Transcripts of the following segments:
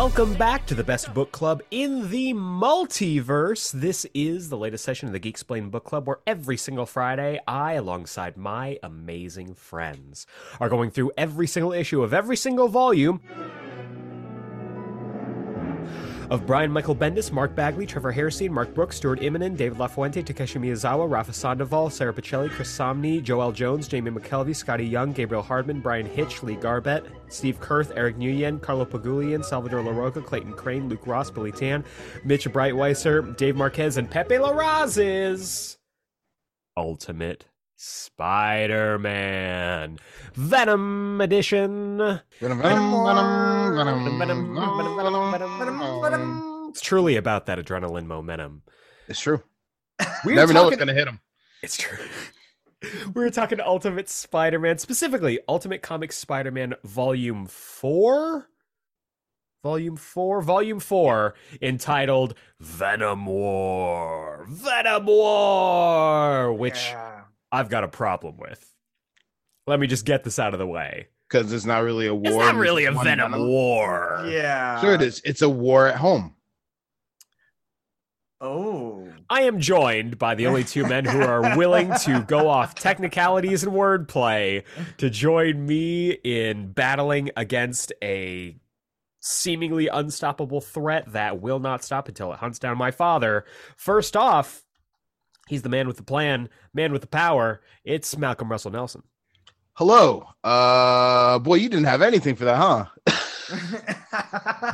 Welcome back to the Best Book Club in the multiverse. This is the latest session of the Geek Explain Book Club, where every single Friday, I, alongside my amazing friends, are going through every single issue of every single volume of Brian Michael Bendis, Mark Bagley, Trevor Hairsine, Mark Brooks, Stuart Immonen, David LaFuente, Takeshi Miyazawa, Rafa Sandoval, Sara Pichelli, Chris Samnee, Joel Jones, Jamie McKelvie, Skottie Young, Gabriel Hardman, Bryan Hitch, Lee Garbett, Steve Kurth, Eric Nguyen, Carlo Pagulayan, Salvador Larroca, Clayton Crain, Luke Ross, Billy Tan, Mitch Breitweiser, Dave Marquez, and Pepe Larraz's Ultimate Spider-Man Venom Edition. Venom, venom, venom, venom, Venom, venom, venom, venom, venom. It's truly about that adrenaline momentum. It's true. We were Never know what's talking- gonna hit him. It's true. We were talking Ultimate Spider-Man, specifically Ultimate Comics Spider-Man Volume 4? Volume 4? Volume 4, entitled Venom War. Venom War! Which Yeah. I've got a problem with. Let me just get this out of the way. Because it's not really a war. It's not really a Venom War. Yeah. Sure, it is. It's a war at home. Oh. I am joined by the only two men who are willing to go off technicalities and wordplay to join me in battling against a seemingly unstoppable threat that will not stop until it hunts down my father. First off, he's the man with the plan, man with the power. It's Malcolm Russell Nelson. Hello. Uh boy, you didn't have anything for that, huh?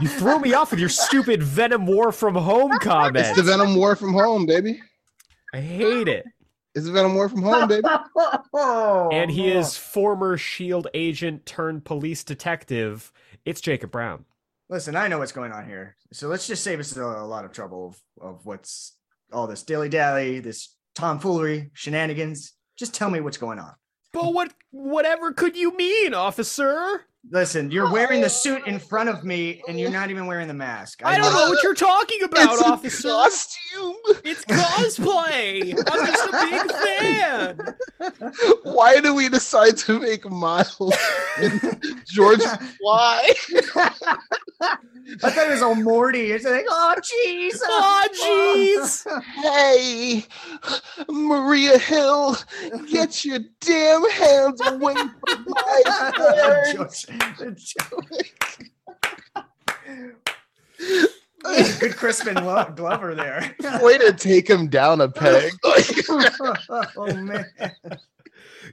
You threw me off with your stupid Venom War from Home comment. It's the Venom War from home, baby. I hate it. It's the Venom War from home, baby. And he is former Shield agent turned police detective. It's Jacob Brown. Listen, I know what's going on here. So let's just save us a, a lot of trouble of, of what's all this dilly dally, this tomfoolery, shenanigans. Just tell me what's going on. But what whatever could you mean, officer? Listen, you're wearing the suit in oh. front of me and you're not even wearing the mask. I don't know what you're talking about, it's a officer. costume. It's cosplay. I'm just a big fan. Why do we decide to make Miles George fly? I thought it was old Morty. It's like, oh, jeez. oh jeez. Hey, Maria Hill, get your damn hands away from my birds. Good Crispin Glo- Glover there. Way to take him down a peg. Oh, oh man.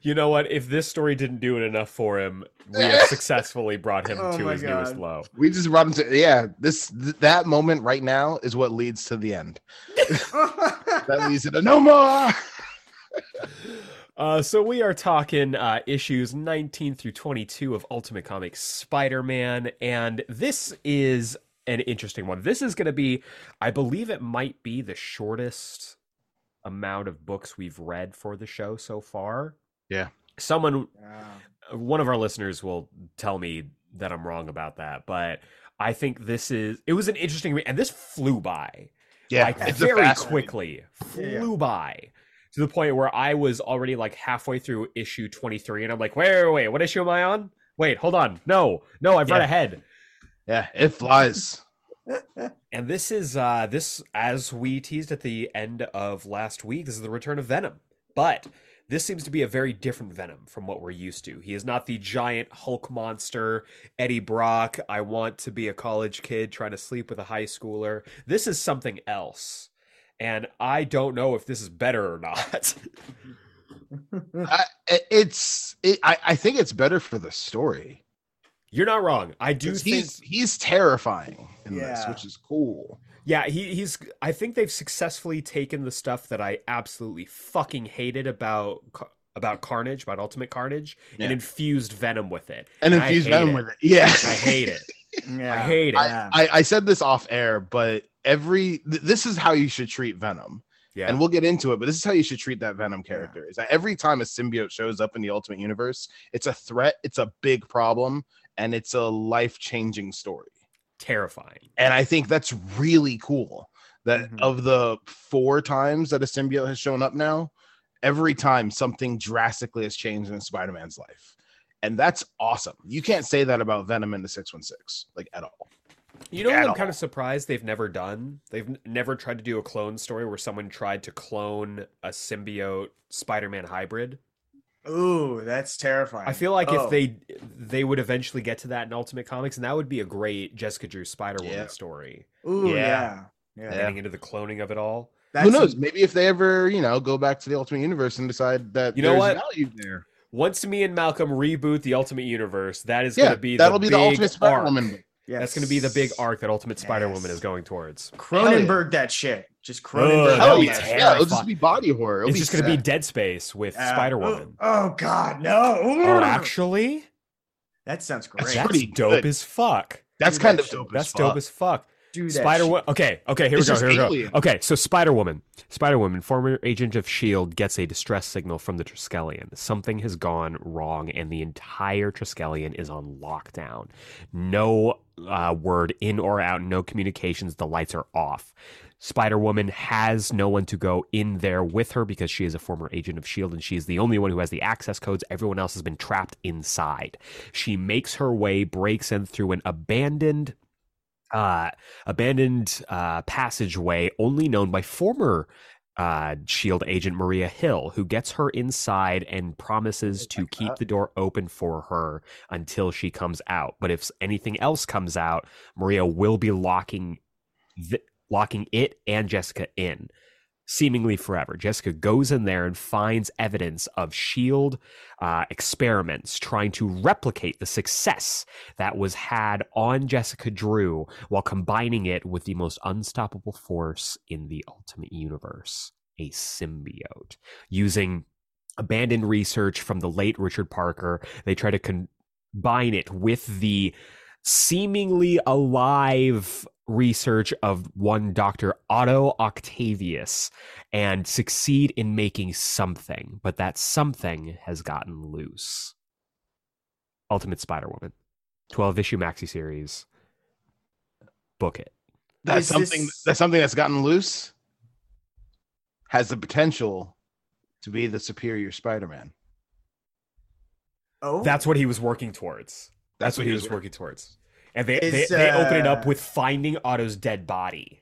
You know what? If this story didn't do it enough for him, we have successfully brought him Oh to my his newest God. low. we just brought him to yeah. This th- that moment right now is what leads to the end. That leads to no more. Uh, so we are talking uh, issues 19 through 22 of Ultimate Comics Spider-Man, and this is an interesting one. This is going to be, I believe, it might be the shortest amount of books we've read for the show so far. Yeah. Someone, Wow. one of our listeners, will tell me that I'm wrong about that, but I think this is. It was an interesting, re- and this flew by Yeah, like it's very fast read. quickly Yeah. flew by to the point where I was already like halfway through issue 23 and I'm like, wait, wait, wait, what issue am I on? Wait, hold on. No, no, I've read ahead. Yeah, it flies. And this is uh this as we teased at the end of last week, this is the return of Venom. But this seems to be a very different Venom from what we're used to. He is not the giant Hulk monster, Eddie Brock, I want to be a college kid trying to sleep with a high schooler. This is something else. And I don't know if this is better or not. I, it's it, I, I think it's better for the story. You're not wrong. I do 'Cause think he's he's terrifying in this, which is cool. Yeah, he, he's. I think they've successfully taken the stuff that I absolutely fucking hated about about Carnage, about Ultimate Carnage, and infused Venom with it. And I infuse hate venom it. with it. Yeah, I hate it. Yeah. I hate it. Yeah. I, I said this off air, but every th- this is how you should treat Venom. Yeah. And we'll get into it, but this is how you should treat that Venom character. Is that every time a symbiote shows up in the Ultimate Universe, it's a threat, it's a big problem, and it's a life-changing story. Terrifying. And I think that's really cool. That Mhm. of the four times that a symbiote has shown up now, every time something drastically has changed in Spider-Man's life. And that's awesome. You can't say that about Venom in the 616, like at all. You know what I'm all. kind of surprised they've never done? They've n- never tried to do a clone story where someone tried to clone a symbiote Spider-Man hybrid. Ooh, that's terrifying. I feel like Oh, if they they would eventually get to that in Ultimate Comics, and that would be a great Jessica Drew Spider-Woman Yeah. story. Ooh, Yeah. yeah. Yeah. Yeah. Getting into the cloning of it all. That's Who knows? Maybe if they ever, you know, go back to the Ultimate Universe and decide that You know there's what? value there. Once me and Malcolm reboot the Ultimate Universe, that is Yeah, going to be that'll the be the Ultimate Spider-Woman. Arc. That's going to be the big arc that Ultimate Spider-Woman is going towards. Cronenberg that shit. Just Ugh, Cronenberg. that Hell would be yeah. terrifying. yeah, it'll just be body horror. It'll It's just going to be. Dead Space with Yeah. Spider-Woman. Oh, oh, God, no. Oh, actually, that sounds great. That's that's pretty dope good. as fuck. That's kind that of shit. dope. That's as dope as fuck. Do that Spider shit. Woman. Okay, okay, here It's we go. just Here we go. Okay, so Spider Woman. Spider Woman, former agent of S.H.I.E.L.D., gets a distress signal from the Triskelion. Something has gone wrong, and the entire Triskelion is on lockdown. No uh, word in or out, no communications. The lights are off. Spider Woman has no one to go in there with her because she is a former agent of S.H.I.E.L.D., and she is the only one who has the access codes. Everyone else has been trapped inside. She makes her way, breaks in through an abandoned uh, abandoned uh, passageway only known by former uh, Shield agent Maria Hill, who gets her inside and promises to keep the door open for her until she comes out. But if anything else comes out, Maria will be locking th- locking it and Jessica in. Seemingly forever. Jessica goes in there and finds evidence of SHIELD uh, experiments trying to replicate the success that was had on Jessica Drew while combining it with the most unstoppable force in the Ultimate Universe a symbiote. Using abandoned research from the late Richard Parker, they try to combine it with the seemingly alive research of one Dr. Otto Octavius and succeed in making something, but that something has gotten loose. Ultimate Spider Woman, 12 issue maxi series. Book it. That's Is something. this- That's something that's gotten loose. Has the potential to be the superior Spider-Man. Oh, That's what he was working towards. That's, what he was working. working towards. And they, Is, they, they open it up uh, with finding Otto's dead body.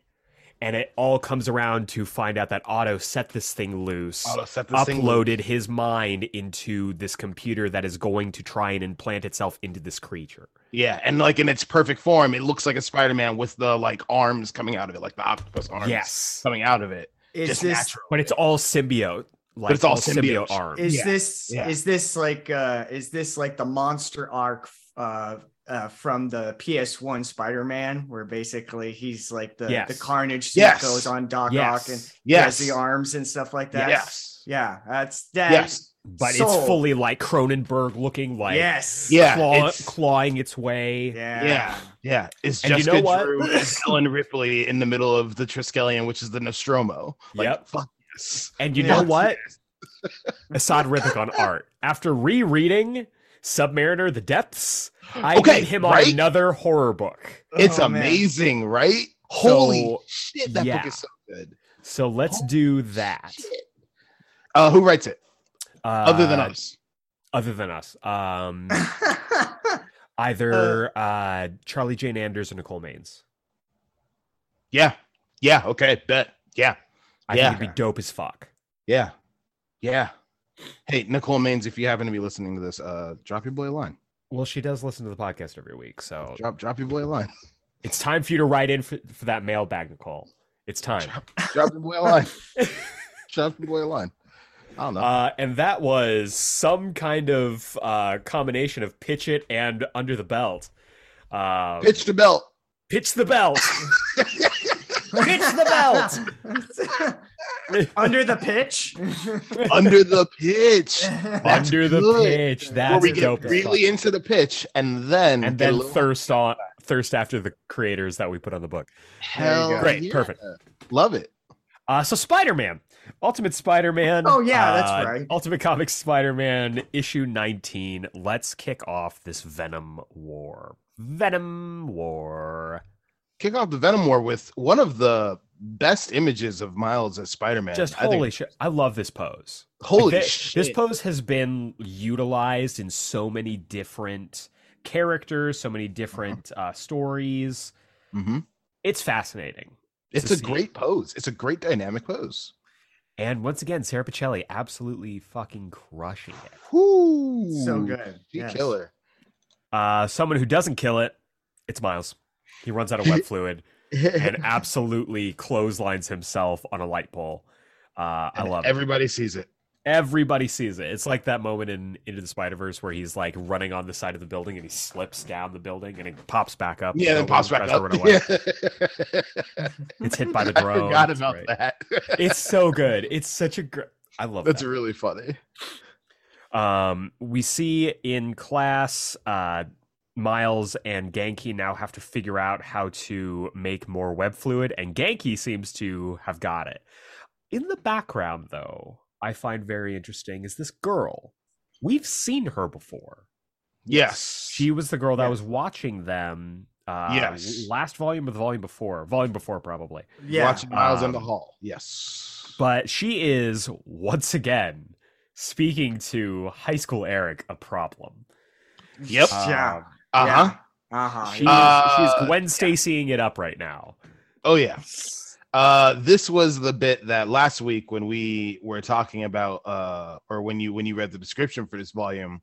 And it all comes around to find out that Otto set this thing loose, Otto set this thing uploaded his mind into this computer that is going to try and implant itself into this creature. Yeah, and like in its perfect form, it looks like a Spider-Man with the like arms coming out of it, like the octopus arms Yes. coming out of it. is just this natural. But it's all symbiote. Like it's all symbiote. arms. is Yeah, this yeah. is this like uh is this like the monster arc uh uh from the PS1 Spider-Man where basically he's like the Yes. the carnage suit Yes. goes on Doc Yes. Ock and Yes. has the arms and stuff like that. Yes. Yeah, that's that. Yes. but Sold. it's fully like Cronenberg looking like yes. Yeah. claw, it's- clawing its way. Yeah. Yeah. Yeah. It's And you know what? Drew and Ellen Ripley in the middle of the Triskelion, which is the Nostromo. Like, Yep. Fuck yes. And you Yeah. know what? Assad Rithik on art. After rereading Submariner: The Depths, I Okay, need him right? on another horror book. It's Oh, man. amazing, right? Holy So, shit, that yeah. book is so good. So let's do that. Uh, who writes it? Uh, Other than us. Other than us. Um, either uh, Charlie Jane Anders or Nicole Maines. Yeah. Yeah. Okay. Bet. Yeah. I Yeah. think it'd be dope as fuck. Yeah. Yeah. Hey, Nicole Maines, if you happen to be listening to this, uh, drop your boy a line. Well, she does listen to the podcast every week, so Drop drop your boy a line. it's time for you to write in for, for that mailbag, Nicole. It's time. Drop your boy a line. drop your boy a line. I don't know. Uh, and that was some kind of uh, combination of pitch it and under the belt. Uh, Pitch the belt. pitch the belt. pitch the belt. Under the pitch. Under the pitch. That's under the good. pitch. Where we get dope. really fuck. into the pitch and then and then thirst on thirst after the creators that we put on the book. Hell. Great, yeah. perfect. Love it. Uh, so Spider Man, Ultimate Spider Man. Oh, yeah, that's uh, right. Ultimate Comics Spider Man issue 19. Let's kick off this Venom War. Venom War. Kick off the Venom War with one of the best images of Miles as Spider-Man. Just I think- holy shit. I love this pose. holy Like, shit! This pose has been utilized in so many different characters, so many different uh, stories. Mhm. It's fascinating. It's a see. great pose. It's a great dynamic pose. And once again, Sara Pichelli absolutely fucking crushing it. Whoo! So good. She Yes. killer. Uh, someone who doesn't kill it, it's Miles. He runs out of web fluid and absolutely clotheslines himself on a light pole. Uh, I love it. Everybody sees it. Everybody sees it. It's like that moment in Into the Spider Verse where he's like running on the side of the building and he slips down the building and it pops back up. Yeah, then No pops back up. away. Yeah. It's hit by the I drone. forgot It's about great. that. It's so good. It's such a great. I love That's that. really funny. Um, we see in class, uh, Miles and Ganke now have to figure out how to make more web fluid, and Ganke seems to have got it. In the background, though, I find very interesting is this girl. We've seen her before. Yes. She was the girl that Yeah. was watching them. Uh, Yes. Last volume or the volume before? Volume before, probably. Yeah. Watching Miles in the Um, hall. Yes. But she is once again speaking to high school Eric a problem. Yep. Yeah. Um, Uh huh. Uh huh. She's, Uh, she's Gwen Stacying it up right now. Oh yeah. Uh, this was the bit that last week when we were talking about, uh, or when you when you read the description for this volume,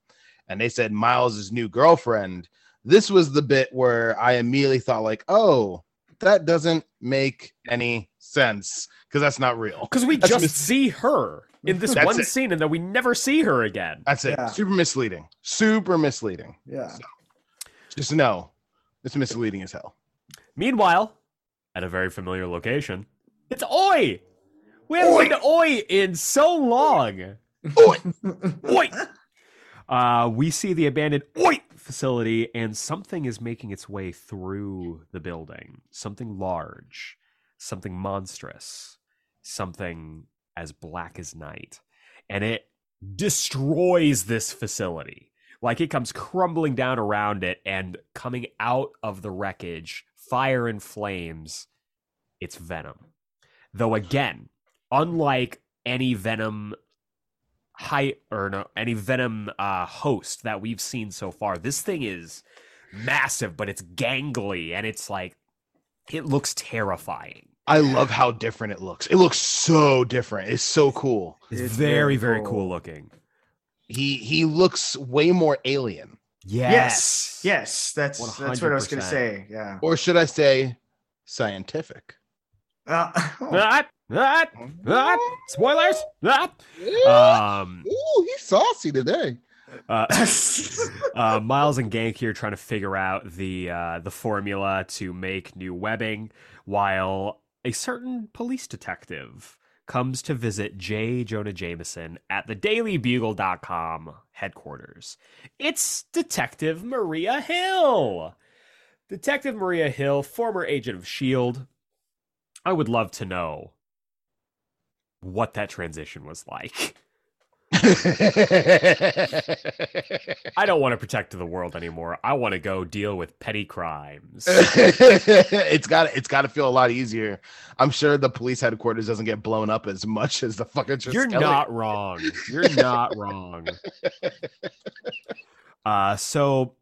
and they said Miles's new girlfriend. This was the bit where I immediately thought like, oh, that doesn't make any sense because that's not real. Because we That's just mis- see her in this That's one it. scene and then we never see her again. That's it. Yeah. Super misleading. Super misleading. Yeah. Just know, it's misleading as hell. Meanwhile, at a very familiar location, it's Oi! We haven't been to Oi in so long. Oi! Uh, we see the abandoned Oi facility, and something is making its way through the building. Something large, something monstrous, something as black as night. And it destroys this facility. Like it comes crumbling down around it, and coming out of the wreckage, fire and flames, it's Venom. Though, again, unlike any Venom height or no any venom uh host that we've seen so far this thing is massive but it's gangly and it's like it looks terrifying I love how different it looks. It looks so different. It's so cool. it's, It's very very very cool. cool. looking He he looks way more alien. Yes. Yes. That's that's what I was gonna say. Yeah. or should I say scientific? Uh, Ah, ah, ah, spoilers Ah. um Ooh, he's saucy today. uh, uh, Miles and Ganke here trying to figure out the uh, the formula to make new webbing, while a certain police detective comes to visit J. Jonah Jameson at the DailyBugle.com headquarters. It's Detective Maria Hill. Detective Maria Hill, former agent of S.H.I.E.L.D. I would love to know what that transition was like. I don't want to protect the world anymore. I want to go deal with petty crimes. it's got it's got to feel a lot easier. I'm sure the police headquarters doesn't get blown up as much as the fucking. You're not wrong. You're not wrong. Uh, so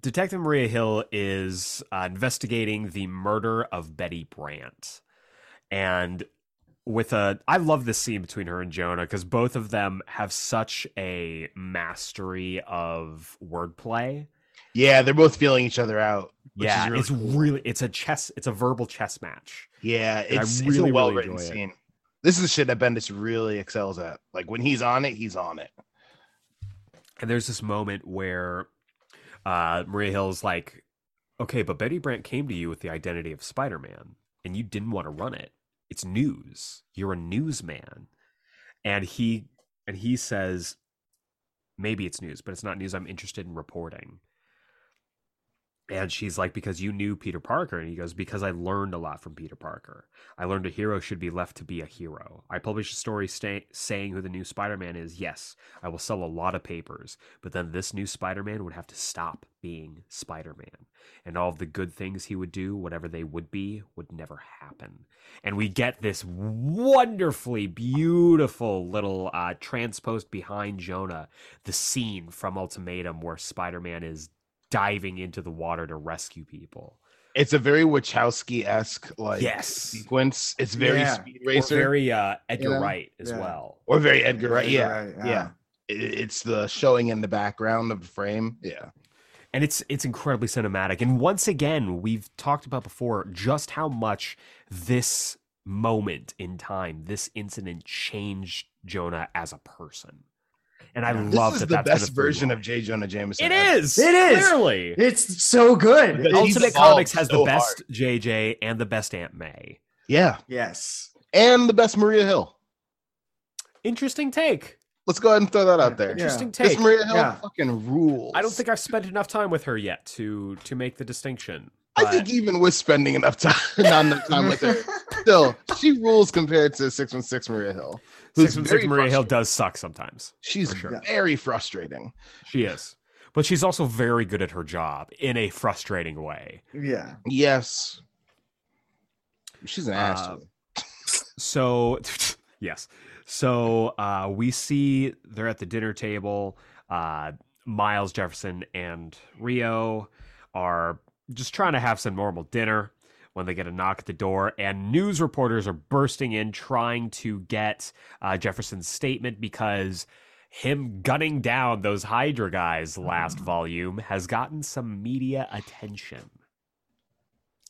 Detective Maria Hill is uh, investigating the murder of Betty Brant, and with a, I love this scene between her and Jonah because both of them have such a mastery of wordplay. Yeah, they're both feeling each other out. which is Yeah, really it's cool. really, it's a chess, it's a verbal chess match. Yeah, it's, really, it's a well written it. scene. This is the shit that Bendis really excels at. Like when he's on it, he's on it. And there's this moment where uh, Maria Hill's like, okay, but Betty Brant came to you with the identity of Spider Man and you didn't want to run it. It's news. You're a newsman. And he and he says, maybe it's news, but it's not news I'm interested in reporting. And she's like, because you knew Peter Parker. And he goes, because I learned a lot from Peter Parker. I learned a hero should be left to be a hero. I published a story sta- saying who the new Spider Man is. Yes, I will sell a lot of papers, but then this new Spider Man would have to stop being Spider Man. And all of the good things he would do, whatever they would be, would never happen. And we get this wonderfully beautiful little uh, transposed behind Jonah, the scene from Ultimatum where Spider Man is diving into the water to rescue people. It's a very Wachowski esque like Yes. sequence. It's very Yeah. Speed Or Racer very uh, Edgar know? Wright as Yeah. well. or very Edgar Wright. Edgar Yeah, Wright, yeah. yeah. It's the showing in the background of the frame. Yeah, and it's it's incredibly cinematic and once again we've talked about before just how much this moment in time this incident changed jonah as a person and i This love this is that the that's best version of J. Jonah Jameson. it ever. is It is! clearly It's so good. Because ultimate comics has so the best jj and the best aunt may Yeah, Yes. and the best Maria Hill. interesting take Let's go ahead and throw that out there. Yeah. interesting This take Maria Hill Yeah. fucking rules. i don't think i've spent enough time with her yet to to make the distinction I think even with spending enough time, not enough time with her, still she rules compared to Six One Six Maria Hill. who's Six One Six Maria Hill does suck sometimes. She's sure. very frustrating. She is. But she's also very good at her job in a frustrating way. yeah. Yes, she's an asshole. Uh. So, yes. So uh, we see they're at the dinner table. Uh, Miles Jefferson and Rio are just trying to have some normal dinner when they get a knock at the door, and news reporters are bursting in trying to get uh, Jefferson's statement because him gunning down those Hydra guys last volume has gotten some media attention.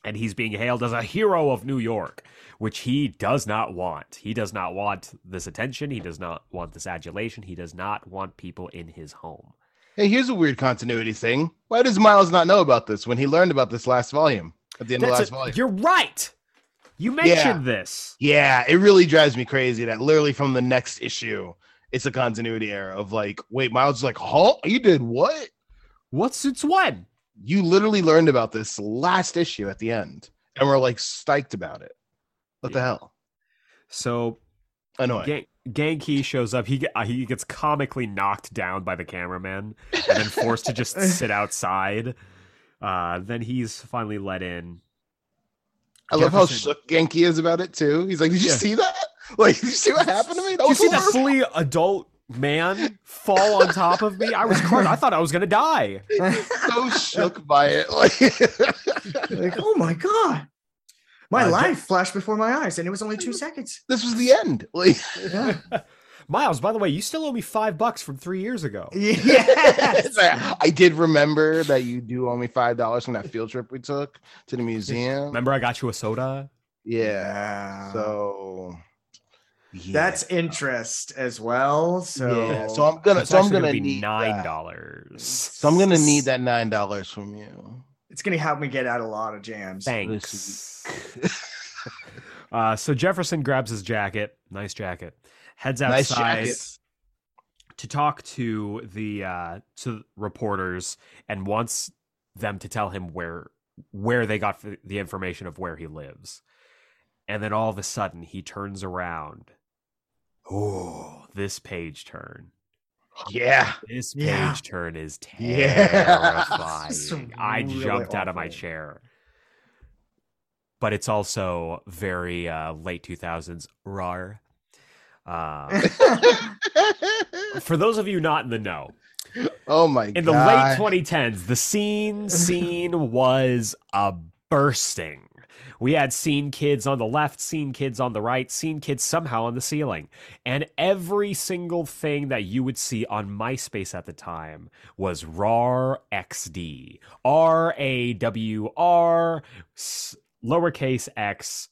And he's being hailed as a hero of New York, which he does not want. He does not want this attention. He does not want this adulation. He does not want people in his home. Hey, here's a weird continuity thing. Why does Miles not know about this when he learned about this last volume? At the end of That's last a- volume. you're right. You mentioned this. Yeah, it really drives me crazy that literally from the next issue, it's a continuity error of like, wait, Miles is like, huh? You did what? What suits when? You literally learned about this last issue at the end, and we're like stoked about it. What the hell? So Annoying. Gang, Ganke shows up. He uh, he gets comically knocked down by the cameraman and then forced to just sit outside. Uh, then he's finally let in. I love how Jefferson- shook Ganke is about it too. He's like, "Did you Yeah. see that? Like, did you see what happened to me? That Did you was see that horrible." fully adult man fall on top of me? I was crying. I thought I was gonna die. so shook by it. Like, like, oh my god. My Uh, life flashed before my eyes, and it was only two seconds. this was the end. Like, Yeah. Miles, by the way, you still owe me five bucks from three years ago. yes. I did remember that you do owe me five dollars from that field trip we took to the museum. Remember, I got you a soda. Yeah. Yeah. So yeah. That's interest as well. So, yeah. So I'm gonna. It's So I'm actually gonna be need nine dollars. So I'm gonna need that nine dollars from you. It's gonna help me get out a lot of jams. Thanks. uh, so Jefferson grabs his jacket, nice jacket, heads Nice outside jacket. to talk to the uh, to reporters and wants them to tell him where where they got the information of where he lives. And then all of a sudden he turns around. Oh, this page turn. Yeah. This page Yeah. turn is Yeah. terrifying. It's I really jumped out of my chair. But it's also very uh, late 2000s rar. Uh, for those of you not in the know, oh my in the god. late 2010s, the scene scene was a bursting. We had scene kids on the left, scene kids on the right, scene kids somehow on the ceiling. And every single thing that you would see on MySpace at the time was RAR XD. R A W R lowercase x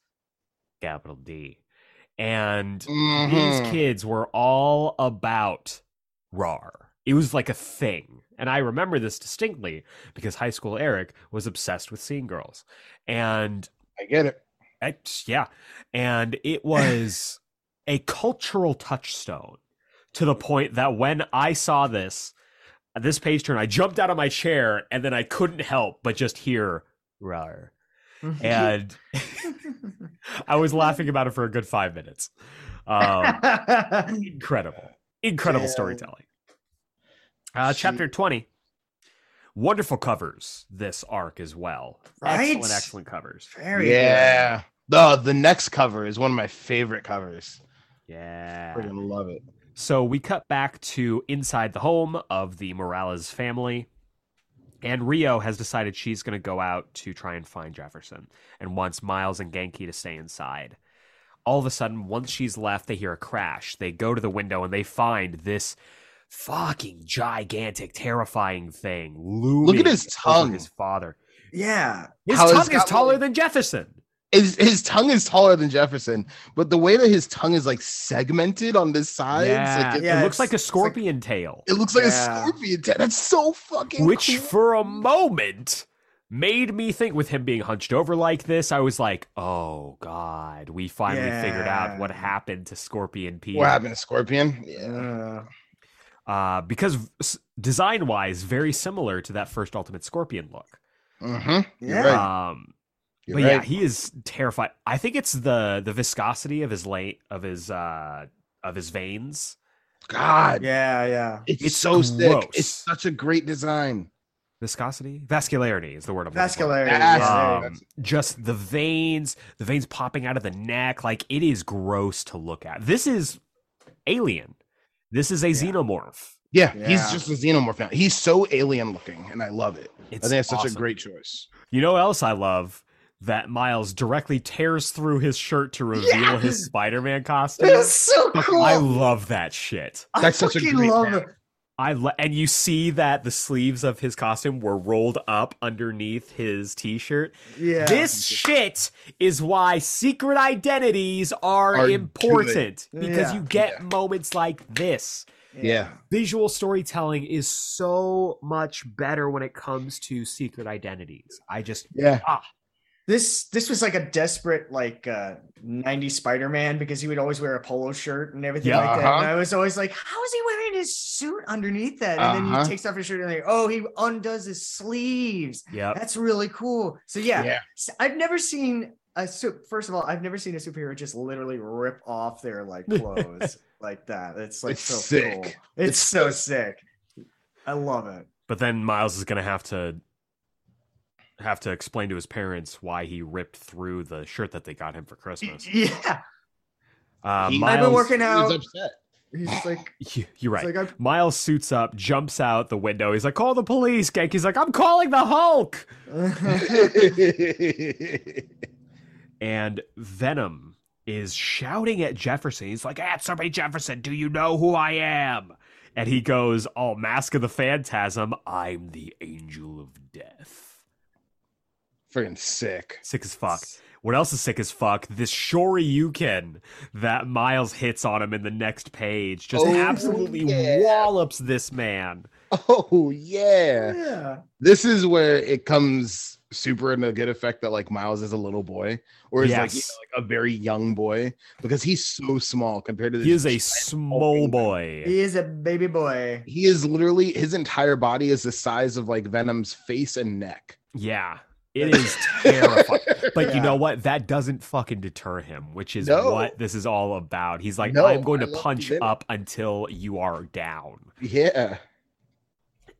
capital D. And Mhm. these kids were all about RAR. It was like a thing. And I remember this distinctly because high school Eric was obsessed with seeing girls. And I get it. it, yeah. And it was a cultural touchstone to the point that when I saw this this page turn, I jumped out of my chair and then I couldn't help but just hear "rar," and I was laughing about it for a good five minutes. Um, incredible, incredible Yeah. storytelling. Uh, chapter twenty. Wonderful covers this arc as well. Right? Excellent, excellent covers. Very yeah. The the next cover is one of my favorite covers. Yeah. Freaking love it. So we cut back to inside the home of the Morales family. And Rio has decided she's going to go out to try and find Jefferson and wants Miles and Ganke to stay inside. All of a sudden, once she's left, they hear a crash. They go to the window and they find this fucking gigantic, terrifying thing looming Look at his tongue. his father. Yeah. His How tongue is taller like- than Jefferson. His his tongue is taller than Jefferson, but the way that his tongue is like segmented on this side, Yeah, like it, Yeah, it looks like a it's like- scorpion tail. it looks like Yeah. a scorpion. tail. That's so fucking which cool. for a moment made me think with him being hunched over like this i was like oh god we finally figured out what happened to scorpion peter What happened to Scorpion? Yeah. Uh, Uh, because design wise very similar to that first ultimate scorpion look Mm-hmm. Yeah. right. um You're but yeah he is terrified i think it's the the viscosity of his late of his uh of his veins God, yeah, yeah. it's, It's so sick. gross. It's such a great design. viscosity vascularity is the word i'm looking. Vascularity. That's- yeah. um, just the veins, the veins popping out of the neck, like it is gross to look at. This is alien. This is a xenomorph. Yeah, he's just a xenomorph now. He's so alien looking, and I love it. It's I think it's such a great choice. You know what else I love? That Miles directly tears through his shirt to reveal Yeah. his Spider-Man costume. It's so cool. I love that shit. I That's such a fucking great love panel. it. I lo- and you see that the sleeves of his costume were rolled up underneath his t-shirt. Yeah. This shit is why secret identities are, Are important because Yeah. you get Yeah. moments like this. Yeah. Visual storytelling is so much better when it comes to secret identities. I just Yeah. Ah. This this was like a desperate like uh 90s Spider-Man because he would always wear a polo shirt and everything Yeah. like that. Uh-huh. And I was always like, how is he wearing his suit underneath that? And then Uh-huh. he takes off his shirt and like, oh, he undoes his sleeves. yeah That's really cool. So yeah, Yeah. s- I've never seen a su- first of all, I've never seen a superhero just literally rip off their like clothes like that. It's like It's so sick. cool. It's, It's so so sick. I love it. But then Miles is gonna have to have to explain to his parents why he ripped through the shirt that they got him for Christmas. Yeah. Uh, He- Miles, I've been working out. was upset. He's like, You're right. like I've Miles suits up, jumps out the window. He's like, "Call the police!" Ganke's like, "I'm calling the Hulk." and Venom is shouting at Jefferson. He's like, "Answer me, Jefferson! Do you know who I am?" And he goes, "Oh, Mask of the Phantasm! I'm the Angel of Death." Freaking sick. Sick as fuck. What else is sick as fuck? This Shoryuken that Miles hits on him in the next page just Oh, absolutely yeah. wallops this man. Oh yeah. yeah. This is where it comes super into good effect that like Miles is a little boy, or is like, you know, like a very young boy because he's so small compared to this. He is a small hulking- boy. He is a baby boy. He is literally his entire body is the size of like Venom's face and neck. Yeah, it is terrifying. But you know what? That doesn't fucking deter him, which is No. what this is all about. He's like, No, I'm going to punch up until you are down. Yeah.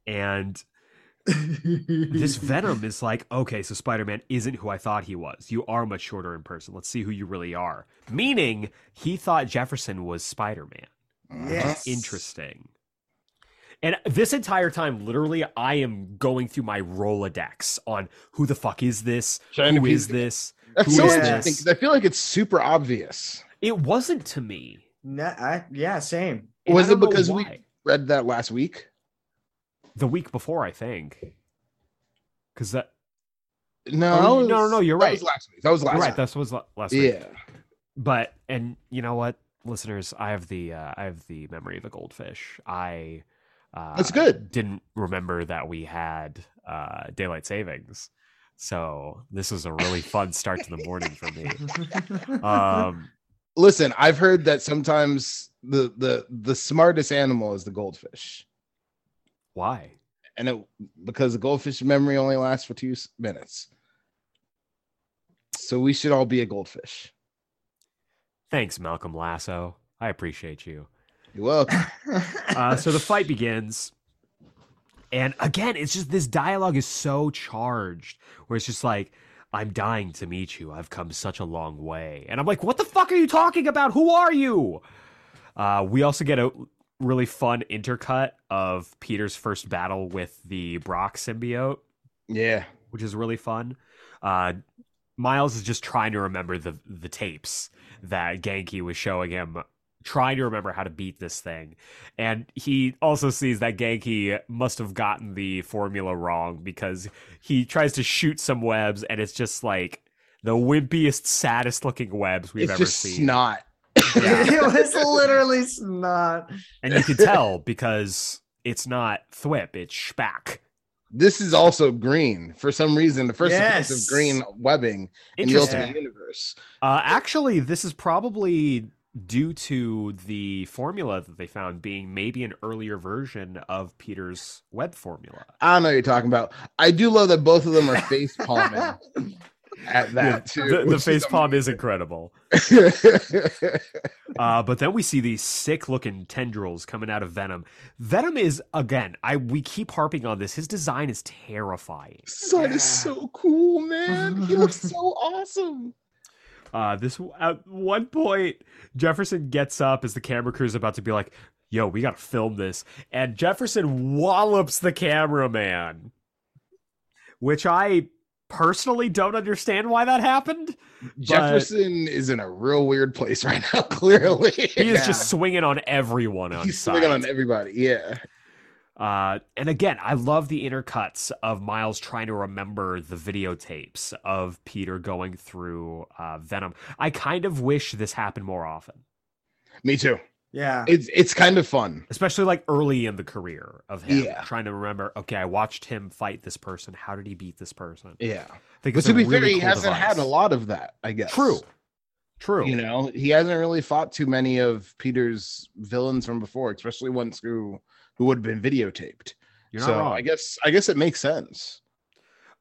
And this Venom is like, okay, so Spider Man isn't who I thought he was. You are much shorter in person. Let's see who you really are. Meaning, he thought Jefferson was Spider Man. Yes. Interesting. And this entire time, literally, I am going through my Rolodex on who the fuck is this? Trying to Who piece is it- this? That's Who so is interesting this? 'cause I feel like it's super obvious. It wasn't to me. No, I, yeah, same. And Was it because we- Read that last week. the week before, I think. Because that No, Oh, that no, no, no, you're right. that was last week. That was last. you're right, week. that was last week. yeah. But and you know what, listeners, I have the uh, I have the memory of a goldfish. I uh, That's good. Didn't remember that we had uh, daylight savings, so this was a really fun start to the morning for me. Um, Listen, I've heard that sometimes the the the smartest animal is the goldfish. Why? and it because the goldfish memory only lasts for two minutes. So we should all be a goldfish. Thanks, Malcolm Lasso. I appreciate you. You're welcome. Uh, so the fight begins. And again, it's just this dialogue is so charged where it's just like, I'm dying to meet you. I've come such a long way. And I'm like, what the fuck are you talking about? Who are you? Uh, we also get a really fun intercut of Peter's first battle with the Brock symbiote, yeah. which is really fun. Uh, Miles is just trying to remember the the tapes that Ganke was showing him, trying to remember how to beat this thing. And he also sees that Ganke must have gotten the formula wrong because he tries to shoot some webs and it's just like the wimpiest, saddest looking webs we've it's ever just seen. snot. it was literally snot. And you can tell because it's not thwip, it's spack. This is also green for some reason. The first appearance Yes. of green webbing in the Ultimate Universe. Uh, actually, this is probably due to the formula that they found being maybe an earlier version of Peter's web formula. I don't know what you're talking about. I do love that both of them are face palming at that too. the, the face palm is incredible. Uh, but then we see these sick looking tendrils coming out of Venom. Venom is again, I we keep harping on this. His design is terrifying. Son is so cool, man. He looks so awesome. Uh, this at one point, Jefferson gets up as the camera crew is about to be like, "Yo, we gotta film this," and Jefferson wallops the cameraman, which I personally don't understand why that happened. Jefferson is in a real weird place right now. Clearly, He is Yeah. just swinging on everyone on he's site. swinging on everybody. Yeah, Uh, and again, I love the intercuts of Miles trying to remember the videotapes of Peter going through uh, Venom. I kind of wish this happened more often, me too. Yeah. It's it's kind of fun. especially like early in the career of him. Yeah. Trying to remember, okay, I watched him fight this person. How did he beat this person? Yeah, I think but to be really fair, he cool hasn't had a lot of that. I guess True. True. You know, he hasn't really fought too many of Peter's villains from before, especially ones who who would have been videotaped. You're not so wrong. I guess I guess it makes sense.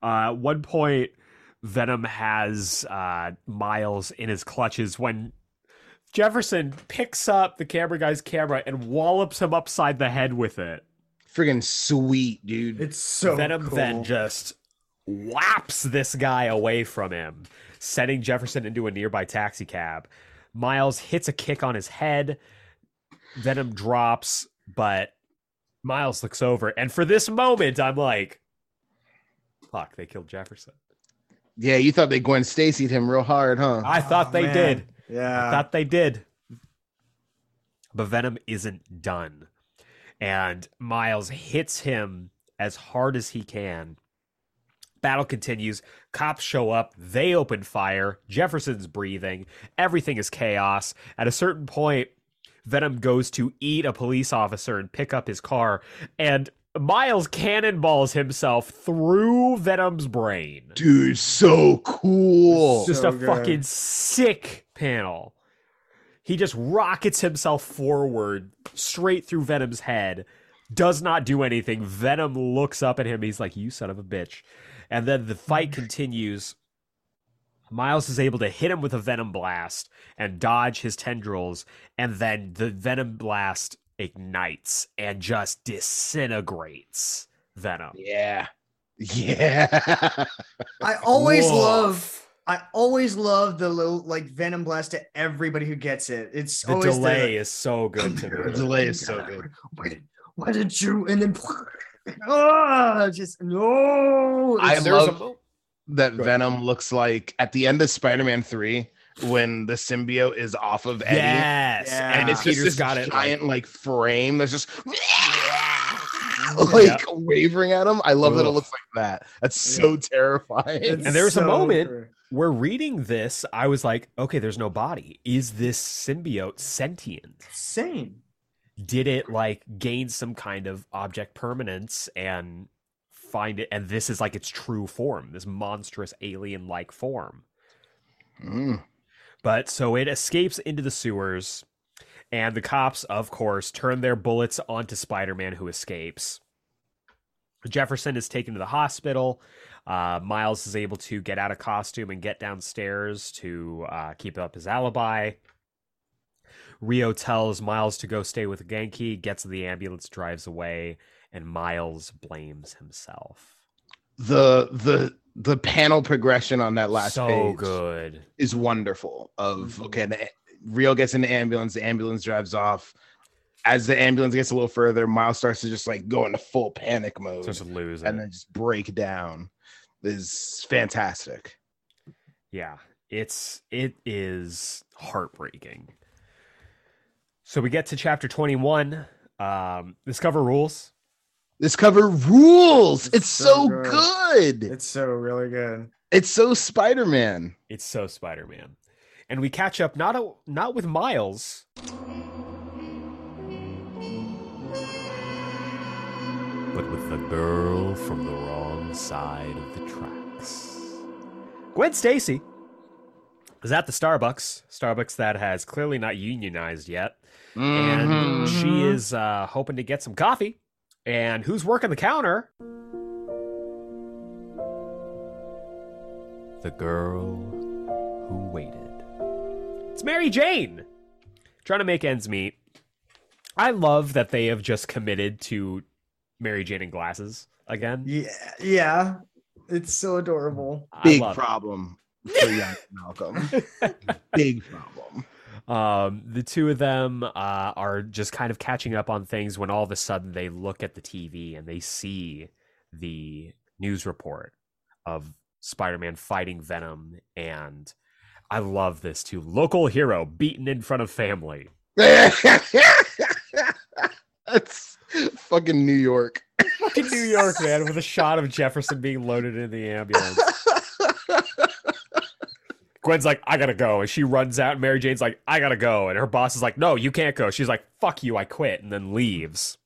Uh, at one point, Venom has uh, Miles in his clutches when Jefferson picks up the camera guy's camera and wallops him upside the head with it. Friggin' sweet, dude. It's so Venom cool. then just whaps this guy away from him, sending Jefferson into a nearby taxi cab. Miles hits a kick on his head. Venom drops, but Miles looks over. And for this moment, I'm like, fuck, they killed Jefferson. yeah, you thought they Gwen Stacy'd him real hard, huh? I thought Oh, they man. did. Yeah. I thought they did. But Venom isn't done. And Miles hits him as hard as he can. Battle continues. Cops show up. They open fire. Jefferson's breathing. Everything is chaos. At a certain point, Venom goes to eat a police officer and pick up his car. And Miles cannonballs himself through Venom's brain. Dude, so cool. Just So a good. fucking sick panel. He just rockets himself forward straight through Venom's head. Does not do anything. Venom looks up at him. He's like, "You son of a bitch!" And then the fight mm. continues. Miles is able to hit him with a venom blast and dodge his tendrils, and then the venom blast ignites and just disintegrates Venom. yeah. Yeah. I always Woof. love I always love the little like venom blast to everybody who gets it. It's The always delay is so good to me. the delay is so good. Why did, why did you and then oh, just no I love- a- that Go. Venom looks like at the end of Spider-Man 3 when the symbiote is off of Eddie. Yes, Yeah. And it's just Peter's this got it. giant like- like, frame that's just like wavering at him. I love that it looks like that. That's so terrifying. it's And there's a so moment- great. we're reading this. I was like, okay, there's no body. Is this symbiote sentient? Same. Did it like gain some kind of object permanence and find it? And this is like its true form, this monstrous alien like form. Mm. But so it escapes into the sewers, and the cops, of course, turn their bullets onto Spider Man, who escapes. Jefferson is taken to the hospital. Uh, Miles is able to get out of costume and get downstairs to uh, keep up his alibi. Rio tells Miles to go stay with Ganke, gets in the ambulance, drives away, and Miles blames himself. The the the panel progression on that last so page good. is wonderful. Of Mhm. okay, the, Rio gets in the ambulance, the ambulance drives off. As the ambulance gets a little further, Miles starts to just like go into full panic mode Starts to lose and it. then just break down. Is fantastic. Yeah, it's it is heartbreaking. So we get to chapter 21. Um, Discover rules. This cover rules. It's It's, so so, good. good. It's, so really good. It's so Spider Man. It's so Spider-Man. And we catch up not a, not with Miles, but with the girl from the wrong side of the tracks. Gwen Stacy is at the Starbucks, Starbucks that has clearly not unionized yet, and Mhm. she is uh, hoping to get some coffee. And who's working the counter? The girl who waited. It's Mary Jane, trying to make ends meet. I love that they have just committed to Mary Jane in glasses again. Yeah, yeah. It's so adorable. Big love it. problem for young Malcolm. Big problem. Um, the two of them uh, are just kind of catching up on things when all of a sudden they look at the TV and they see the news report of Spider-Man fighting Venom, and I love this too. Local hero beaten in front of family. That's fucking New York. In New York, man, with a shot of Jefferson being loaded in the ambulance. Gwen's like, I gotta go. And she runs out. And Mary Jane's like, I gotta go. And her boss is like, No, you can't go. She's like, Fuck you, I quit. And then leaves.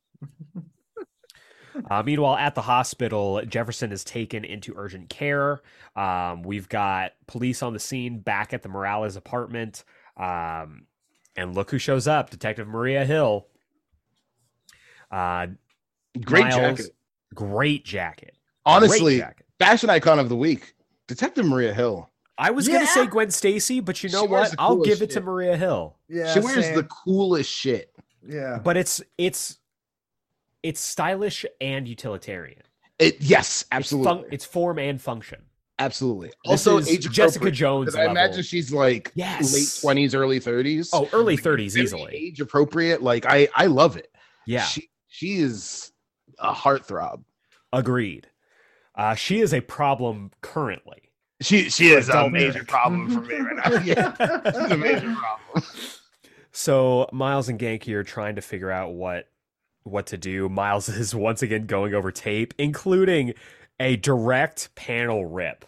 uh, meanwhile, at the hospital, Jefferson is taken into urgent care. Um, we've got police on the scene back at the Morales apartment. Um, and look who shows up Detective Maria Hill. Uh, Great Miles- jacket. Great jacket. Honestly, Great jacket. fashion icon of the week. Detective Maria Hill. I was gonna say Gwen Stacy, but you know She what? I'll give it to. Maria Hill. Yeah. she wears same. the coolest shit. yeah. But it's it's it's stylish and utilitarian. It yes, It's, absolutely. fun- it's form and function. absolutely. This Also, is age Jessica Jones. Jones. 'cause I level. imagine she's like Yes. late twenties, early thirties. oh, early thirties Very easily. age appropriate. Like I, I love it. Yeah, she, she is a heartthrob. agreed. Uh, she is a problem currently. She, she is a major Eric. problem for me right now. Yeah, she's a major problem. So Miles and Ganke are trying to figure out what what to do. Miles is once again going over tape, including a direct panel rip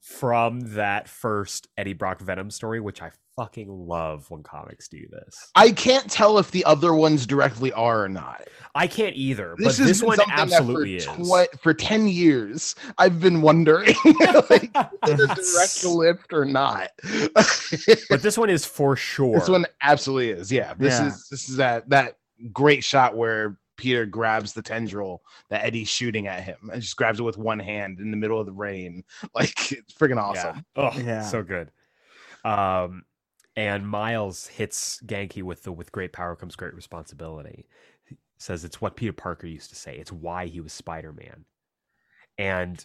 from that first Eddie Brock Venom story, which I fucking love when comics do this. I can't tell if the other ones directly are or not. I can't either, This but has this one something that absolutely is. for tw- for ten years, I've been wondering like, is it a direct lift or not. but this one is for sure. This one absolutely is. Yeah, this Yeah. is this is that that great shot where Peter grabs the tendril that Eddie's shooting at him and just grabs it with one hand in the middle of the rain. Like it's freaking awesome. Yeah. Oh, Yeah. so good. Um, and Miles hits Ganke with the "with great power comes great responsibility." He says it's what Peter Parker used to say. It's why he was Spider Man, and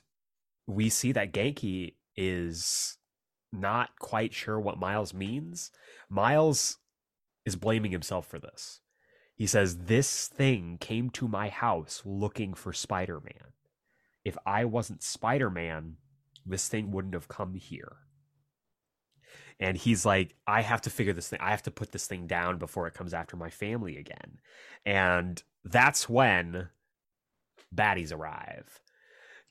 we see that Ganke is not quite sure what Miles means. Miles is blaming himself for this. He says, This thing came to my house looking for Spider Man. If I wasn't Spider Man, this thing wouldn't have come here. And he's like, I have to figure this thing, I have to put this thing down before it comes after my family again. And that's when baddies arrive.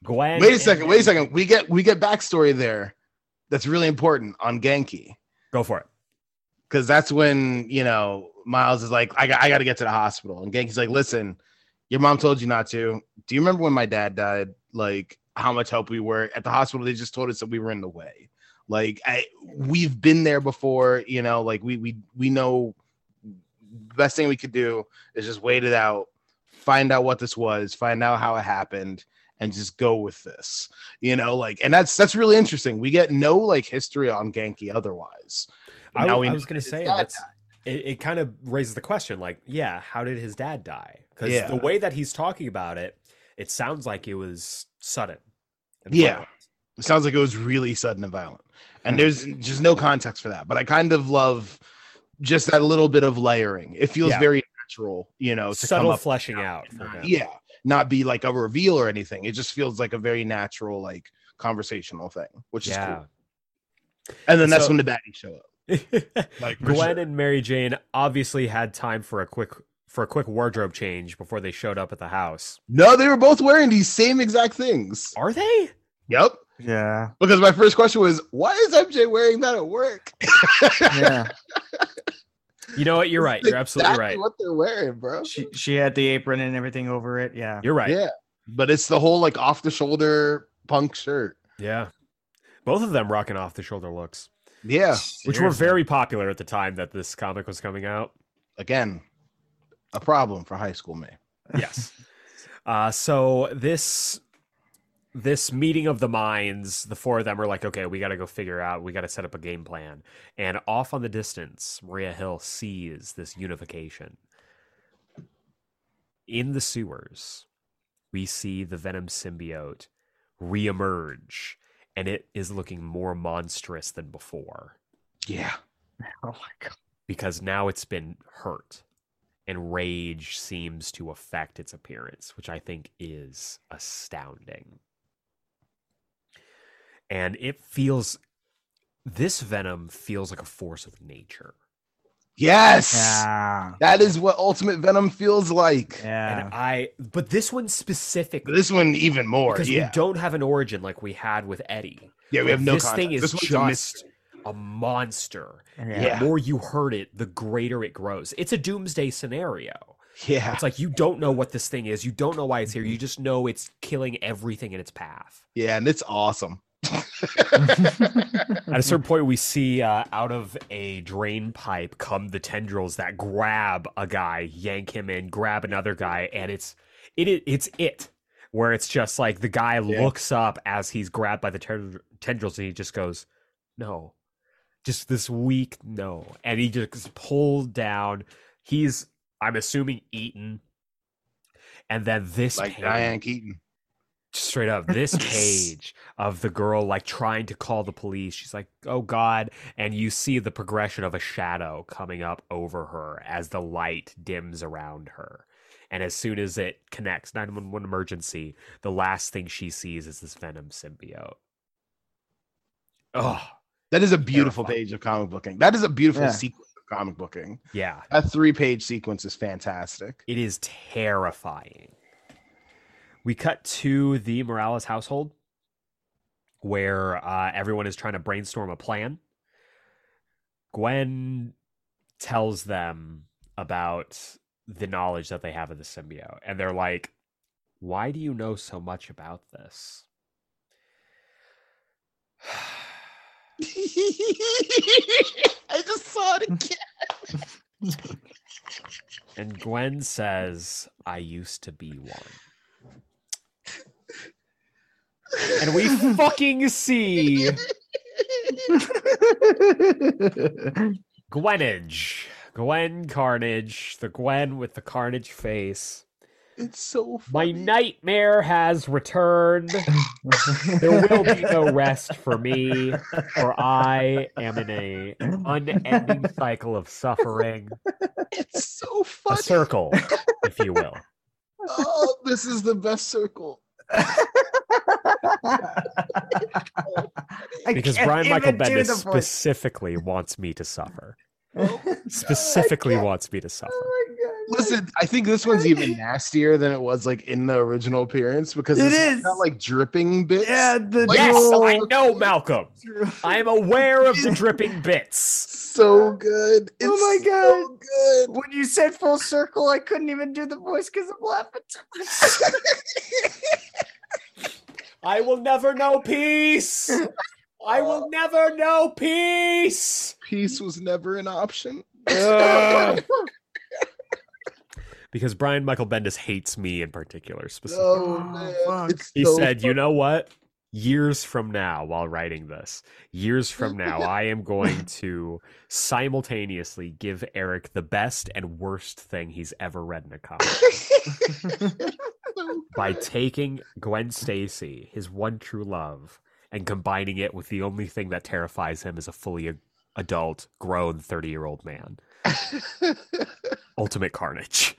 Gwen. Wait a and- second. Wait a second. We get we get backstory there. That's really important on Ganke Go for it. because that's when you know Miles is like, I got I got to get to the hospital, and Ganke's like, listen, your mom told you not to. Do you remember when my dad died? Like how much help we were at the hospital? They just told us that we were in the way. Like I, we've been there before. You know, like we we we know. The best thing we could do is just wait it out. find out what this was, find out how it happened, and just go with this. You know, like, and that's that's really interesting. We get no like history on Ganke otherwise. I, I was gonna say that's it, it kind of raises the question like yeah how did his dad die because Yeah. the way that he's talking about it it sounds like it was sudden Yeah. violent. It sounds like it was really sudden and violent. And there's just no context for that. But I kind of love just that little bit of layering. It feels Yeah. very natural, you know, to come subtle up. fleshing out. Yeah. Not be like a reveal or anything. It just feels like a very natural, like conversational thing, which is cool. And then that's when the baddies show up. Like Gwen sure. and Mary Jane obviously had time for a quick for a quick wardrobe change before they showed up at the house. No, they were both wearing these same exact things. Are they? Yep. Yeah. Because my first question was, why is MJ wearing that at work? Yeah. You know what? You're right. You're absolutely Exactly right. What they're wearing, bro. she she had the apron and everything over it. Yeah. You're right. Yeah. But it's the whole like off the shoulder punk shirt. Yeah. Both of them rocking off the shoulder looks, Yeah. which were very popular at the time that this comic was coming out. Again, a problem for high school me. Yes. uh, so this this meeting of the minds, the four of them are like, okay, we got to go figure out, we got to set up a game plan. And off on the distance, Maria Hill sees this unification. In the sewers, we see the Venom symbiote reemerge, and it is looking more monstrous than before Yeah. Oh my god. because now it's been hurt and rage seems to affect its appearance, which I think is astounding. And it feels this venom feels like a force of nature. Yes. Yeah. That is what Ultimate Venom feels like. Yeah. And I but this one specifically This one even more. because yeah. we don't have an origin like we had with Eddie. yeah, we have no this thing is This one's a just a monster. Yeah. The more you hurt it, the greater it grows. It's a doomsday scenario. Yeah. It's like you don't know what this thing is. You don't know why it's here. You just know it's killing everything in its path. Yeah, and it's awesome. At a certain point, we see uh, out of a drain pipe come the tendrils that grab a guy, yank him in, grab another guy, and it's it, it it's it. Where it's just like the guy Yeah. looks up as he's grabbed by the ten- tendrils, and he just goes, "No," just this weak no, and he just pulled down. He's, I'm assuming, eaten, and then this Like page- Diane Keaton. Straight up this page of the girl like trying to call the police she's like oh god and you see the progression of a shadow coming up over her as the light dims around her and as soon as it connects 911 emergency the last thing she sees is this venom symbiote oh That is a beautiful Terrifying. page of comic booking. That is a beautiful Yeah. sequence of comic booking. yeah That three page sequence is fantastic. it is terrifying we cut to the morales household where uh, everyone is trying to brainstorm a plan. Gwen tells them about the knowledge that they have of the symbiote and they're like why do you know so much about this? I just saw it again. and gwen says i used to be one and we fucking see Gwenage. Gwen Carnage. The Gwen with the carnage face. It's so My nightmare has returned. There will be no rest for me, for I am in a unending cycle of suffering. It's so A circle, if you will. Oh, this is the best circle. Because Brian Michael Bendis specifically wants me to suffer. Oh. Specifically wants me to suffer. Oh Listen, I think this one's even nastier than it was like in the original appearance because It it's is. got like dripping bits. Yeah, the Like, Yes, dual- I know, Malcolm. I am aware of the dripping bits. so good. Oh it's Oh my god, so good. when you said full circle, I couldn't even do the voice because I'm laughing too much. I will never know peace. I will uh, never know peace. Peace was never an option. Ugh. because Brian Michael Bendis hates me in particular. Specifically, Oh, Oh, man. fuck. He so said, "You know what? Years from now, while writing this, years from now, I am going to simultaneously give Eric the best and worst thing he's ever read in a comic." by taking Gwen Stacy, his one true love, and combining it with the only thing that terrifies him as a fully adult, grown 30 year old man. Ultimate Carnage.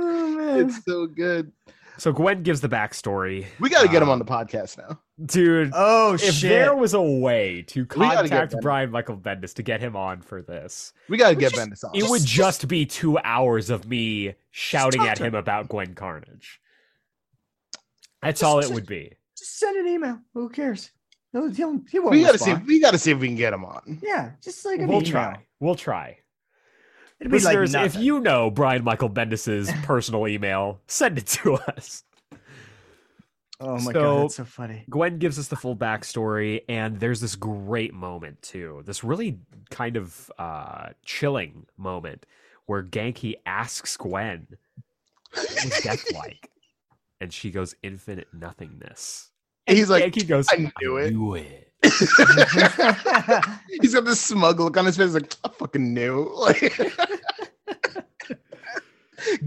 Oh man. it's so good. So Gwen gives the backstory. We got to get him Um, on the podcast now. Dude, Oh if shit. there was a way to gotta get contact Bendis. Brian Michael Bendis to get him on for this, We got to get just- Bendis on. it would Just- just be two hours of me shouting at him him. about Gwen Carnage. That's Just- all it just- would be. Just send an email. Who cares? He'll, he'll, he won't we got to see. We got to see if we can get him on. Yeah, just like an We'll email. try. We'll try. It'd be like Listeners, if you know Brian Michael Bendis's personal email, send it to us. Oh my So- god, that's so funny. Gwen gives us the full backstory, and there's this great moment too. This really kind of uh, chilling moment where Ganke asks Gwen, "What was death like?" And she goes, "Infinite nothingness." He's like, Ganke goes, "I knew it." knew it." He's got this smug look on his face, like I fucking knew. Like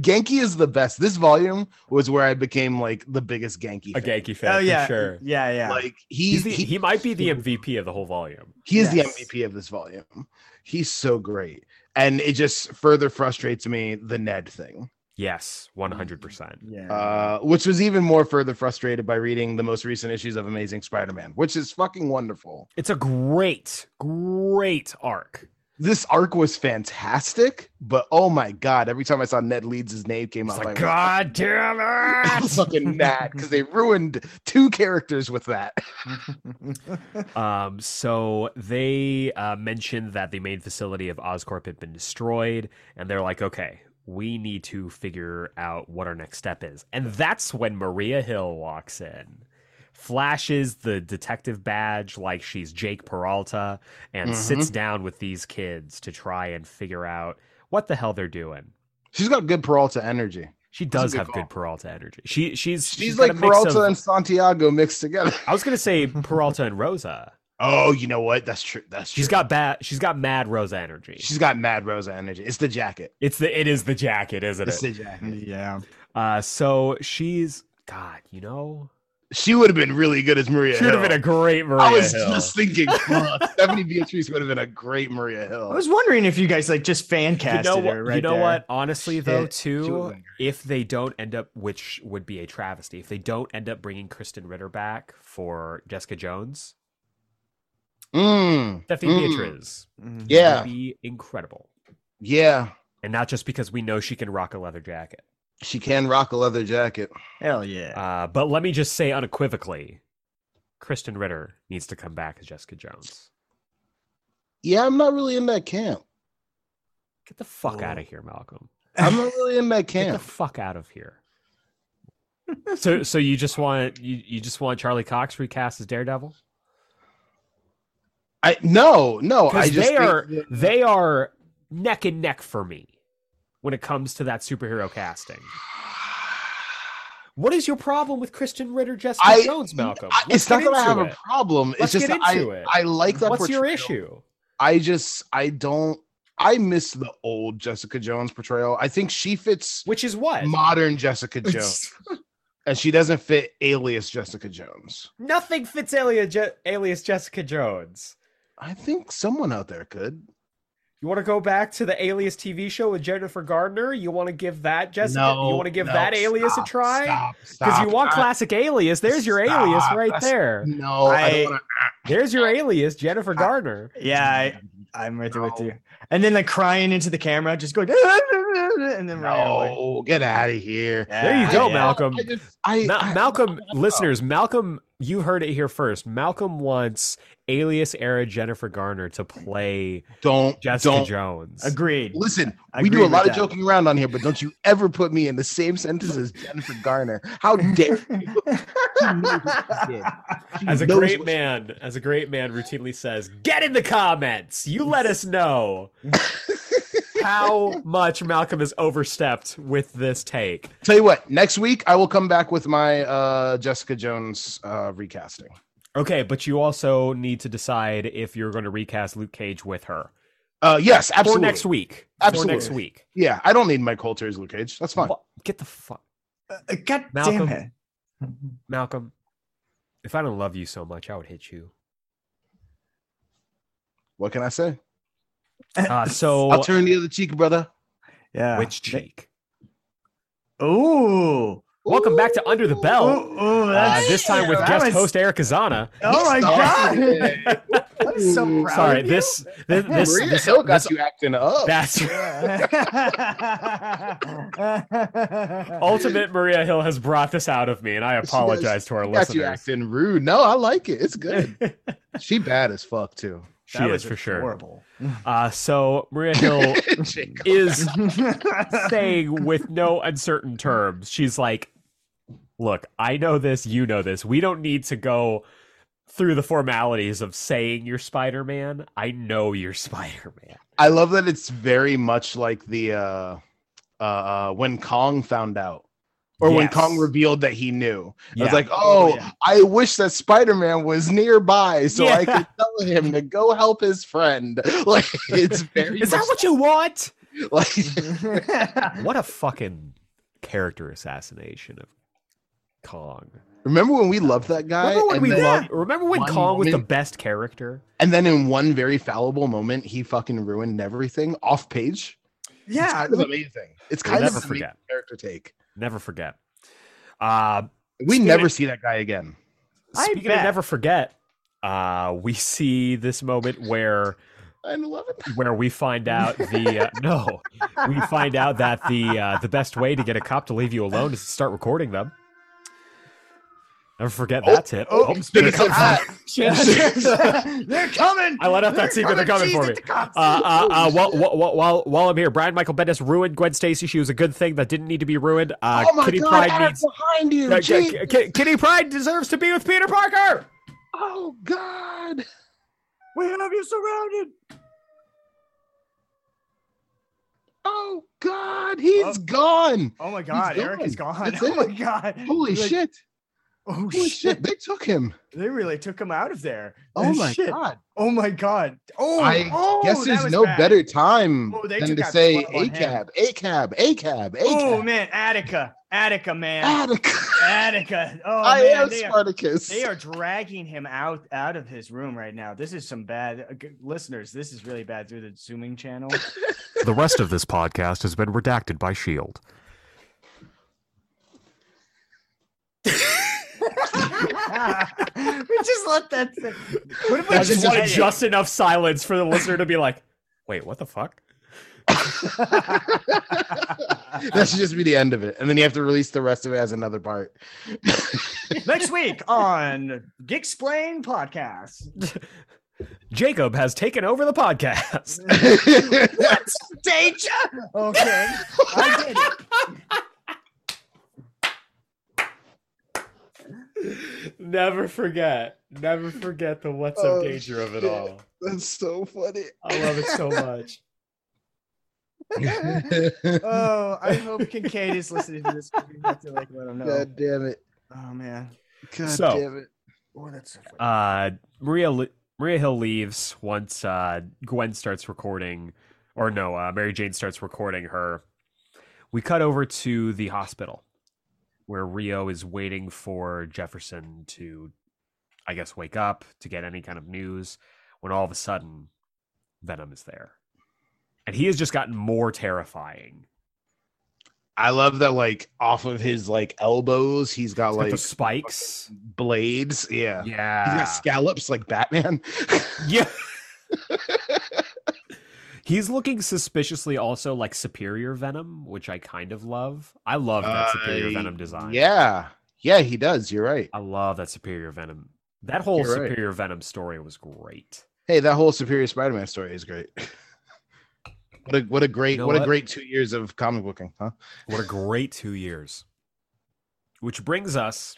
Ganke is the best. This volume was where I became like the biggest Ganke. A fan. Ganke fan, oh yeah, for sure. yeah, yeah. Like He's he's, the, he, he might be the MVP of the whole volume. he is Yes. the MVP of this volume. He's so great, and it just further frustrates me the Ned thing, Yes, one hundred percent. yeah. uh, which was even more further frustrated by reading the most recent issues of Amazing Spider-Man, which is fucking wonderful. It's a great, great arc. This arc was fantastic, but oh my god! Every time I saw Ned Leeds' name came It's up, like, I God damn I'm it! fucking mad because they ruined two characters with that. Um, so they uh, mentioned that the main facility of Oscorp had been destroyed, and they're like, okay, we need to figure out what our next step is. And that's when Maria Hill walks in, flashes the detective badge like she's Jake Peralta, and Mhm. sits down with these kids to try and figure out what the hell they're doing. She's got good Peralta energy. She does good have call. good Peralta energy. She she's She's, got like Peralta of- and Santiago mixed together. I was gonna say Peralta and Rosa. Oh, you know what? That's true. That's true. She's got bad. She's got mad Rosa energy. she's got mad Rosa energy. It's the jacket. It's the it is the jacket, isn't It's it? the jacket. yeah. Uh, so she's God, you know, She would have been really good as Maria. she would have been a great Maria Hill. I was Hill. just thinking, Stephanie Beatriz would have been a great Maria Hill. I was wondering if you guys like just fan you casted know her right you know there. what? Honestly, though, Shit, she would've too, if they don't end up, which would be a travesty, if they don't end up bringing Krysten Ritter back for Jessica Jones, Mm, Stephanie mm, Beatriz Mhm. Yeah, would be incredible, yeah. and not just because we know she can rock a leather jacket. She can rock a leather jacket. Hell yeah. Uh, but let me just say unequivocally, Krysten Ritter needs to come back as Jessica Jones. Yeah, I'm not really in that camp. Get the fuck Oh. out of here, Malcolm. I'm not really in that camp. Get the fuck out of here. so, so you just want you, you just want Charlie Cox recast as Daredevil? I no, no. I just they are that- they are neck and neck for me when it comes to that superhero casting. What is your problem with Krysten Ritter, Jessica I- Jones, Malcolm? I- it's not that I have into a problem. Let's it's just that I, it. I like that. What's your issue? I just I don't I miss the old Jessica Jones portrayal. I think she fits Which is what? modern Jessica Jones, and she doesn't fit alias Jessica Jones. Nothing fits alias, Je- alias Jessica Jones. I think someone out there could. You want to go back to the Alias TV show with Jennifer Garner? You want to give that Jessica? you want to give no, that Alias stop, a try? Because you want I- classic Alias. There's your Alias right there. No, I, I- wanna, There's your Alias, Jennifer Garner. yeah, I, I'm right there with you. And then like crying into the camera, just going, and then right no, get out of here. There you go, yeah. Malcolm. I just, I, Ma- I- Malcolm, I- listeners, Malcolm You heard it here first. Malcolm wants alias era Jennifer Garner to play Don't Jessica don't Jones. Agreed. listen. I we do a lot of that. joking around on here, but don't you ever put me in the same sentence as Jennifer Garner. How dare you? As a great man, as a great man routinely says, get in the comments. You let us know how much Malcolm has overstepped with this take. Tell you what, next week I will come back with my uh Jessica Jones uh recasting. Okay, but you also need to decide if you're going to recast Luke Cage with her Uh yes, for absolutely. next week. Absolutely. For next week. Yeah, I don't need Mike Colter as Luke Cage. That's fine. Get the fuck, Uh, God Malcolm. damn it. Malcolm. If I don't love you so much, I would hit you. What can I say? Uh, so I'll turn the other cheek, brother. Yeah. which cheek? Ooh. Welcome back to Under the Bell. Ooh, ooh, Uh, this time with guest was- host Eric Azana. Oh my god. I'm so proud Sorry, of you. this this this, Maria this, Hill got this- you acting up. that's Yeah. ultimate Maria Hill has brought this out of me, and I She does- apologize to our she got you listeners. acting rude. No, I like it. It's good. she bad as fuck too. She That is was for sure. adorable. Uh, so Maria Hill is saying with no uncertain terms, she's like, "Look, I know this, you know this. We don't need to go." Through the formalities of saying you're Spider Man, I know you're Spider Man. I love that it's very much like the uh uh, uh when Kong found out. Or when Kong revealed that he knew. I was like, Oh, oh, yeah. I wish that Spider-Man was nearby so I could tell him to go help his friend. Like it's very Is that what you want? like What a fucking character assassination of Kong. remember when we loved that guy? Remember when we then, loved? Remember when Kong was the best character? and then in one very fallible moment, he fucking ruined everything off page. It's yeah. kind of amazing. It's We'll kind never of amazing forget. character take. Never forget. Uh, We never of- see that guy again. I speaking bet. of never forget, uh, we see this moment where I love it. where we find out the uh, no, we find out that the uh, the best way to get a cop to leave you alone is to start recording them. Never forget Oh, that tip. oh, Speaking of that, They're coming. I let out that secret. They're coming for me. Uh, uh, uh, while, while, while, while I'm here, Brian Michael Bendis ruined Gwen Stacy. She was a good thing that didn't need to be ruined. Uh, oh my Kitty god, Pryde Eric needs. behind you. Uh, Jeez. K- K- Kitty Pryde deserves to be with Peter Parker. Oh god. we have you surrounded. Oh god, he's Oh. gone. Oh my god, Eric is gone. gone. That's oh it. my god. Holy Like, shit. Oh Holy shit. shit. They took him. They really took him out of there. Oh my Shit. god. Oh my god. Oh, I oh, guess there's no bad. better time Oh, they than to say 12 on a him. cab, a cab, a cab, Oh man, Attica, Attica, man, Attica. Attica. Oh I man, am they are, Spartacus. they are dragging him out out of his room right now. This is some bad uh, listeners. This is really bad through the zooming channel. The rest of this podcast has been redacted by Shield. We just let that. Sit. What if we I just just wanted just enough silence for the listener to be like, "Wait, what the fuck?" that should just be the end of it. And then you have to release the rest of it as another part. next week on Geeksplain podcast? Jacob has taken over the podcast. What? Danger? Okay, I did it. Never forget, never forget the what's Oh, up danger of it all. That's so funny. I love it so much. Oh, I hope Kincaid is listening to this. To like let him know. God damn it. Oh man. God So- damn it. Oh, that's so funny. Uh, Maria Li- Maria Hill leaves once uh, Gwen starts recording, or no, uh, Mary Jane starts recording her. We cut over to the hospital where Rio is waiting for Jefferson to, I guess, wake up to get any kind of news. When all of a sudden, Venom is there, and he has just gotten more terrifying. I love that like off of his like elbows, he's got He's got like the spikes. blades. Yeah. He's Yeah, got scallops like Batman. Yeah. He's looking suspiciously also like Superior Venom, which I kind of love. I love that Superior Uh, Venom design. Yeah. Yeah, he does. You're right. I love that Superior Venom. That whole You're right. Superior Venom story was great. Hey, that whole Superior Spider-Man story is great. what a what a great You know what, a great two years of comic booking, huh? What a great two years. Which brings us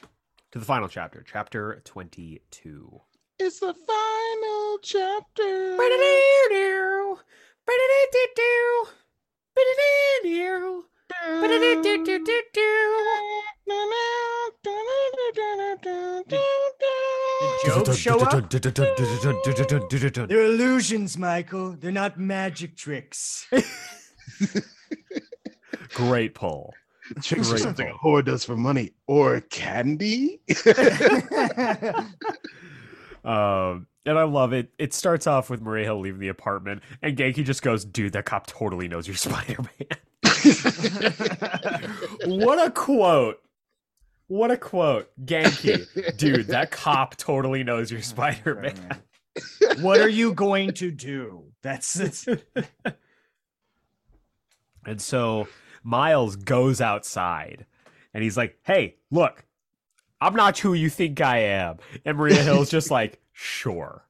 to the final chapter, chapter 22. It's the final chapter. Show up? They're illusions, Michael. They're not magic tricks. Great pull. Tricks are something a whore does for money or candy. Um, and I love it. It starts off with Maria Hill leaving the apartment, and Ganke just goes, "Dude, that cop totally knows you're Spider Man." what a quote! What a quote, Ganke. Dude, that cop totally knows you're oh, Spider Man. what are you going to do? That's, that's And so Miles goes outside, and he's like, "Hey, look, I'm not who you think I am." And Maria Hill's just like, "Sure."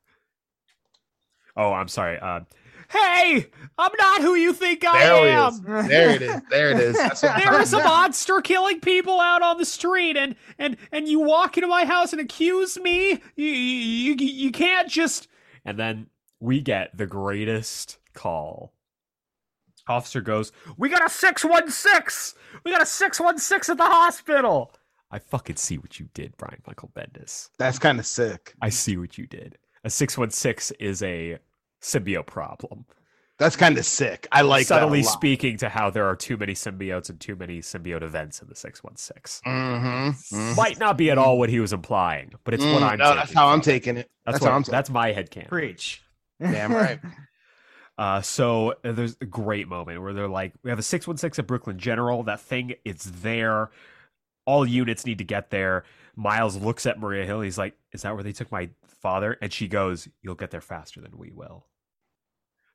Oh, I'm sorry. Uh, hey, I'm not who you think I there am. he. There it is. There it is. There is a monster killing people out on the street, and and and you walk into my house and accuse me. You you you, you can't just. And then we get the greatest call. Officer goes, "We got a six one six. We got a six one six at the hospital." I fucking see what you did, Brian Michael Bendis. That's kind of sick. I see what you did. A six one six is a symbiote problem. That's kind of sick. I like subtly that a speaking to how there are too many symbiotes and too many symbiote events in the 616. Mm-hmm. mhm. Might not be at all what he was implying, but it's what Mm, I'm no, that's taking how I'm it. taking it. That's, That's, what, how I'm taking that's my headcanon. preach. Damn right. Uh, so uh, there's a great moment where they're like, we have a 616 at Brooklyn General. That thing, it's there. All units need to get there. Miles looks at Maria Hill. He's like, is that where they took my father? And she goes, you'll get there faster than we will.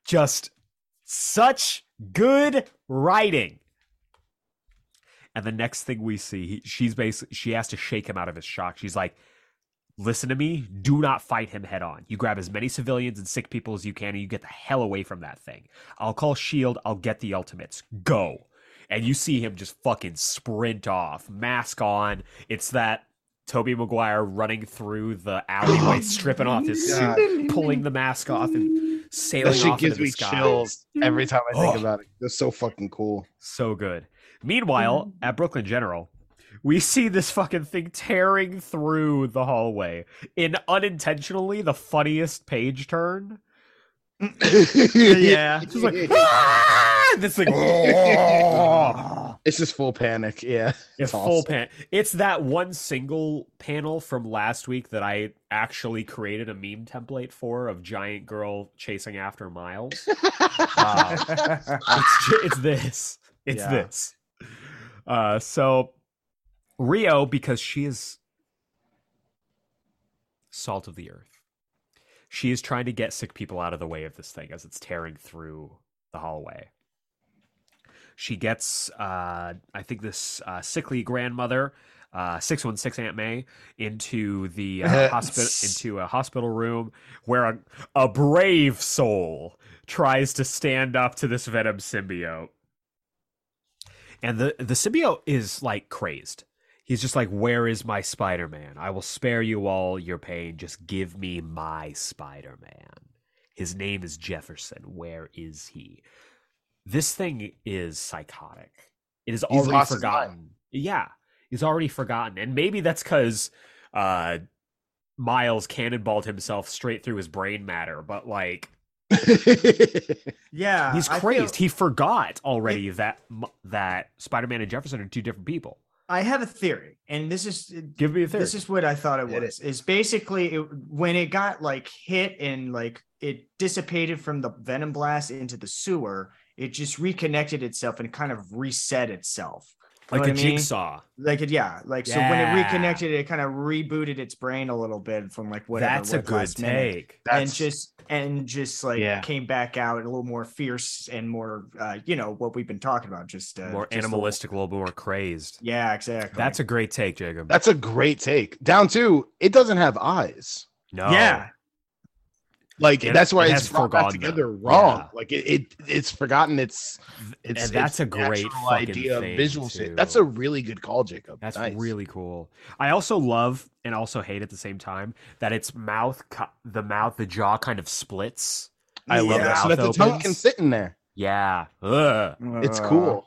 Just such good writing. And the next thing we see, he, she's basically, she has to shake him out of his shock. She's like, listen to me. Do not fight him head on. You grab as many civilians and sick people as you can, and you get the hell away from that thing. I'll call Shield. I'll get the ultimates. Go. And you see him just fucking sprint off, mask on. It's that Tobey Maguire running through the alleyway, stripping off his God. suit, pulling the mask off, and sailing That shit off gives into the me sky. chills every time I think Oh. about it. That's so fucking cool. So good. Meanwhile, mm. at Brooklyn General, we see this fucking thing tearing through the hallway in unintentionally the funniest page turn. yeah. It's just like "Ah!" this thing. It's just full panic. Yeah. It's It's full awesome. pan. It's that one single panel from last week that I actually created a meme template for of giant girl chasing after Miles. Uh, it's it's this. It's Yeah. this. Uh, so Rio, because she is salt of the earth, she is trying to get sick people out of the way of this thing as it's tearing through the hallway. She gets, uh, I think, this uh, sickly grandmother, uh, six one six Aunt May, into the uh, hospital into a hospital room where a, a brave soul tries to stand up to this venom symbiote. And the the symbiote is like crazed. He's just like, "Where is my Spider-Man? I will spare you all your pain. Just give me my Spider-Man. His name is Jefferson. Where is he?" This thing is psychotic. It is He's already lost his forgotten. Yeah, he's already forgotten, and maybe that's because uh, Miles cannonballed himself straight through his brain matter. But like, yeah. He's I feel- crazed. He forgot already that that Spider-Man and Jefferson are two different people. I have a theory, and this is Give me a theory. This is what I thought it Hit was. Is basically it, when it got like hit and like it dissipated from the venom blast into the sewer, it just reconnected itself and kind of reset itself. like what a I mean? jigsaw. Like it, yeah. Like so when it reconnected, it kind of rebooted its brain a little bit from like whatever. That's a good last minute. take. and just and just like Yeah. came back out a little more fierce and more uh you know what we've been talking about just uh, More just a little- animalistic, a little more crazed. yeah exactly That's a great take, Jacob. that's a great take. Down two, it doesn't have eyes. no. yeah Like It- that's why it it's has brought that forgotten them. together wrong. Yeah. Like it, it it's forgotten its it's and that's its a great idea of visual too. shit. That's a really good call, Jacob. That's Nice. really cool. I also love and also hate at the same time that its mouth, the mouth, the jaw kind of splits. I love that. so that the tongue can sit in there. Yeah. Ugh. It's cool.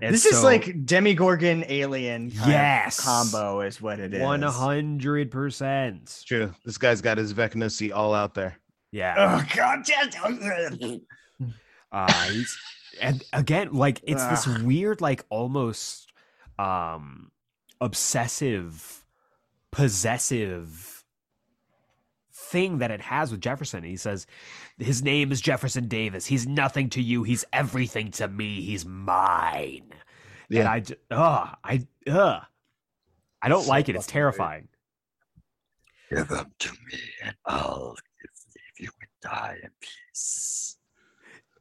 And this is so- like Demogorgon alien Yes. combo is what it is one hundred percent. True. This guy's got his Vecnosi all out there. Yeah. oh god just- Uh, he's, and again, like it's this weird, like almost um obsessive, possessive thing that it has with Jefferson. He says, "His name is Jefferson Davis. He's nothing to you. He's everything to me. He's mine." And Yeah. I, j- ugh, I, ugh, I don't So like it. It's terrifying. Give them to me, and I'll leave you and die in peace.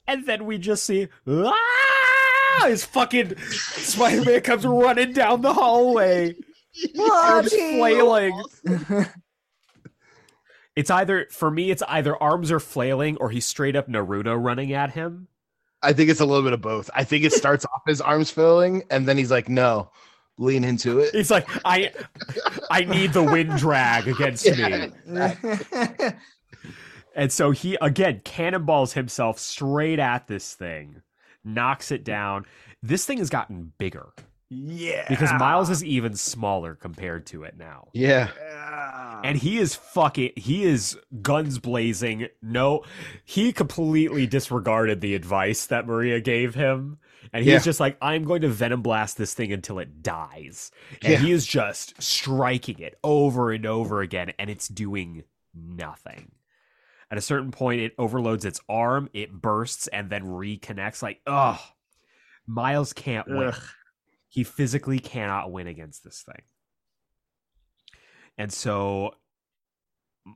And then we just see, ah, his fucking Spider Man comes running down the hallway. arms flailing. It's either for me, it's either arms are flailing or he's straight up Naruto running at him. I think it's a little bit of both. I think it starts off his arms filling, and then he's like, "No, lean into it." He's like, I, I need the wind drag against me, and so he again cannonballs himself straight at this thing, knocks it down. This thing has gotten bigger yeah because Miles is even smaller compared to it now. Yeah, Yeah. And he is fucking he is guns blazing no he completely disregarded the advice that maria gave him and he's Yeah. just like i'm going to venom blast this thing until it dies and Yeah. he is just striking it over and over again and it's doing nothing at a certain point it overloads its arm it bursts and then reconnects like ugh miles can't win Ugh. he physically cannot win against this thing. And so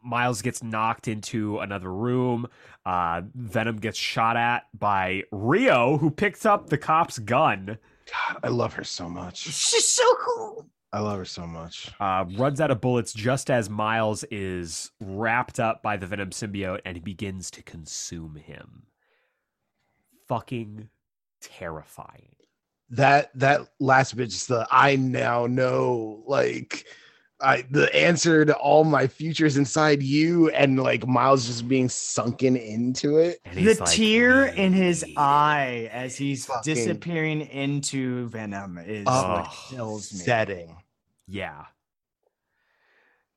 Miles gets knocked into another room. Uh, Venom gets shot at by Rio, who picks up the cop's gun, God, I love her so much. she's so cool I love her so much. uh, runs out of bullets just as Miles is wrapped up by the Venom symbiote and he begins to consume him. Fucking terrifying. That that last bit, just the I now know, like I the answer to all my futures inside you, and like Miles just being sunken into it. The like, tear in his eye as he's Fucking- disappearing into venom is Oh, what kills me Setting. Yeah.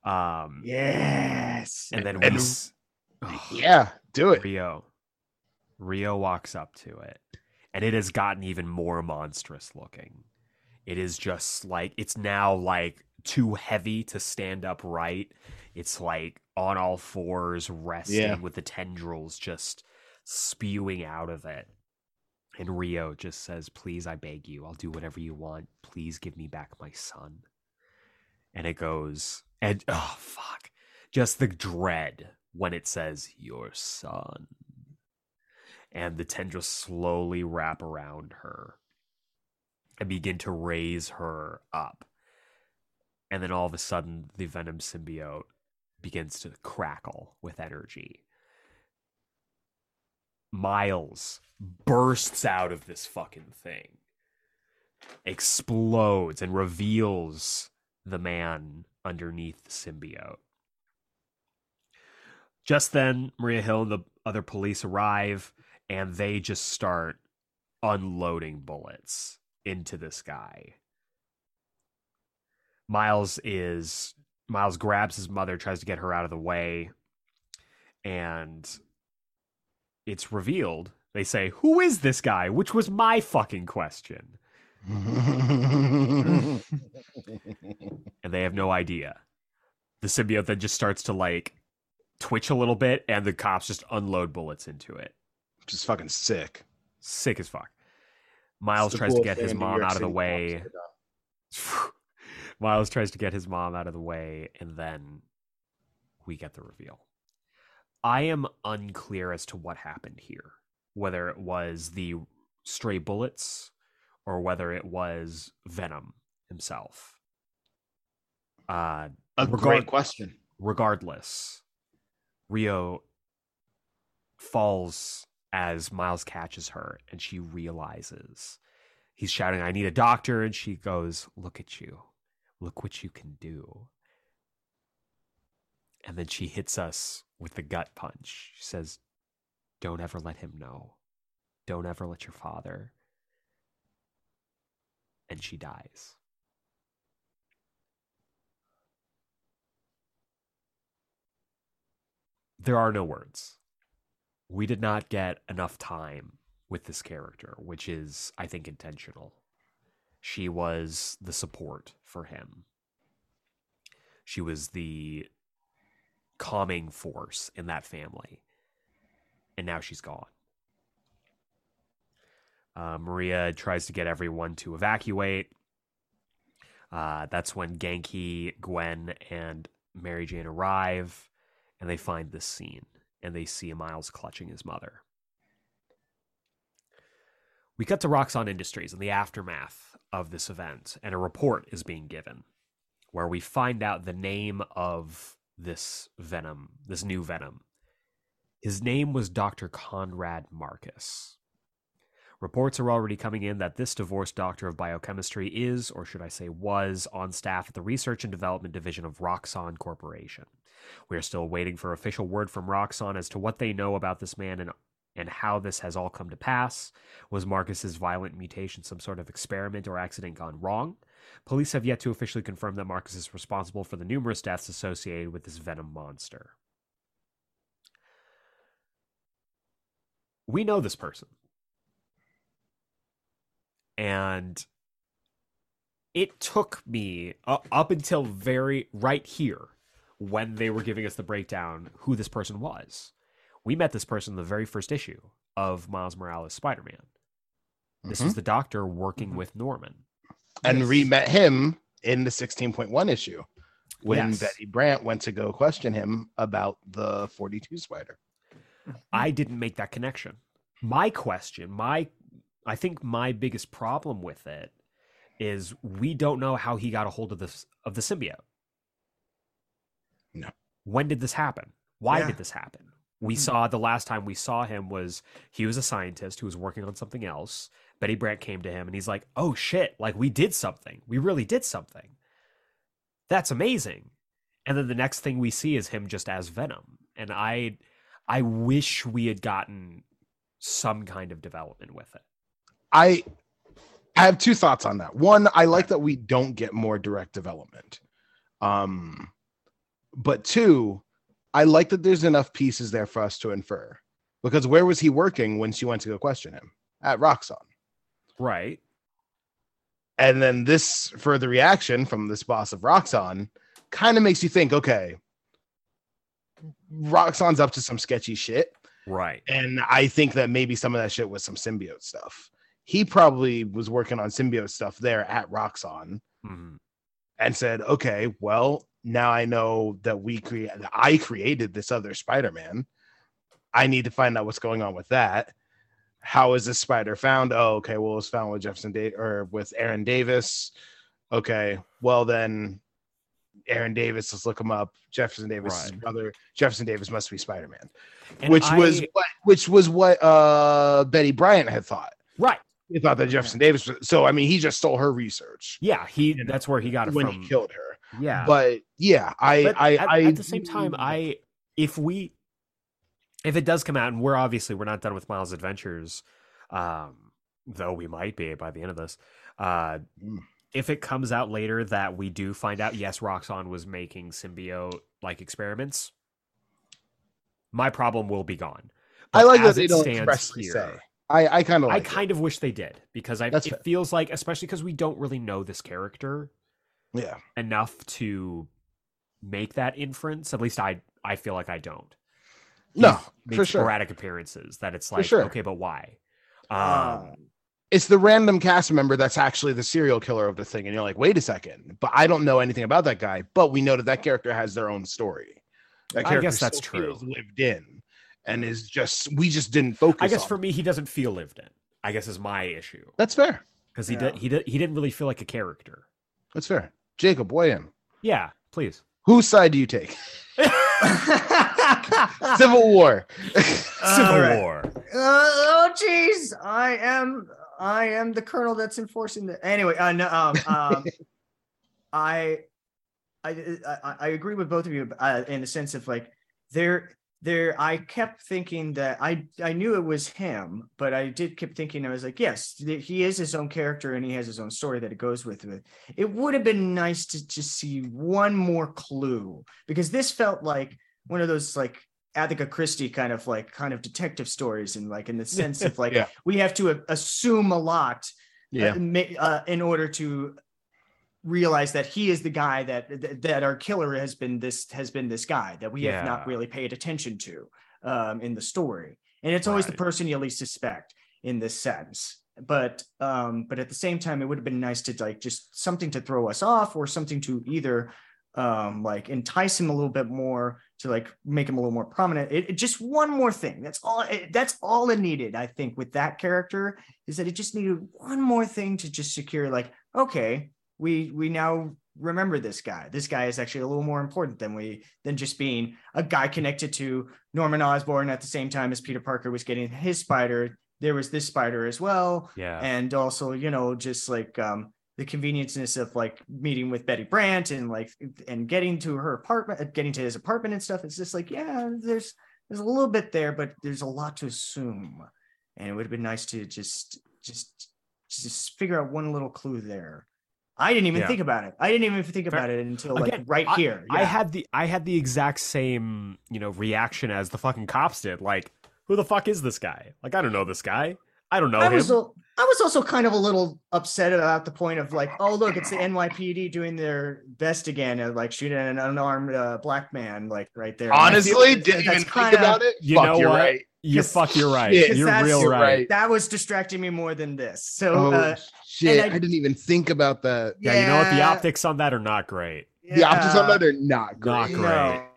Um, yes and then And- we s- Ugh. Yeah, do it. Rio. Rio walks up to it, and it has gotten even more monstrous looking. It is just like it's now like too heavy to stand upright. It's like on all fours, resting Yeah. with the tendrils just spewing out of it. And Rio just says, Please, I beg you, I'll do whatever you want. Please give me back my son. And it goes, and oh, fuck. Just the dread when it says, Your son. And the tendrils slowly wrap around her and begin to raise her up. And then all of a sudden, the Venom symbiote begins to crackle with energy. Miles bursts out of this fucking thing, explodes, and reveals the man underneath the symbiote. Just then, Maria Hill and the other police arrive, and they just start unloading bullets into this guy. Miles is Miles grabs his mother, tries to get her out of the way, and it's revealed. They say, "Who is this guy?" Which was my fucking question, and they have no idea. The symbiote then just starts to like twitch a little bit, and the cops just unload bullets into it. just fucking sick. Sick as fuck. Miles tries to get his mom out of the way. cops ever done. Miles tries to get his mom out of the way, and then we get the reveal. I am unclear as to what happened here, whether it was the stray bullets or whether it was Venom himself. Uh, A Regard- great question. regardless, Rio falls as Miles catches her and she realizes he's shouting, I need a doctor. And she goes, Look at you. Look what you can do. And then she hits us with the gut punch. She says, Don't ever let him know. Don't ever let your father. And she dies. there are no words. We did not get enough time with this character, which is, I think, intentional. She was the support for him. She was the calming force in that family. And now she's gone. Uh, Maria tries to get everyone to evacuate. Uh, that's when Ganke, Gwen, and Mary Jane arrive and they find this scene and they see Miles clutching his mother. We cut to Roxxon Industries in the aftermath of this event, and a report is being given where we find out the name of this venom, this new venom. His name was Dr. Conrad Marcus. Reports are already coming in that this divorced doctor of biochemistry is, or should I say, was, on staff at the Research and Development Division of Roxxon Corporation. We are still waiting for official word from Roxxon as to what they know about this man and and how this has all come to pass. Was Marcus's violent mutation some sort of experiment or accident gone wrong? Police have yet to officially confirm that Marcus is responsible for the numerous deaths associated with this venom monster. We know this person. And it took me uh, up until very right here when they were giving us the breakdown who this person was. We met this person in the very first issue of Miles Morales Spider Man. This Mhm. was the doctor working Mhm. with Norman. and Yes. re met him in the 16.1 issue when Yes. Betty Brant went to go question him about the 42 spider. I didn't make that connection. My question, my I think my biggest problem with it is we don't know how he got a hold of this of the symbiote. No. When did this happen? Why Yeah. did this happen? We Hmm. saw the last time we saw him was he was a scientist who was working on something else. Betty Brant came to him and he's like, "Oh shit, like we did something. We really did something." That's amazing. And then the next thing we see is him just as Venom. And I I wish we had gotten some kind of development with it. I I have two thoughts on that. One, I like that we don't get more direct development. Um but two, I like that there's enough pieces there for us to infer. Because where was he working when she went to go question him? At Roxxon. Right. And then this further reaction from this boss of Roxxon kind of makes you think, okay, Roxxon's up to some sketchy shit. Right. And I think that maybe some of that shit was some symbiote stuff. He probably was working on symbiote stuff there at Roxxon Mhm. and said, okay, well, now I know that we create I created this other Spider-Man. I need to find out what's going on with that. How is this spider found? Oh, okay. Well, it was found with Jefferson Day or with Aaron Davis. Okay. Well, then Aaron Davis, let's look him up. Jefferson Davis' Right. brother. Jefferson Davis must be Spider-Man And which was what which was what uh Betty Brant had thought. right. He thought that Jefferson Davis was so I mean he just stole her research Yeah, he that's where he got it when from. he killed her. Yeah. But yeah, I But I at, I at the same time, I if we if it does come out, and we're obviously we're not done with Miles' adventures, um, though we might be by the end of this. Uh, Mm. if it comes out later that we do find out, yes, Roxxon was making symbiote like experiments, my problem will be gone. I like that they it don't stands expressly here- say. I I kind of I like kind of wish they did because I, That's it fair. feels like, especially because we don't really know this character yeah. enough to make that inference. At least I I feel like I don't. No, He's made for sure. sporadic apperances that it's like sure. okay, but why? Um, Uh, it's the random cast member that's actually the serial killer of the thing, and you're like, wait a second, but I don't know anything about that guy. But we know that that character has their own story. That I character guess that's true. Lived in, and is just we just didn't focus. I guess on for it. me, he doesn't feel lived in. I guess is my issue that's fair. because he Yeah. did he did he didn't really feel like a character. That's fair. Jacob, weigh in. Yeah, please. Whose side do you take? Civil War. Civil All right. War. Uh, oh jeez, I am I am the colonel that's enforcing the anyway. Uh, no, um, um, I, I I I agree with both of you uh, in the sense of like there there I kept thinking that I I knew it was him, but I did keep thinking I was like yes he is his own character and he has his own story that it goes with it. It would have been nice to just see one more clue because this felt like one of those like Agatha Christie kind of like kind of detective stories and like in the sense of like Yeah. we have to assume a lot uh, ma- uh, in order to realize that he is the guy that that- our killer has been this has been this guy that we have not really paid attention to um, in the story. And it's always the person you least suspect in this sense. But um but at the same time it would have been nice to like just something to throw us off or something to either um like entice him a little bit more to like make him a little more prominent. It, it- just one more thing. That's all it, that's all it needed i think with that character is that it just needed one more thing to just secure like okay we we now remember this guy. This guy is actually a little more important than we than just being a guy connected to norman osborn at the same time as peter parker was getting his spider. There was this spider as well. Yeah. and also you know just like um the convenienceness of like meeting with Betty Brant and like and getting to her apartment getting to his apartment and stuff. It's just like yeah there's there's a little bit there but there's a lot to assume. And it would have been nice to just just just figure out one little clue there I didn't even Yeah. think about it I didn't even think about it until like Again, right I- here I had the I had the exact same, you know, reaction as the fucking cops did. Like, who the fuck is this guy? Like, I don't know this guy. I don't know I him. was, al- I was also kind of a little upset about the point of like, oh look, it's the NYPD doing their best again, and like shooting an unarmed uh, black man, like right there. Honestly, That's- didn't that's even kinda- think about it. You Fuck, know you're what? right. You fuck, you're right. Shit. You're real You're right. right. That was distracting me more than this. So Oh uh, shit! I- I, didn't even think about that. Yeah, you know what? The optics on that are not great. The optics on that are not great. Not great.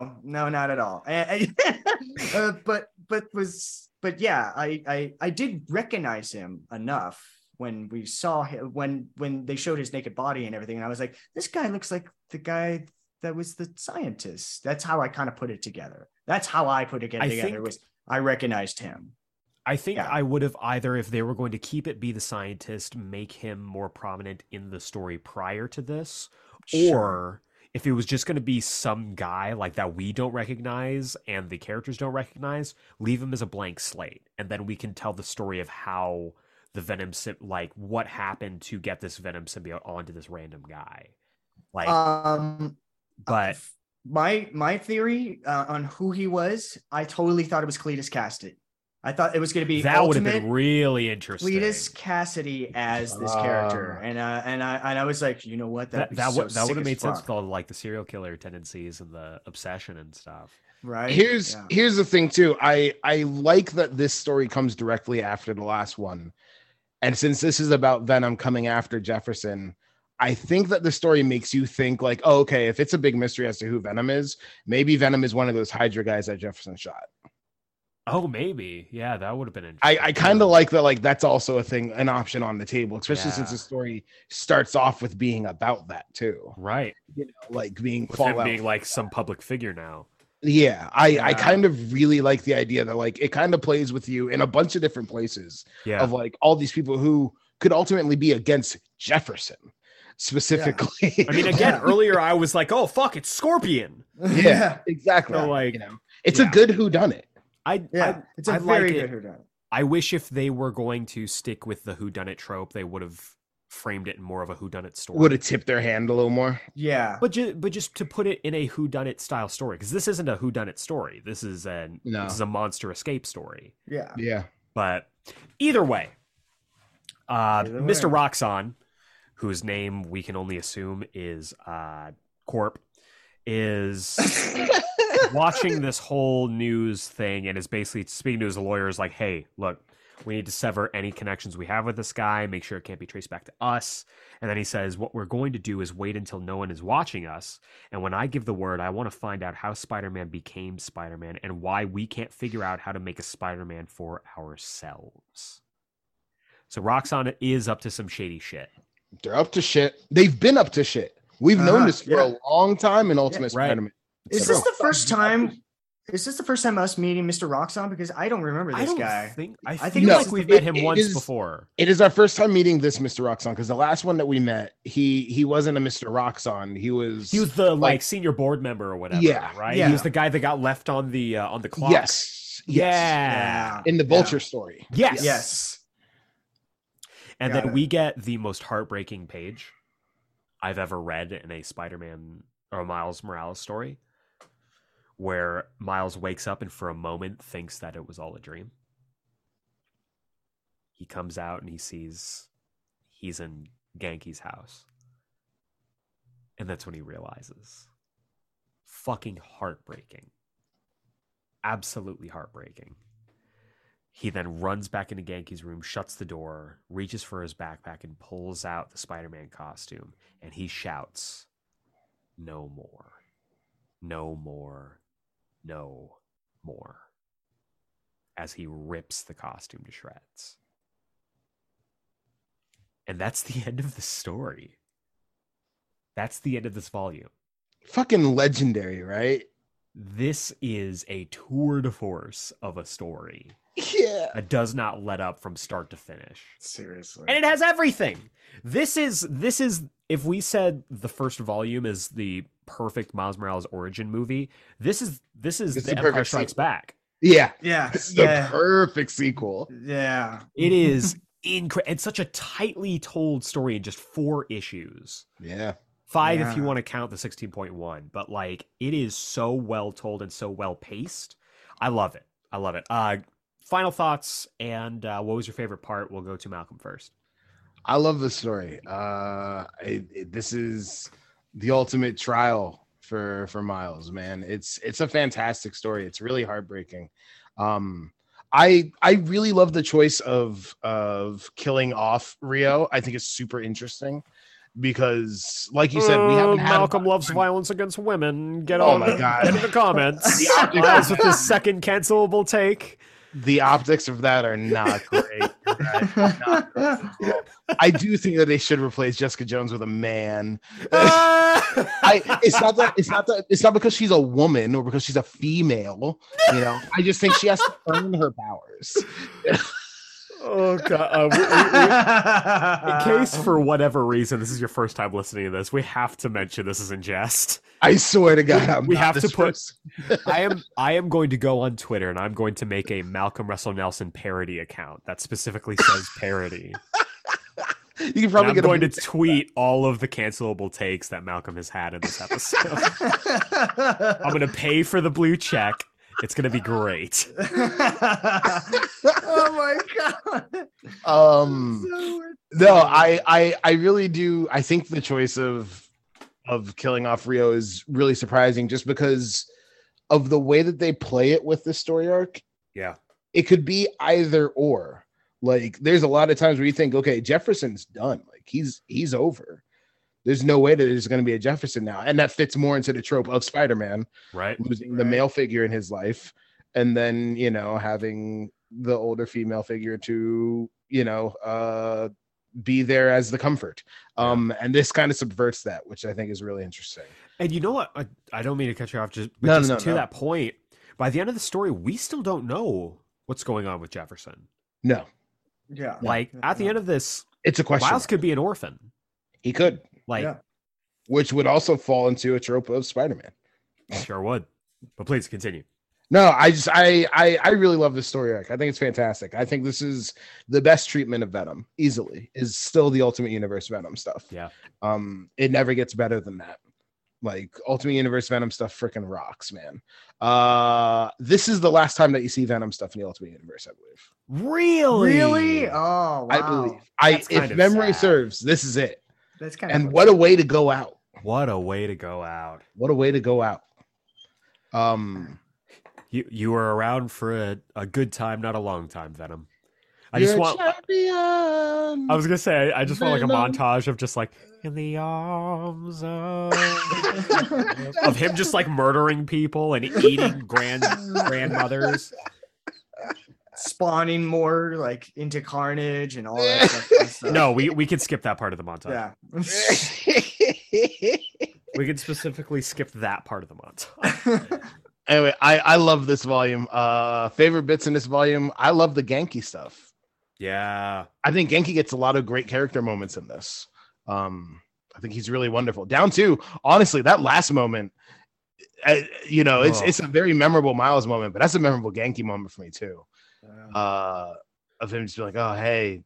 No, no, not at all. Uh, but but was but yeah, I I I did recognize him enough when we saw him when when they showed his naked body and everything, and I was like, this guy looks like the guy that was the scientist. That's how I kind of put it together. That's how I put it together. think- was I recognized him. I think Yeah. I would have either, if they were going to keep it be the scientist, make him more prominent in the story prior to this, or if it was just going to be some guy like that we don't recognize and the characters don't recognize, leave him as a blank slate, and then we can tell the story of how the Venom, like what happened to get this Venom symbiote onto this random guy, like. um, but my my theory uh, on who he was, I totally thought it was Cletus Kasady. I thought it was going to be that would have been really interesting. Cletus Kasady as this Ah. character, and uh, and I and I was like, you know what, that That'd be that so would that would have as made sense with all like the serial killer tendencies and the obsession and stuff. right? here's Yeah. here's the thing too i i like that this story comes directly after the last one and since this is about venom coming after jefferson i think that the story makes you think like oh, okay if it's a big mystery as to who venom is maybe venom is one of those hydra guys that jefferson shot Oh, maybe. Yeah, that would have been i interesting. i kind of like that like that's also a thing an option on the table especially since the story starts off with being about that too right. you know like being With fallout being like some public figure now. yeah i i kind of really like the idea that like it kind of plays with you in a bunch of different places Yeah. of like all these people who could ultimately be against Jefferson specifically. I mean, again, Yeah. earlier I was like, "Oh fuck, it's Scorpion." yeah, exactly. So, like, you know, it's yeah. a good who done it. I yeah, I, it's a I very like good it. whodunit. I wish if they were going to stick with the whodunit trope, they would have framed it in more of a whodunit story. Would have tipped their hand a little more. Yeah, But just, but just to put it in a whodunit style story, because this isn't a whodunit story. This is an No. this is a monster escape story. yeah, Yeah. But either way, uh, Either Mr. way. Roxxon, whose name we can only assume is uh, Corp, is watching this whole news thing and is basically speaking to his lawyers like, "Hey, look, We need to sever any connections we have with this guy, make sure it can't be traced back to us. And then he says, What we're going to do is wait until no one is watching us. And when I give the word, I want to find out how Spider Man became Spider Man and why we can't figure out how to make a Spider Man for ourselves. So Roxana is up to some shady shit. They're up to shit. They've been up to shit. We've known Uh-huh, this for yeah. a long time in Ultimate right. Spider-Man. Is this the first time? Is this the first time us meeting Mr. Roxxon? Because I don't remember this I don't guy. think I, I think think No, like we've met him once is- before. It is our first time meeting this Mr. Roxxon because the last one that we met, he he wasn't a Mr. Roxxon. He was He was the like, like- senior board member or whatever. Yeah, right. yeah. He was the guy that got left on the uh, on the clock. yes, yes. Yeah. in the Vulture story. Yes. Yes. And Got then it. we get the most heartbreaking page I've ever read in a Spider-Man or a Miles Morales story, where Miles wakes up and for a moment thinks that it was all a dream. He comes out and he sees he's in Ganke's house. And that's when he realizes. Fucking heartbreaking. Absolutely heartbreaking. He then runs back into Ganke's room, shuts the door, reaches for his backpack, and pulls out the Spider Man costume. And he shouts, No more. No more. No more. As he rips the costume to shreds. And that's the end of the story. That's the end of this volume. Fucking legendary, right? This is a tour de force of a story Yeah. that does not let up from start to finish. Seriously. And it has everything. This is this is if we said the first volume is the perfect Miles Morales origin movie, this is this is It's the the Empire perfect Strikes sequel. Back. Yeah. yeah. This is the perfect sequel. Yeah. It is incredible. It's such a tightly told story in just four issues. Yeah. Five if you want to count the 16.1, but like it is so well told and so well paced. I love it. I love it. Uh final thoughts and uh, what was your favorite part? We'll go to Malcolm first. I love the story. Uh, it, it- this is the ultimate trial for for Miles, man. It's it's a fantastic story. It's really heartbreaking. Um, I I really love the choice of of killing off Rio. I think it's super interesting because, like you said, we haven't Uh, Malcolm lot loves violence against women. Get Oh on my God. In the comments. The optics Miles of with his second cancelable take. The optics of that are not great. Right? Not great. I do think that they should replace Jessica Jones with a man. I it's not that it's not that it's not because she's a woman or because she's a female. You know, I just think she has to earn her powers. oh god. Uh, we- we- we- in case for whatever reason this is your first time listening to this, we have to mention this is in jest. I swear to God, I'm We have to put-. I am I am going to go on Twitter and I'm going to make a Malcolm Russell Nelson parody account that specifically says parody. You can And probably I'm get going to tweet all of the cancelable takes that Malcolm has had in this episode. I'm going to pay for the blue check. It's going to be great. oh my god. um So no I, I i really do i think the choice of of killing off rio is really surprising just because of the way that they play it with the story arc Yeah. it could be either or like there's a lot of times where you think okay jefferson's done like he's he's over there's no way that there's going to be a jefferson now and that fits more into the trope of spider-man Right? losing the male figure in his life and then you know having the older female figure to you know uh be there as the comfort um and this kind of subverts that which i think is really interesting And you know what? I, I don't mean to cut you off. Just, but No, no, just no, to no. that point, by the end of the story, we still don't know what's going on with Jefferson. no Yeah. Like at the end of this, it's a question Miles could be an orphan. he could Like, Yeah. which would also fall into a trope of spider-man sure would. But please continue. no i just I, I i really love this story arc i think it's fantastic i think this is the best treatment of venom easily is still the ultimate universe venom stuff Yeah. um it never gets better than that like ultimate universe venom stuff freaking rocks man uh this is the last time that you see venom stuff in the ultimate universe i believe Really? Really? Oh wow. i believe i That's kind if memory sad. serves this is it That's kind of and what a way to go out What a way to go out. what a way to go out um You you were around for a, a good time, not a long time, Venom. I just You're want. champion. I was gonna say I just want like a montage of just like in the arms of of him just like murdering people and eating grand grandmothers. Spawning more like into carnage and all that stuff. That's, uh, No, we we could skip that part of the montage. Yeah. We could specifically skip that part of the montage. anyway, I I love this volume. Uh, favorite bits in this volume. I love the Ganke stuff. Yeah. I think Ganke gets a lot of great character moments in this. Um, I think he's really wonderful. Down to honestly, that last moment, uh, you know, it's Oh. it's a very memorable Miles moment, but that's a memorable Ganke moment for me too. Uh, of him just be like, "Oh, hey,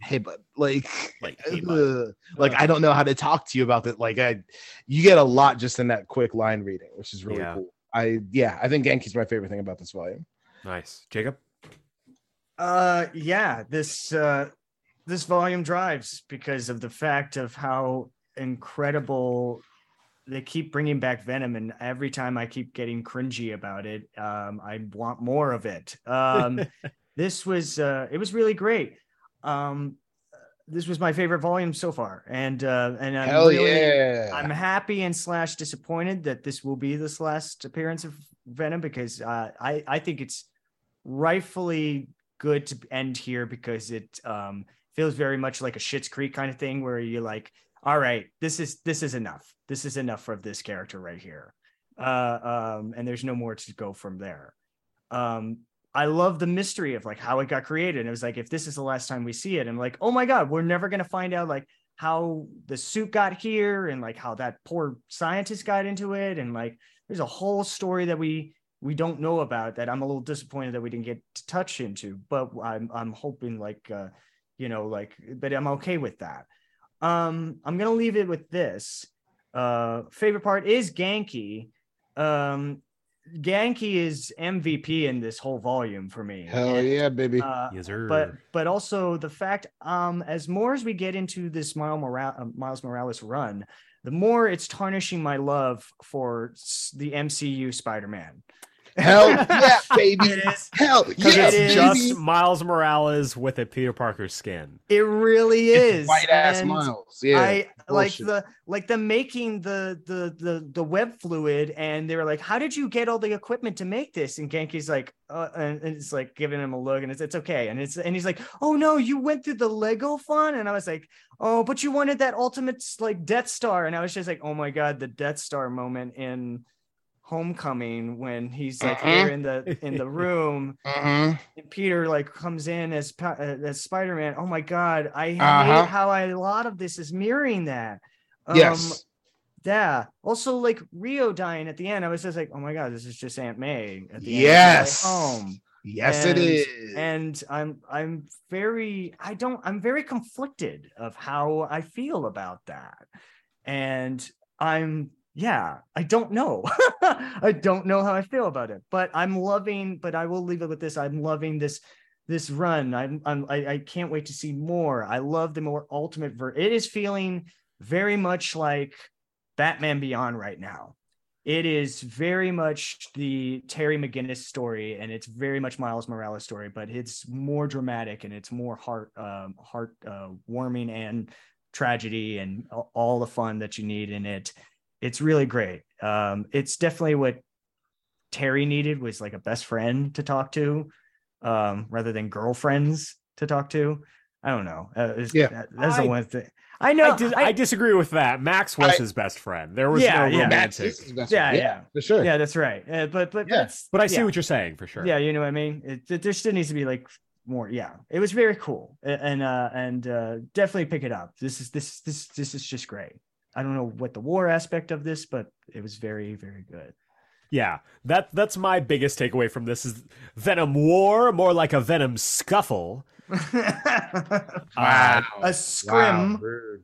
hey, but like, Like, hey, uh, like I don't know how to talk to you about that." Like, I, you get a lot just in that quick line reading, which is really Yeah. cool. I yeah, I think Ganke's my favorite thing about this volume. Nice. Jacob? Uh yeah, this uh this volume drives because of the fact of how incredible they keep bringing back Venom and every time I keep getting cringy about it, um I want more of it. Um this was uh it was really great. Um this was my favorite volume so far and uh and I'm Hell really yeah! I'm happy and slash disappointed that this will be this last appearance of Venom because uh, I I think it's rightfully good to end here because it um, feels very much like a Schitt's Creek kind of thing where you're like, all right, this is this is enough. This is enough of this character right here, uh, um, and there's no more to go from there. Um, I love the mystery of like how it got created. It was like if this is the last time we see it, and like, oh my god, we're never gonna find out like how the suit got here and like how that poor scientist got into it and like there's a whole story that we we don't know about that I'm a little disappointed that we didn't get to touch into but I'm I'm hoping like uh you know like but I'm okay with that um I'm going to leave it with this uh favorite part is Ganke um Ganke is MVP in this whole volume for me Hell And, yeah, baby! uh, Yes, sir. but but also the fact um as more as we get into this Miles Morales, uh, Miles Morales run the more it's tarnishing my love for the MCU Spider-Man Hell yeah, baby! it is Hell Because yeah, it it's is. just! Miles Morales with a Peter Parker skin. it really is White ass Miles. Yeah, I like the like the making the the the the web fluid and they were like how did you get all the equipment to make this and Ganke's like uh, and, and it's like giving him a look and it's it's okay and it's and he's like oh no you went through the Lego fun and I was like oh but you wanted that ultimate like Death Star and I was just like oh my god the Death Star moment in Homecoming when he's like Mhm. there in the in the room Mhm. and Peter like comes in as uh, as Spider Man. Oh my god, I Uh-huh. hate how I, a lot of this is mirroring that. Um, Yes. Yeah. Also, like Rio dying at the end, I was just like, oh my god, this is just Aunt May at the Yes. end. of Home. Yes, it And- is. And I'm I'm very I don't I'm very conflicted of how I feel about that. And I'm yeah, I don't know. I don't know how I feel about it, but I'm loving, but I will leave it with this. I'm loving this this run. I'm, I'm I, I can't wait to see more. I love the more ultimate ver it is feeling very much like Batman Beyond right now. It is very much the Terry McGinnis story, and it's very much Miles Morales story, but it's more dramatic and it's more heart um, heart uh, warming and tragedy and all the fun that you need in it. It's really great. Um, it's definitely what Terry needed was like a best friend to talk to, um, rather than girlfriends to talk to. I don't know. Uh, it's- Yeah. that- that's I- the one thing. I know. I, dis- I- I disagree with that. Max was I- his best friend. There was Yeah, no yeah. Max romantic. is his best Yeah, friend. yeah. for sure. yeah, that's right. Uh, but but Yeah. it's, But I see yeah. what you're saying for sure. Yeah, you know what I mean. It, it- there still needs to be like more. Yeah, it was very cool, and uh, and uh, definitely pick it up. This is this this this is just great. I don't know what the war aspect of this, but it was very very good. Yeah, that that's my biggest takeaway from this is Venom War, more like a Venom scuffle. Uh, a scrim. Wow,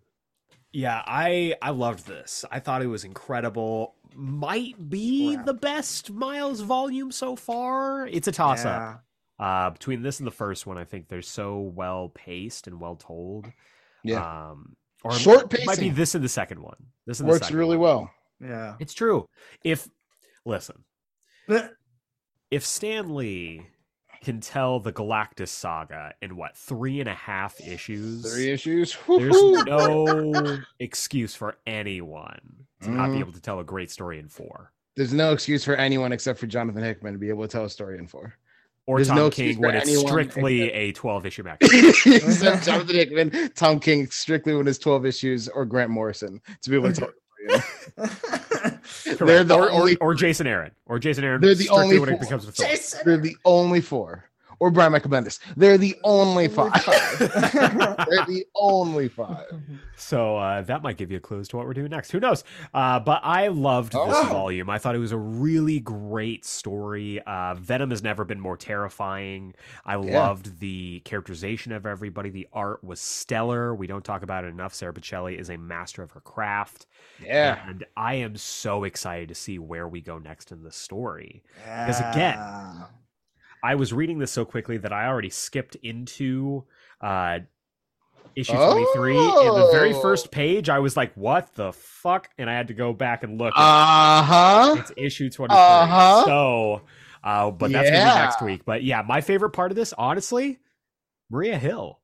yeah, I I loved this. I thought it was incredible. Might be Wow. the best Miles volume so far. It's a toss up. Uh, between this and the first one, I think they're so well paced and well told. Yeah. Um, or Short it might be this and the second one. This and the Works second really one. well. Yeah. It's true. If listen, But if Stan Lee can tell the Galactus saga in what three and a half issues. Three issues. There's no excuse for anyone to not be Mhm. able to tell a great story in four. There's no excuse for anyone except for Jonathan Hickman to be able to tell a story in four. Or There's Tom no King when it's strictly except- a 12 issue max. except Jonathan Hickman, Tom King, strictly when it's 12 issues, or Grant Morrison to be able to tell. a story. They're the or, or, only. or Jason Aaron. Or Jason Aaron They're the only when it becomes a film. Jason. They're the only four. Or Brian Michael Bendis. They're the only five. They're the only five. So uh, that might give you a clue as to what we're doing next. Who knows? Uh, but I loved this Oh. volume. I thought it was a really great story. Uh, Venom has never been more terrifying. I Yeah. loved the characterization of everybody. The art was stellar. We don't talk about it enough. Sara Pichelli is a master of her craft. Yeah. And I am so excited to see where we go next in the story. Yeah. Because again, Yeah. I was reading this so quickly that I already skipped into uh issue 23 and the very Oh. first page I was like what the fuck and I had to go back and look Uh huh. it's issue 23 Uh-huh. so uh but that's gonna be next week but yeah my favorite part of this honestly Maria Hill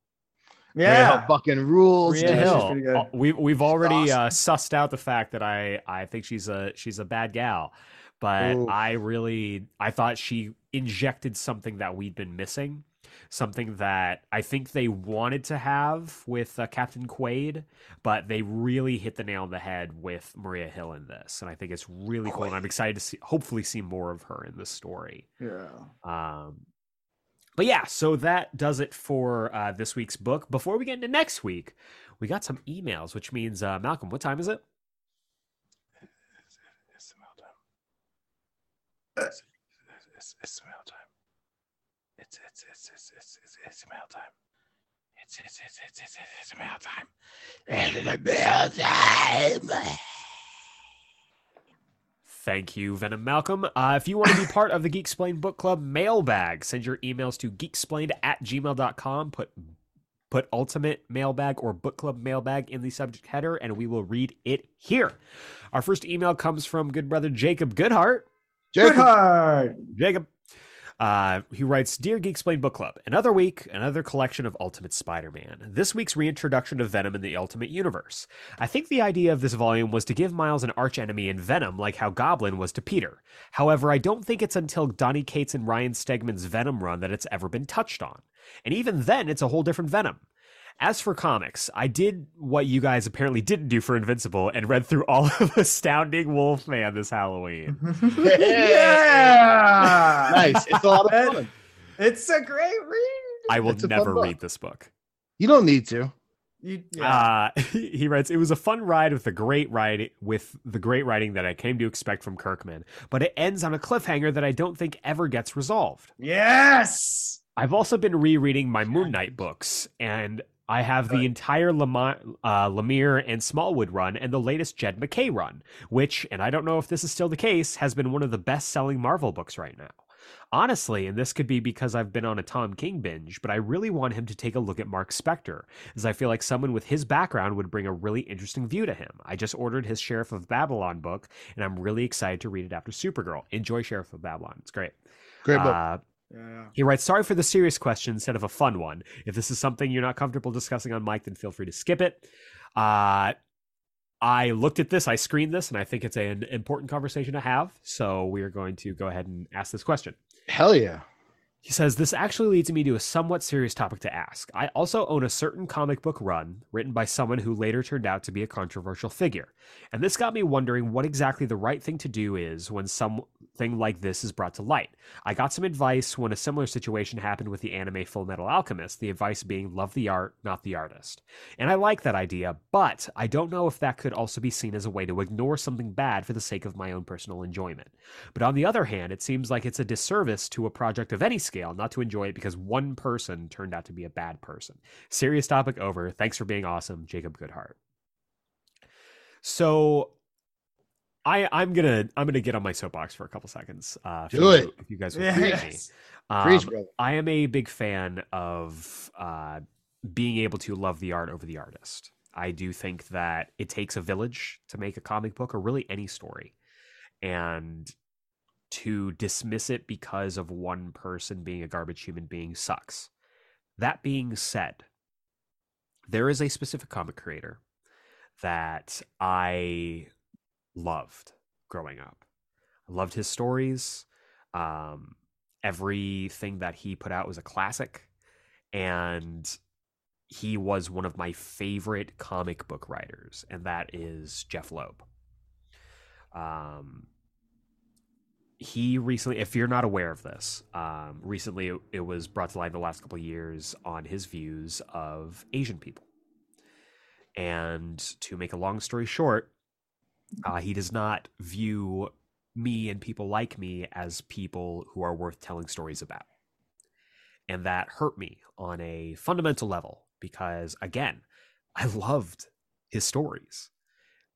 yeah. fucking rules. Maria dude. Hill good. Uh, we've we've already awesome. uh sussed out the fact that I I think she's a she's a bad gal but Ooh. I really I thought she injected something that we'd been missing, something that I think they wanted to have with uh, Captain Quaid, but they really hit the nail on the head with Maria Hill in this, and I think it's really cool, and I'm excited to see hopefully see more of her in this story. Yeah. Um, but yeah, so that does it for uh, this week's book. Before we get into next week, we got some emails, which means uh, Malcolm, what time is it? It's the mail time. It's, it's, it's mail time. It's it's it's it's it's it's, it's mail time. It's it's it's it's it's it's mail time. It's mail time. Thank you, Venom Malcolm. Uh, if you want to be part of the Geeksplained Book Club mailbag, send your emails to geeksplained at gmail.com. Put put ultimate mailbag or book club mailbag in the subject header, and we will read it here. Our first email comes from good brother Jacob Goodhart. Jacob. Jacob. Uh, he writes, Dear Geeksplained Book Club, another week, another collection of Ultimate Spider Man. This week's reintroduction of Venom in the Ultimate Universe. I think the idea of this volume was to give Miles an archenemy in Venom, like how Goblin was to Peter. However, I don't think it's until Donny Cates and Ryan Stegman's Venom run that it's ever been touched on. And even then, it's a whole different Venom. As for comics, I did what you guys apparently didn't do for Invincible and read through all of Astounding Wolfman this Halloween. yeah. nice. It's a lot of That- fun. It's a great read. I will It's a fun never read this book. You don't need to. You, yeah. Uh, he writes, "It was a fun ride with the great ride with the great writing that I came to expect from Kirkman, but it ends on a cliffhanger that I don't think ever gets resolved. yes. I've also been rereading my Moon Knight books, and I have the entire Lama- uh, Lemire and Smallwood run and the latest Jed MacKay run, which, and I don't know if this is still the case, has been one of the best-selling Marvel books right now." Honestly, and this could be because I've been on a Tom King binge, but I really want him to take a look at Mark Spector, as I feel like someone with his background would bring a really interesting view to him. I just ordered his Sheriff of Babylon book, and I'm really excited to read it after Supergirl. Enjoy Sheriff of Babylon. It's great. Great book. Uh, Yeah. he writes, Sorry for the serious question instead of a fun one. If this is something you're not comfortable discussing on mic, then feel free to skip it. Uh, I looked at this, I screened this, and I think it's an important conversation to have. So we are going to go ahead and ask this question. Hell yeah. He says, This actually leads me to a somewhat serious topic to ask. I also own a certain comic book run written by someone who later turned out to be a controversial figure. And this got me wondering what exactly the right thing to do is when something like this is brought to light. I got some advice when a similar situation happened with the anime Full Metal Alchemist, the advice being love the art, not the artist. And I like that idea, but I don't know if that could also be seen as a way to ignore something bad for the sake of my own personal enjoyment. But on the other hand, it seems like it's a disservice to a project of any scale not to enjoy it because one person turned out to be a bad person. Serious topic over. Thanks for being awesome, Jacob Goodhart. So I I'm gonna I'm gonna get on my soapbox for a couple seconds. Uh, if Do you- it. if you guys will permit me. Yes. Preach, Um. I am a big fan of uh, being able to love the art over the artist. I do think that it takes a village to make a comic book or really any story. And to dismiss it because of one person being a garbage human being sucks. That being said, there is a specific comic creator that I loved growing up. I loved his stories. Um, everything that he put out was a classic. And he was one of my favorite comic book writers, and that is Jeph Loeb. Um, he recently, if you're not aware of this, um, recently it, it was brought to light the last couple of years on his views of Asian people. And to make a long story short, uh, he does not view me and people like me as people who are worth telling stories about. And that hurt me on a fundamental level because, again, I loved his stories.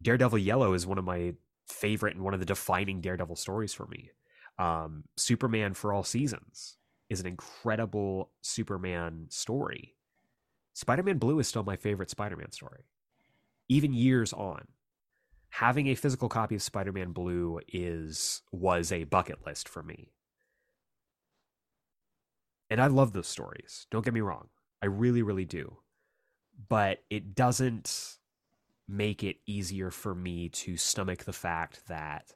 Daredevil Yellow is one of my favorite and one of the defining Daredevil stories for me. Um, Superman for All Seasons is an incredible Superman story. Spider Man Blue is still my favorite Spider Man story, even years on. Having a physical copy of Spider Man Blue is was a bucket list for me. And I love those stories. Don't get me wrong. I really, really do. But it doesn't make it easier for me to stomach the fact that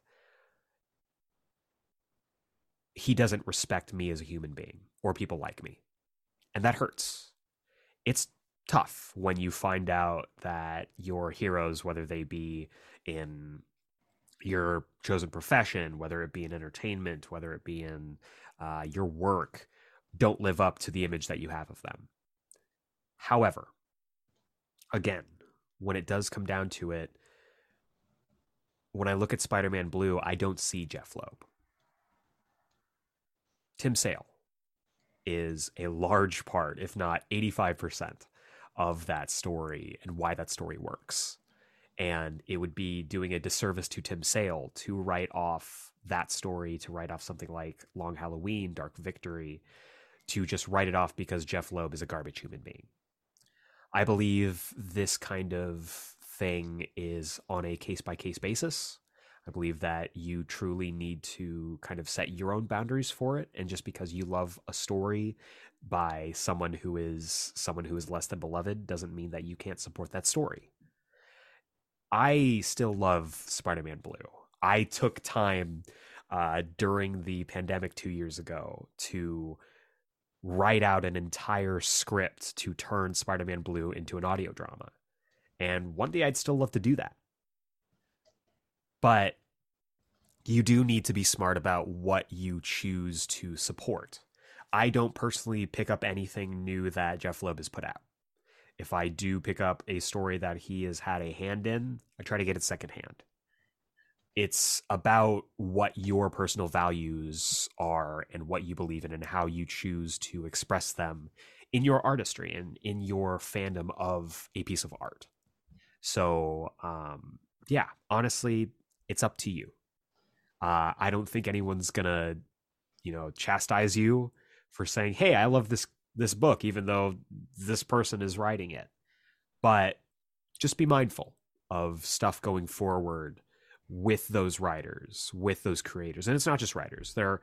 he doesn't respect me as a human being or people like me. And that hurts. It's tough when you find out that your heroes, whether they be in your chosen profession, whether it be in entertainment, whether it be in uh, your work, don't live up to the image that you have of them. However, again, when it does come down to it, when I look at Spider Man Blue, I don't see Jeph Loeb. Tim Sale is a large part, if not 85%, of that story and why that story works. And it would be doing a disservice to Tim Sale to write off that story, to write off something like Long Halloween, Dark Victory, to just write it off because Jeph Loeb is a garbage human being. I believe this kind of thing is on a case by case basis. I believe that you truly need to kind of set your own boundaries for it. And just because you love a story by someone who is someone who is less than beloved doesn't mean that you can't support that story. I still love Spider Man Blue. I took time uh, during the pandemic two years ago to write out an entire script to turn Spider Man Blue into an audio drama. And one day I'd still love to do that. But you do need to be smart about what you choose to support. I don't personally pick up anything new that Jeph Loeb has put out. If I do pick up a story that he has had a hand in, I try to get it secondhand it's about what your personal values are and what you believe in and how you choose to express them in your artistry and in your fandom of a piece of art. So, um, yeah, honestly, it's up to you. Uh, I don't think anyone's gonna, you know, chastise you for saying, "Hey, I love this this book," even though this person is writing it. But just be mindful of stuff going forward with those writers, with those creators. And it's not just writers. There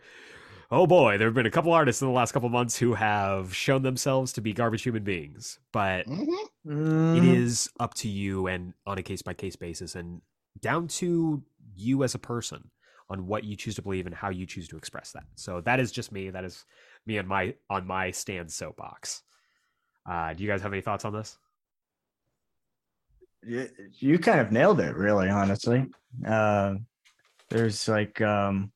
oh boy, there have been a couple artists in the last couple months who have shown themselves to be garbage human beings. But Mhm. it is up to you and on a case by case basis and down to you as a person on what you choose to believe and how you choose to express that. So that is just me. That is me on my on my stand soapbox. Uh, do you guys have any thoughts on this? You, kind of nailed it really honestly. Uh, there's like um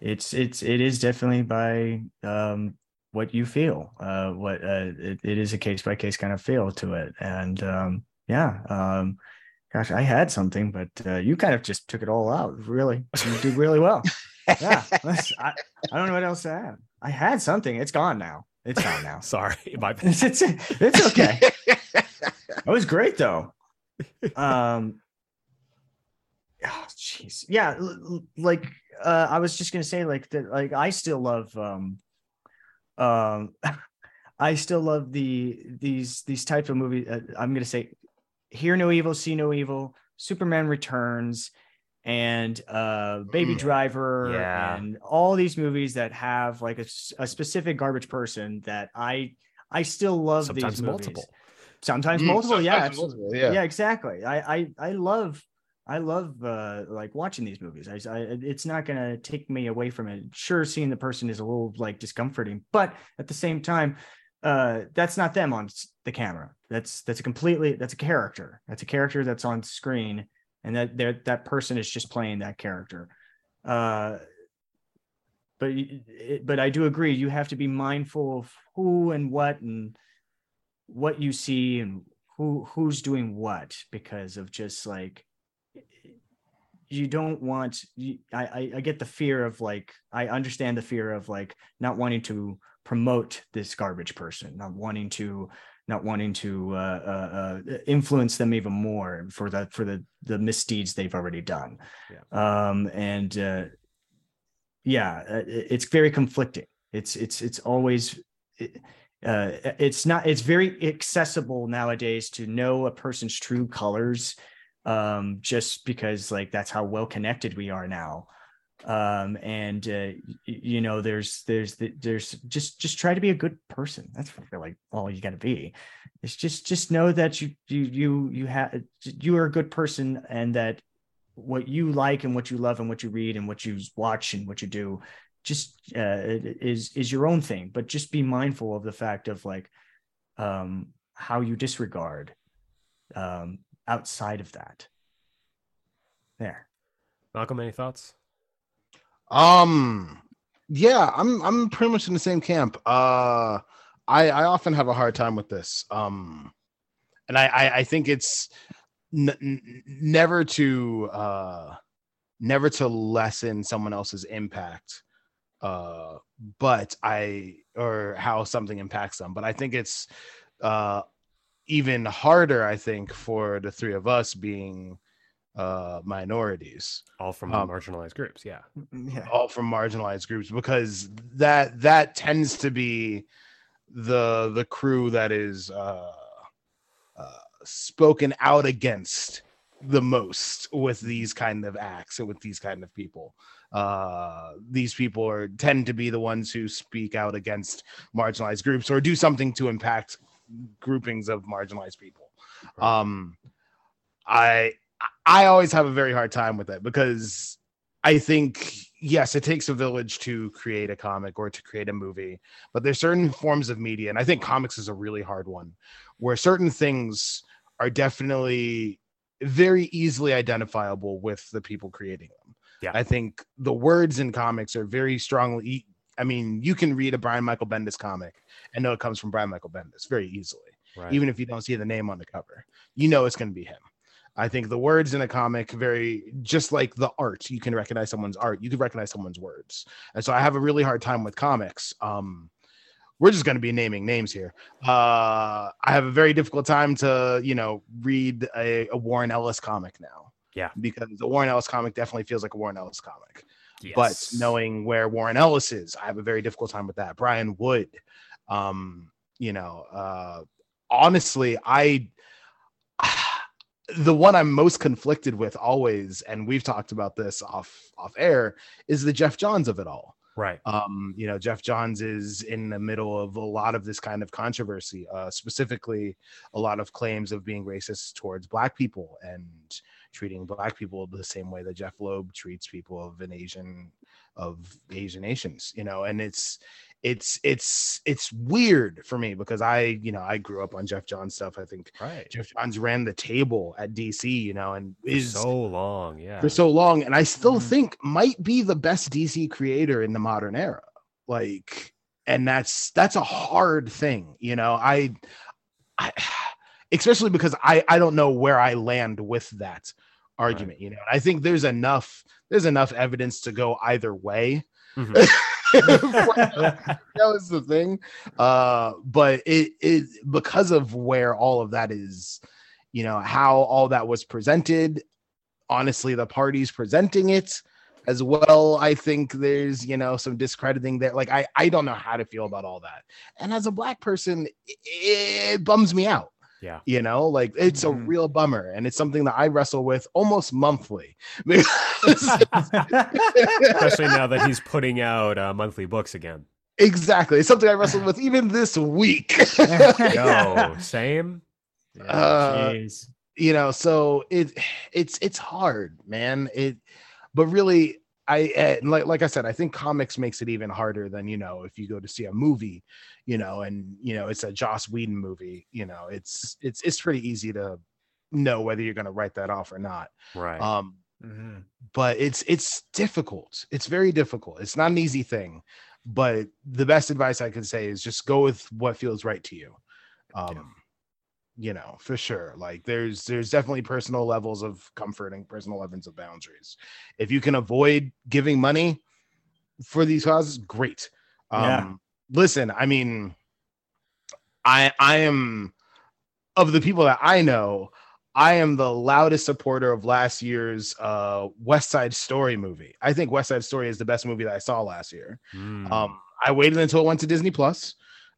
it's it's it is definitely by um what you feel uh what uh it, it is a case by case kind of feel to it. And um yeah um gosh i had something but uh, you kind of just took it all out really. You did really well. Yeah I, I don't know what else to add. I had something. It's gone now. It's gone now. Sorry, my it's, it's, it's okay that was great though. Um oh, jeez. yeah, like uh I was just gonna say like that like I still love um um I still love the these these type of movies. Uh, I'm gonna say Hear No Evil, See No Evil, Superman Returns, and uh Baby Mm. Driver Yeah. and all these movies that have like a specific garbage person that I I still love Sometimes these movies. multiple. Sometimes Mm, multiple, yeah, sometimes absolutely. multiple, yeah. yeah. exactly. I I I love I love uh like watching these movies. I, I it's not gonna take me away from it. Sure, seeing the person is a little like discomforting, but at the same time, uh that's not them on the camera. That's that's a completely that's a character. That's a character that's on screen, and that that that person is just playing that character. Uh but but I do agree. You have to be mindful of who and what and what you see and who who's doing what because of just like you don't want you, I, I i get the fear of like i understand the fear of like not wanting to promote this garbage person not wanting to not wanting to uh, uh, uh, influence them even more for the for the the misdeeds they've already done. Um and uh yeah uh, it's very conflicting. It's it's it's always it- uh it's not it's very accessible nowadays to know a person's true colors um just because like that's how well connected we are now. Um and uh you know there's there's there's just just try to be a good person. That's really all you got to be. It's just just know that you you you you have you are a good person and that what you like and what you love and what you read and what you watch and what you do just uh, is is your own thing but just be mindful of the fact of like um how you disregard um outside of that there Malcolm, any thoughts? Um, yeah, I'm I'm pretty much in the same camp. Uh, I I often have a hard time with this. Um, and I I, I think it's n- n- never to uh never to lessen someone else's impact uh but i or how something impacts them but i think it's uh even harder i think for the three of us being uh minorities All from Um, marginalized groups. Yeah. yeah all from marginalized groups because that that tends to be the the crew that is uh, uh spoken out against the most with these kind of acts and with these kind of people uh these people are tend to be the ones who speak out against marginalized groups or do something to impact groupings of marginalized people um i i always have a very hard time with that because I think yes, it takes a village to create a comic or to create a movie, but there's certain forms of media, and I think comics is a really hard one, where certain things are definitely very easily identifiable with the people creating them. Yeah. I think the words in comics are very strongly. I mean, you can read a Brian Michael Bendis comic and know it comes from Brian Michael Bendis very easily Right. even if you don't see the name on the cover. You know it's going to be him. I think the words in a comic very just like the art. You can recognize someone's art. You can recognize someone's words. And so I have a really hard time with comics. Um we're just going to be naming names here. Uh I have a very difficult time to, you know, read a, a Warren Ellis comic now. Yeah. Because the Warren Ellis comic definitely feels like a Warren Ellis comic Yes. but knowing where Warren Ellis is, I have a very difficult time with that. Brian Wood, um, you know, uh, honestly, I the one I'm most conflicted with always, and we've talked about this off off air, is the Geoff Johns of it all. Right. Um, you know, Geoff Johns is in the middle of a lot of this kind of controversy, uh, specifically a lot of claims of being racist towards black people and treating black people the same way that Jeph Loeb treats people of an Asian of Asian nations, you know, and it's it's it's it's weird for me because I, you know, I grew up on Geoff Johns stuff. I think Right. Geoff Johns ran the table at DC, you know, and For is so long. Yeah. for so long and i still Mhm. think might be the best dc creator in the modern era like and that's that's a hard thing you know i i especially because i i don't know where i land with that argument you know? I think there's enough there's enough evidence to go either way. Mhm. that was the thing. Uh but it it because of where all of that is you know how all that was presented honestly the parties presenting it as well i think there's you know some discrediting there. Like i i don't know how to feel about all that. And as a black person it, it bums me out Yeah. you know like it's a Mhm. real bummer and it's something that i wrestle with almost monthly Especially now that he's putting out uh, monthly books again. exactly. It's something I wrestled with even this week. Yo, same. Uh, you know so it it's it's hard man it but really i eh, like like i said i think comics makes it even harder than you know if you go to see a movie you know and you know it's a joss whedon movie you know it's it's it's pretty easy to know whether you're going to write that off or not. Right. um Mhm. but it's it's difficult. It's very difficult. It's not an easy thing but the best advice i can say is just go with what feels right to you. Um you know for sure like there's there's definitely personal levels of comfort and personal levels of boundaries if you can avoid giving money for these causes great um Yeah. listen i mean i i am of the people that i know I am the loudest supporter of last year's uh, West Side Story movie. I think West Side Story is the best movie that I saw last year. Mm. Um, I waited until it went to Disney Plus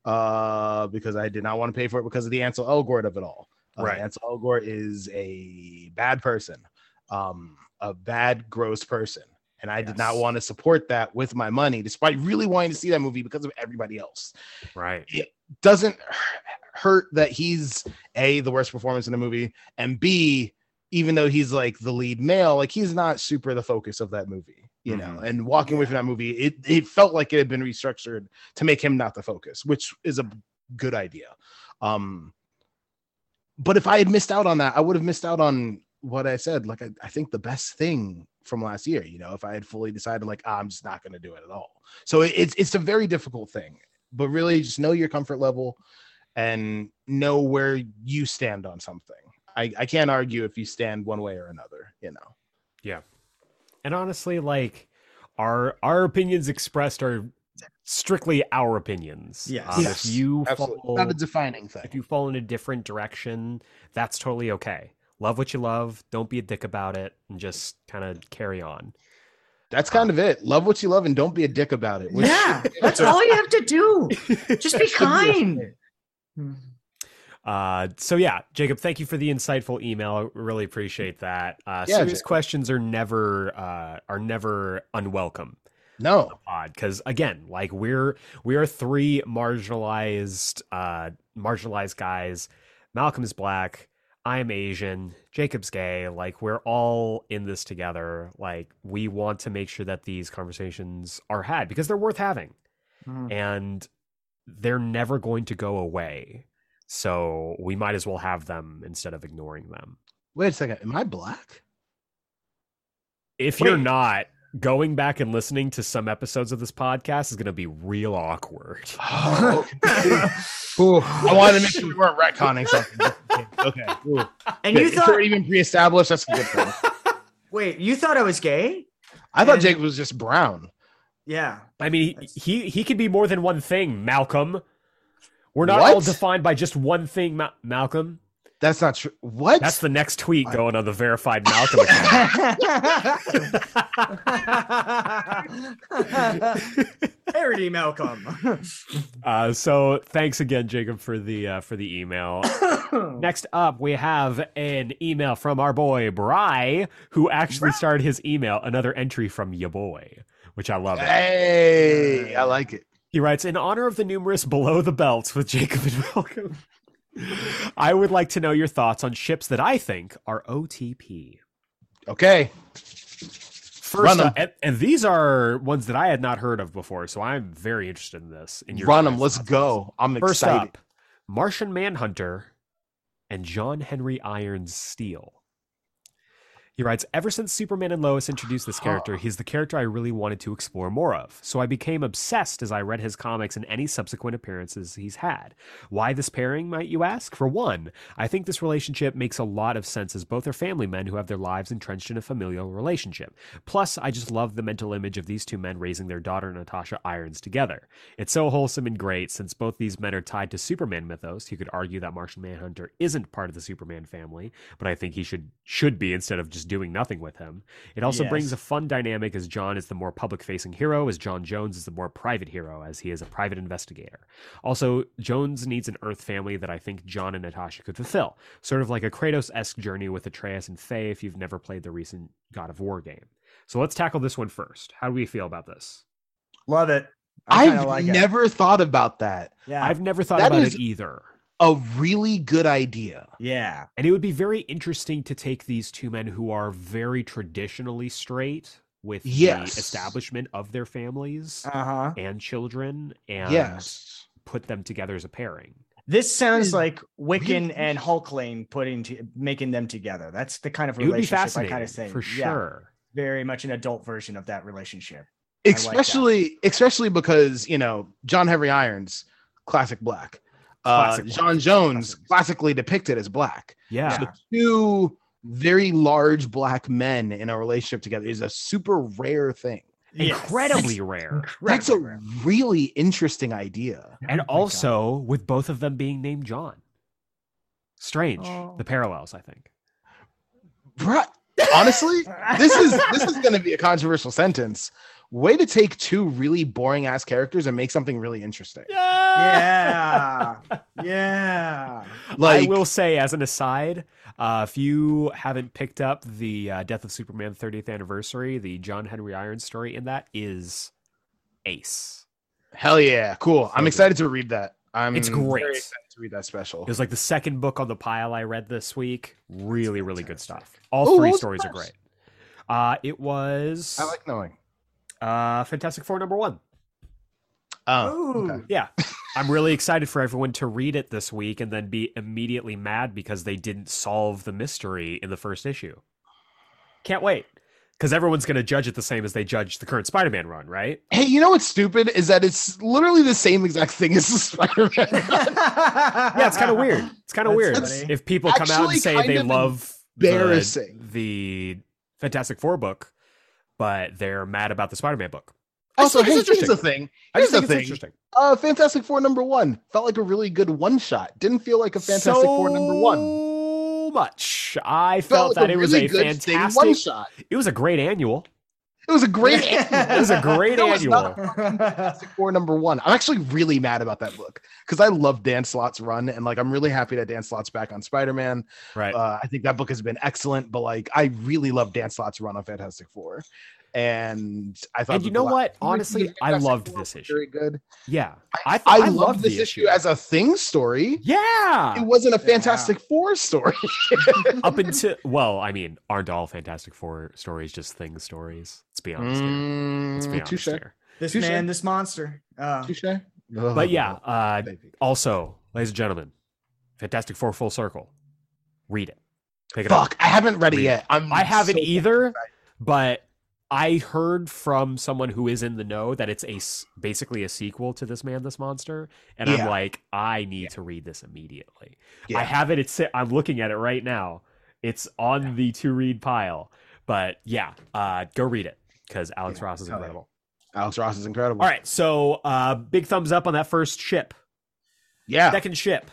uh, because I did not want to pay for it because of the Ansel Elgort of it all. Uh, Right. Ansel Elgort is a bad person, um, a bad, gross person. And I did not want to support that with my money, despite really wanting to see that movie because of everybody else right. It doesn't hurt that he's a the worst performance in the movie and b even though he's like the lead male like he's not super the focus of that movie you know Mhm. and walking away from that movie it, it felt like it had been restructured to make him not the focus which is a good idea um but if i had missed out on that i would have missed out on what i said like i, I think the best thing from last year you know if i had fully decided like "Ah, i'm just not going to do it at all so it, it's it's a very difficult thing but really just know your comfort level and know where you stand on something. I, I can't argue if you stand one way or another, you know. And honestly, like our our opinions expressed are strictly our opinions. Yes. Um, Yes, If you Absolutely. fall, Not a defining thing. if you fall in a different direction, that's totally okay. Love what you love. Don't be a dick about it, and just kind of carry on. That's kind of it. Love what you love and don't be a dick about it. which- yeah, that's all you have to do. Just be That should a kind. Uh, so yeah, Jacob, thank you for the insightful email. I really appreciate that. Uh, Yeah, serious Jacob. questions are never uh, are never unwelcome. No. pod because again like we're we are three marginalized uh marginalized guys malcolm is black i'm asian jacob's gay like we're all in this together like we want to make sure that these conversations are had because they're worth having Mhm. and they're never going to go away so we might as well have them instead of ignoring them Wait a second. Am I black? if you're not going back and listening to some episodes of this podcast is going to be real awkward Oh, I wanted to make sure we weren't retconning something. Okay. Ooh. And you It's thought, already been pre-established. That's a good thing. wait, you thought I was gay? I thought And- Jacob was just brown. Yeah. I mean, he, he he could be more than one thing, Malcolm. We're not all defined by just one thing, Ma- Malcolm. That's not true. What? That's the next tweet going on the verified Malcolm account. Parody Malcolm. uh, so thanks again, Jacob, for the uh, for the email. Next up, we have an email from our boy Bry, who actually started his email another entry from your boy, which I love. It. Hey, I like it. He writes, in honor of the numerous below the belts with Jacob and Malcolm, I would like to know your thoughts on ships that I think are OTP. Okay. First, uh, and, and these are ones that I had not heard of before, so I'm very interested in this. In your Run them. Let's go. I'm First excited. up, Martian Manhunter and John Henry Irons Steel. He writes, Ever since Superman and Lois introduced this character, he's the character I really wanted to explore more of. So I became obsessed as I read his comics and any subsequent appearances he's had. Why this pairing, might you ask? For one, I think this relationship makes a lot of sense as both are family men who have their lives entrenched in a familial relationship. Plus, I just love the mental image of these two men raising their daughter Natasha Irons together. It's so wholesome and great since both these men are tied to Superman mythos. You could argue that Martian Manhunter isn't part of the Superman family, but I think he should should be instead of just just doing nothing with him. It also brings a fun dynamic as John is the more public facing hero, as J'onn J'onzz is the more private hero, as he is a private investigator. Also, J'onzz needs an Earth family that I think John and Natasha could fulfill, sort of like a Kratos esque journey with Atreus and Faye if you've never played the recent God of War game. So let's tackle this one first. How do we feel about this? Love it. I I've like it. never thought about that. Yeah. I've never thought That about is- it either. A really good idea. yeah. And it would be very interesting to take these two men who are very traditionally straight with Yes. the establishment of their families Uh huh. and children and yes. put them together as a pairing. This sounds like Wiccan really and Hulkling putting to, making them together. That's the kind of It would be relationship I kind of say. for Yeah, sure. very much an adult version of that relationship. like that. especially especially because you know John Henry Irons, classic black. Uh, John. J'onzz, Classic. classically depicted as black. Yeah. So two very large black men in a relationship together is a super rare thing. Incredibly rare. That's a rare. really interesting idea. And Oh my God. also with both of them being named John. Strange. Oh. The parallels, I think. Bruh, honestly, this is this is going to be a controversial sentence. Way to take two really boring ass characters and make something really interesting. yeah, yeah. yeah. Like I will say, as an aside, uh, if you haven't picked up the uh, Death of Superman 30th anniversary, the John Henry Irons story in that is ace. hell yeah, cool. I'm So excited to read that. I'm It's very great. excited to read that special. It was like the second book on the pile I read this week. Really, really good stuff. All Ooh, three stories are great. Uh, it was I like knowing. Uh, Fantastic Four number one. Oh, Ooh. okay. Yeah. I'm really excited for everyone to read it this week and then be immediately mad because they didn't solve the mystery in the first issue. Can't wait. Because everyone's going to judge it the same as they judge the current Spider Man run, right? Hey, you know what's stupid is that it's literally the same exact thing as the Spider-Man. Yeah, it's kind of weird. It's kind of weird. If people come out and say they of love the, embarrassing. the Fantastic Four book, but they're mad about the Spider Man book. also, think hey, it's here's the thing. I Here's just the think it's thing. interesting. Uh, Fantastic Four number one felt like a really good one shot. Didn't feel like a Fantastic Four number one. Much. I felt, Felt that like it was a good thing one fantastic. shot. It was a great annual. It was a great. It was a great No, it's not. annual. Fantastic Four number one. I'm actually really mad about that book because I love Dan Slott's run and like I'm really happy that Dan Slott's back on Spider Man. Right. Uh, I think that book has been excellent, but like I really love Dan Slott's run on Fantastic Four, and I thought And you know la- what? Honestly, I loved this issue. Very good. yeah. I, I, th- I, love loved this the issue as a thing story. Yeah. It wasn't a Yeah. Fantastic Four story. Up until well, I mean, aren't all Fantastic Four stories just thing stories? Let's be honest here. Let's be Mm, honest touche. here. this Touche. man, this monster. Uh, Touche. But yeah, uh, also, ladies and gentlemen, Fantastic Four Full Circle. Read it. Pick it up. Fuck, I haven't read it Read yet. I'm I haven't so either, excited. but I heard from someone who is in the know that it's a basically a sequel to This Man, This Monster, and I'm like, I need to read this immediately. Yeah. I have it. It's I'm looking at it right now. It's on the to read pile, but yeah, uh, go read it because Alex Yeah, Ross is incredible. Alex Ross is incredible. All right, so uh, big thumbs up on that first ship. Yeah. Second ship,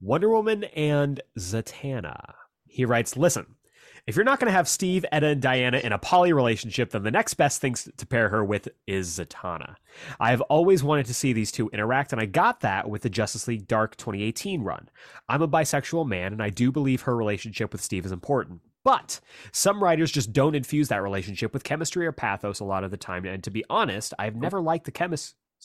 Wonder Woman and Zatanna. He writes, listen, if you're not going to have Steve, Etta, and Diana in a poly relationship, then the next best thing to pair her with is Zatanna. I have always wanted to see these two interact, and I got that with the Justice League Dark 2018 run. I'm a bisexual man, and I do believe her relationship with Steve is important. But some writers just don't infuse that relationship with chemistry or pathos a lot of the time. And to be honest, I've never liked the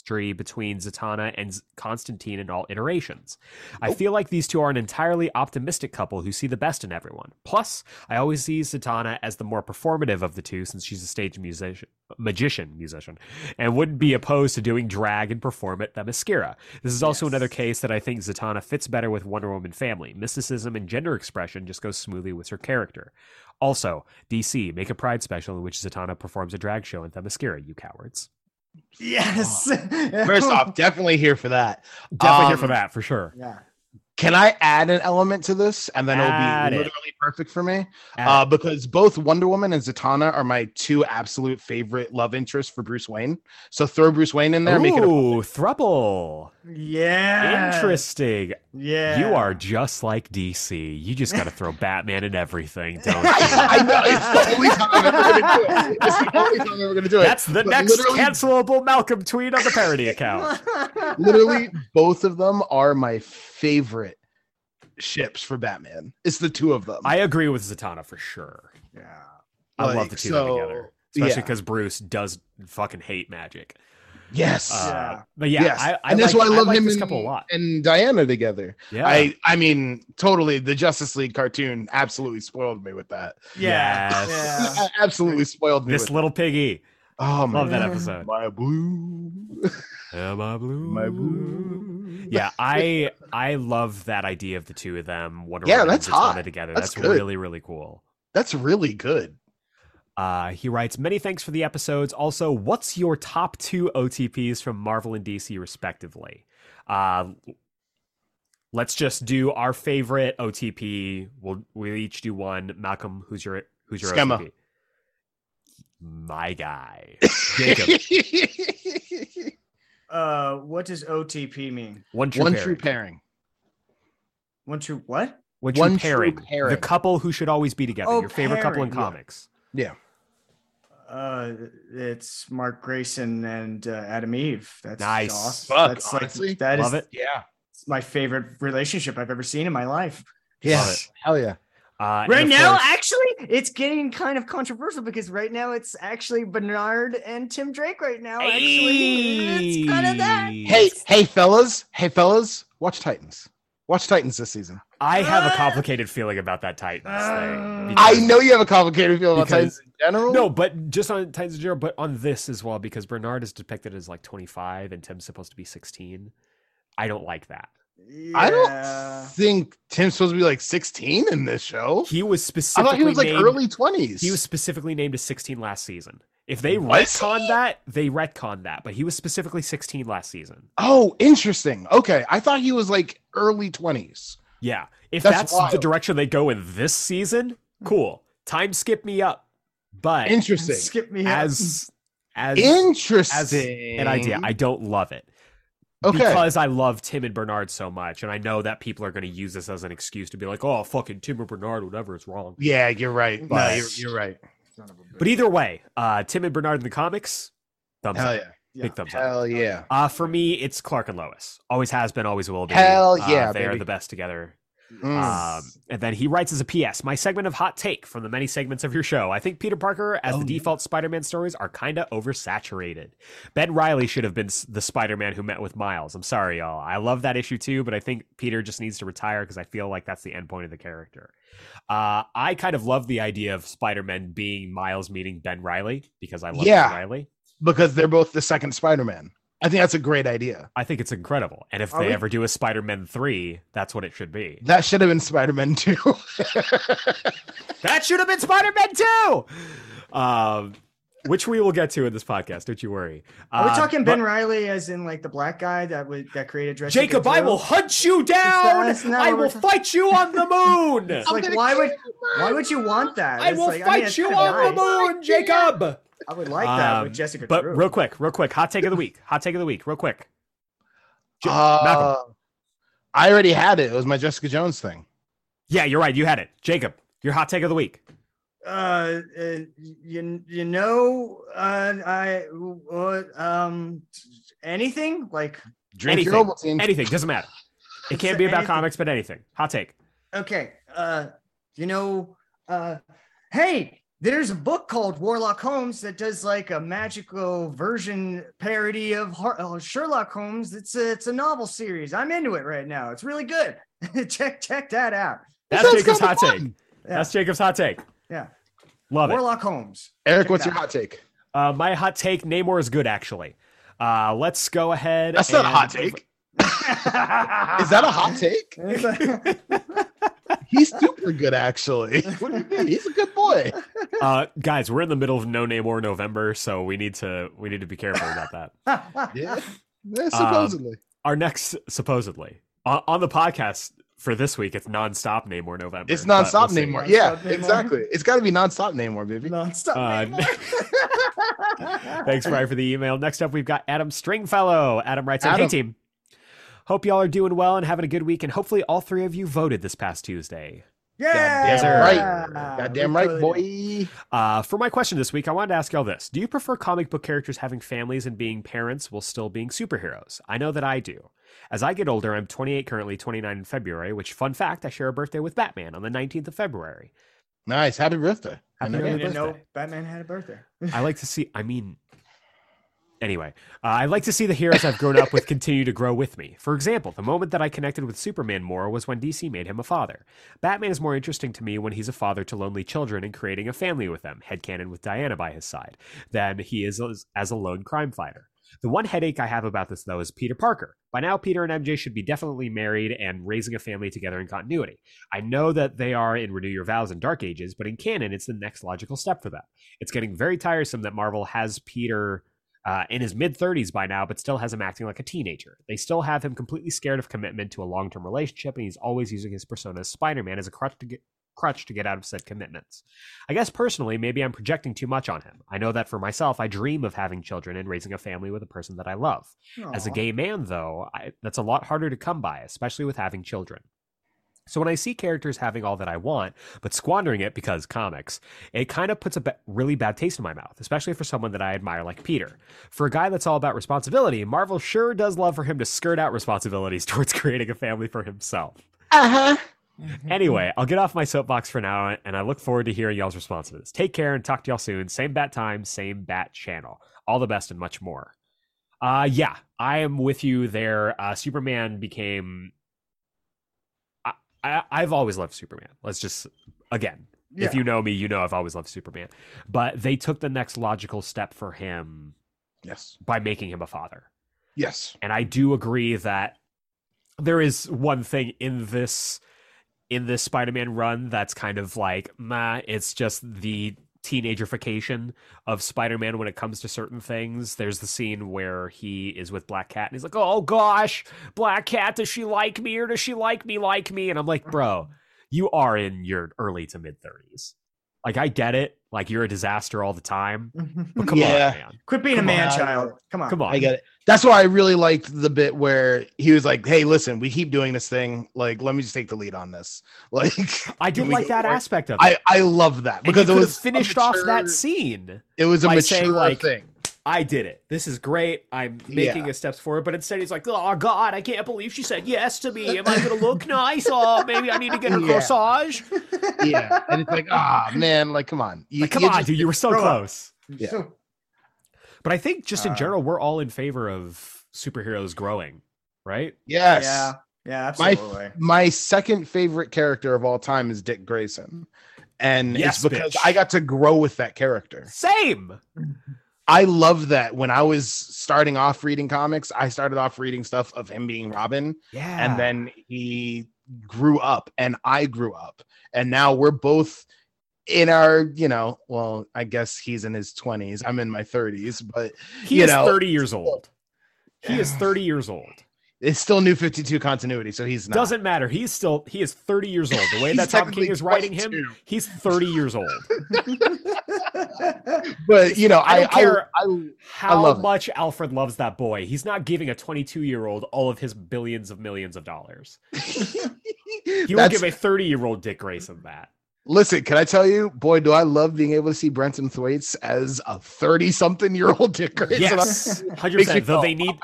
chemistry between Zatanna and Constantine in all iterations. I feel like these two are an entirely optimistic couple who see the best in everyone. Plus, I always see Zatanna as the more performative of the two since she's a stage musician, magician, musician, and wouldn't be opposed to doing drag and perform at Themyscira. This is also Yes. another case that I think Zatanna fits better with Wonder Woman family. Mysticism and gender expression just goes smoothly with her character. Also, DC, make a Pride special in which Zatanna performs a drag show in Themyscira, you cowards. Yes. First off, definitely here for that. Definitely here Um, for that, for sure. yeah. Can I add an element to this, and then Add it'll be literally perfect for me? Uh, because both Wonder Woman and Zatanna are my two absolute favorite love interests for Bruce Wayne. So throw Bruce Wayne in there, make it a Ooh, thruple. Yeah. Interesting. Yeah. You are just like DC. You just got to throw Batman in everything, don't you? I know it's the only time I'm ever going to do it. It's the only time I'm ever going to do it. That's the But next cancelable Malcolm tweet on the parody account. literally, both of them are my favorite ships for Batman. It's the two of them. I agree with Zatanna for sure. yeah. I love the two so, together, especially yeah. because Bruce does fucking hate magic. Yes. Uh, Yeah. But yeah, yes. I, I and that's like, why I love like him this and, couple a lot. and Diana together. Yeah, I I mean, totally. The Justice League cartoon absolutely spoiled me with that. Yes. Yeah. absolutely spoiled me. this with little piggy. Oh my Love that Yeah. episode. My blue. Am I blue? My blue. Yeah, I I love that idea of the two of them. Wonder Yeah, Woman and that's hot. together. That's That's, really really cool. That's really good. Uh, he writes, Many thanks for the episodes. Also, what's your top two OTPs from Marvel and DC, respectively? Uh, let's just do our favorite OTP. We'll we'll each do one. Malcolm, who's your who's your Schema. OTP? My guy, Jacob. Uh, what does OTP mean? One true One pairing. true pairing. One true what? One true One true pairing. The couple who should always be together. Oh, your favorite couple in comics. yeah. Comics. Yeah. Uh, it's Mark Grayson and uh, Atom Eve. That's Nice. awesome. Fuck, That's honestly, like that is Love it. Yeah. It's my favorite relationship I've ever seen in my life. Yeah. Hell yeah. Uh, Right now, course- actually, it's getting kind of controversial because right now it's actually Bernard and Tim Drake. Right now, actually, it's kind of that. Hey, hey, fellas. Hey, fellas. Watch Titans. Watch Titans this season. I have a Ah! complicated feeling about that Titans Ah. thing. I know you have a complicated feeling about Because- Titans in general. No, but just on Titans in general, but on this as well, because Bernard is depicted as like 25 and Tim's supposed to be 16. I don't like that. I don't think Tim's supposed to be like 16 in this show. He was I specifically thought he was like named, early 20s. He was specifically named as 16 last season. If they Was retcon that, they retcon that, but he was specifically 16 last season. Oh, interesting. Okay. I thought he was like early 20s. Yeah. If That's that's, the direction they go in this season, cool. Time skip me up. But Interesting. Skip me as as Interesting. an idea, I don't love it. Okay. because I love Tim and Bernard so much, and I know that people are going to use this as an excuse to be like, "Oh, fucking Tim and Bernard, whatever, it's wrong." yeah, you're right. No, you're, you're right. But either way, uh, Tim and Bernard in the comics, thumbs Hell up, yeah. Yeah. big thumbs up. Hell yeah. Uh, for me, it's Clark and Lois. Always has been, always will be. Hell Uh, yeah, they are the best together. Mm. Um, and then he writes as a PS, my segment of hot take from the many segments of your show. I think Peter Parker as Oh, the yeah. default Spider-Man stories are kind of oversaturated. Ben Reilly should have been the Spider-Man who met with Miles. I'm sorry, y'all. I love that issue too, but I think Peter just needs to retire because I feel like that's the end point of the character. Uh, I kind of love the idea of Spider-Man being Miles meeting Ben Reilly because I love Yeah. Ben Reilly. because they're both the second Spider-Man. I think that's a great idea. I think it's incredible. And if Are they we- ever do a Spider-Man 3, that's what it should be. That should have been Spider-Man 2. That should have been Spider Man 2! Um, which we will get to in this podcast. Don't you worry. Are we Uh, talking but- Ben Reilly as in like the black guy that would that created Jessica Jacob, I will hunt you down. I will ta- fight you on the moon. It's like why would why would you want that? I It's will like, fight mean, you kinda on the moon, Jacob. I would like that Um, with Jessica But Drew. real quick, real quick, hot take of the week. Hot take of the week, real quick. J- Uh, Malcolm. I already had it. It was my Jessica Jones thing. Yeah, you're right. You had it, Jacob. Your hot take of the week. Uh, uh you you know uh I uh, um anything like Drink Anything. your Anything doesn't matter. It can't be about anything- comics, but anything. Hot take. okay uh you know uh hey there's a book called Warlock Holmes that does like a magical version parody of Har- uh, Sherlock Holmes. It's a it's a novel series. I'm into it right now. It's really good. check check that out. That's sounds Jacob's hot fun. take. Yeah. That's Jacob's hot take. Yeah. Love it. Warlock Holmes. Eric, Check what's your out. hot take? Uh, my hot take: Namor is good. Actually, uh, let's go ahead. That's not a hot take. Is that a hot take? He's super good, actually. What do you mean? He's a good boy. Uh, guys, we're in the middle of No Namor November, so we need to we need to be careful about that. Yeah, yeah supposedly. Our next, supposedly, on, on the podcast for this week, it's nonstop Namor November. it's but nonstop we'll. Namor. Yeah, Nonstop Namor. exactly. It's got to be nonstop Namor, baby. Non-stop. Uh, Namor. Thanks, Brian, for the email. Next up, we've got Adam Stringfellow. Adam writes, in, "Hey team, Hope y'all are doing well and having a good week, and hopefully all three of you voted this past Tuesday. Yeah, Goddamn right. Goddamn we right, boy. Uh, for my question this week, I wanted to ask y'all this: Do you prefer comic book characters having families and being parents while still being superheroes? I know that I do. As I get older, I'm 28 currently, 29 in February. Which, fun fact, I share a birthday with Batman on the 19th of February. Nice. Happy birthday. I Happy I early didn't know. Batman had a birthday. I like to see. I mean, anyway, uh, I like to see the heroes I've grown up with continue to grow with me. For example, the moment that I connected with Superman more was when DC made him a father. Batman is more interesting to me when he's a father to lonely children and creating a family with them, headcanon with Diana by his side, than he is as, as a lone crime fighter. The one headache I have about this, though, is Peter Parker. By now, Peter and MJ should be definitely married and raising a family together in continuity. I know that they are in Renew Your Vows and Dark Ages, but in canon, it's the next logical step for them. It's getting very tiresome that Marvel has Peter uh, in his mid 30s by now, but still has him acting like a teenager. They still have him completely scared of commitment to a long term relationship, and he's always using his persona as Spider Man as a crutch to get. Crutch to get out of said commitments. I guess personally, maybe I'm projecting too much on him. I know that for myself, I dream of having children and raising a family with a person that I love. As a gay man, though, I, that's a lot harder to come by, especially with having children. So when I see characters having all that I want, but squandering it because comics, it kind of puts a ba- really bad taste in my mouth, especially for someone that I admire like Peter. For a guy that's all about responsibility, Marvel sure does love for him to skirt out responsibilities towards creating a family for himself. Uh huh. Anyway, I'll get off my soapbox for now, and I look forward to hearing y'all's response to this. Take care and talk to y'all soon. Same bat time, same bat channel. All the best and much more. Uh yeah, I am with you there. Uh Superman became I, I I've always loved Superman. Let's just again, if you know me, you know I've always loved Superman. But they took the next logical step for him Yes. by making him a father. Yes. And I do agree that there is one thing in this in this Spider-Man run that's kind of like, nah, it's just the teenagerification of Spider-Man when it comes to certain things. There's the scene where he is with Black Cat and he's like, "Oh gosh, Black Cat, does she like me or does she like me like me?" And I'm like, "Bro, you are in your early to mid 30s. Like I get it. Like you're a disaster all the time. Mm-hmm. But come Yeah. on, man. Quit being Come a man on. child. Come on. Come on. I get it. That's why I really liked the bit where he was like, "Hey, listen, we keep doing this thing. Like, let me just take the lead on this." Like, I did can like that for aspect of it. I I love that because it was a finished off that scene. It was a by mature saying, like, thing. I did it. This is great. I'm making Yeah. a steps forward. But instead, he's like, "Oh God, I can't believe she said yes to me. Am I going to look nice? Oh, maybe I need to get a Yeah. corsage. Yeah, and it's like, ah, man, like, come on, you, Like, come you on, just- dude, you were so grow up. close." Yeah. So- But I think just in Uh, general, we're all in favor of superheroes growing, right? Yes. Yeah. Yeah. My Absolutely. my second favorite character of all time is Dick Grayson, and Yes, it's because bitch. I got to grow with that character. Same. I love that when I was starting off reading comics, I started off reading stuff of him being Robin, Yeah. and then he grew up, and I grew up, and now we're both in our, you know, well, I guess he's in his twenties. I'm in my thirties, but he is know- 30 years old. He is 30 years old. It's still New Fifty Two continuity, so he's not. Doesn't matter. He's still he is 30 years old. The way that Tom King is writing him, he's 30 years old. but you know, I I don't care I, I, how love it. much Alfred loves that boy. He's not giving a 22 year old all of his billions of millions of dollars. He will That's- give a 30 year old Dick Grayson that. Listen, can I tell you, boy, do I love being able to see Brenton Thwaites as a thirty-something-year-old Dick Grayson. Yes, hundred percent. Though they need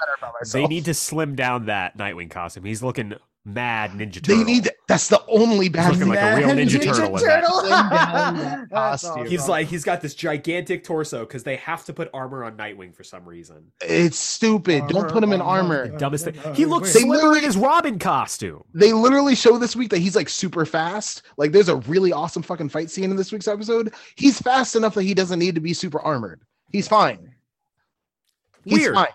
they need to slim down that Nightwing costume. He's looking mad Ninja Turtle. They Turtle. need. That's the only bad looking like a real Man, Ninja Turtle in that. Slim down that That's costume. awesome. He's like he's got this gigantic torso because they have to put armor on Nightwing for some reason. It's stupid. Don't put him in armor. Dumbest thing. He looks They slimmer in literally- his Robin costume. They literally show this week that he's like super fast. Like, there's a really awesome fucking fight scene in this week's episode. He's fast enough that he doesn't need to be super armored. He's fine. He's Weird. fine.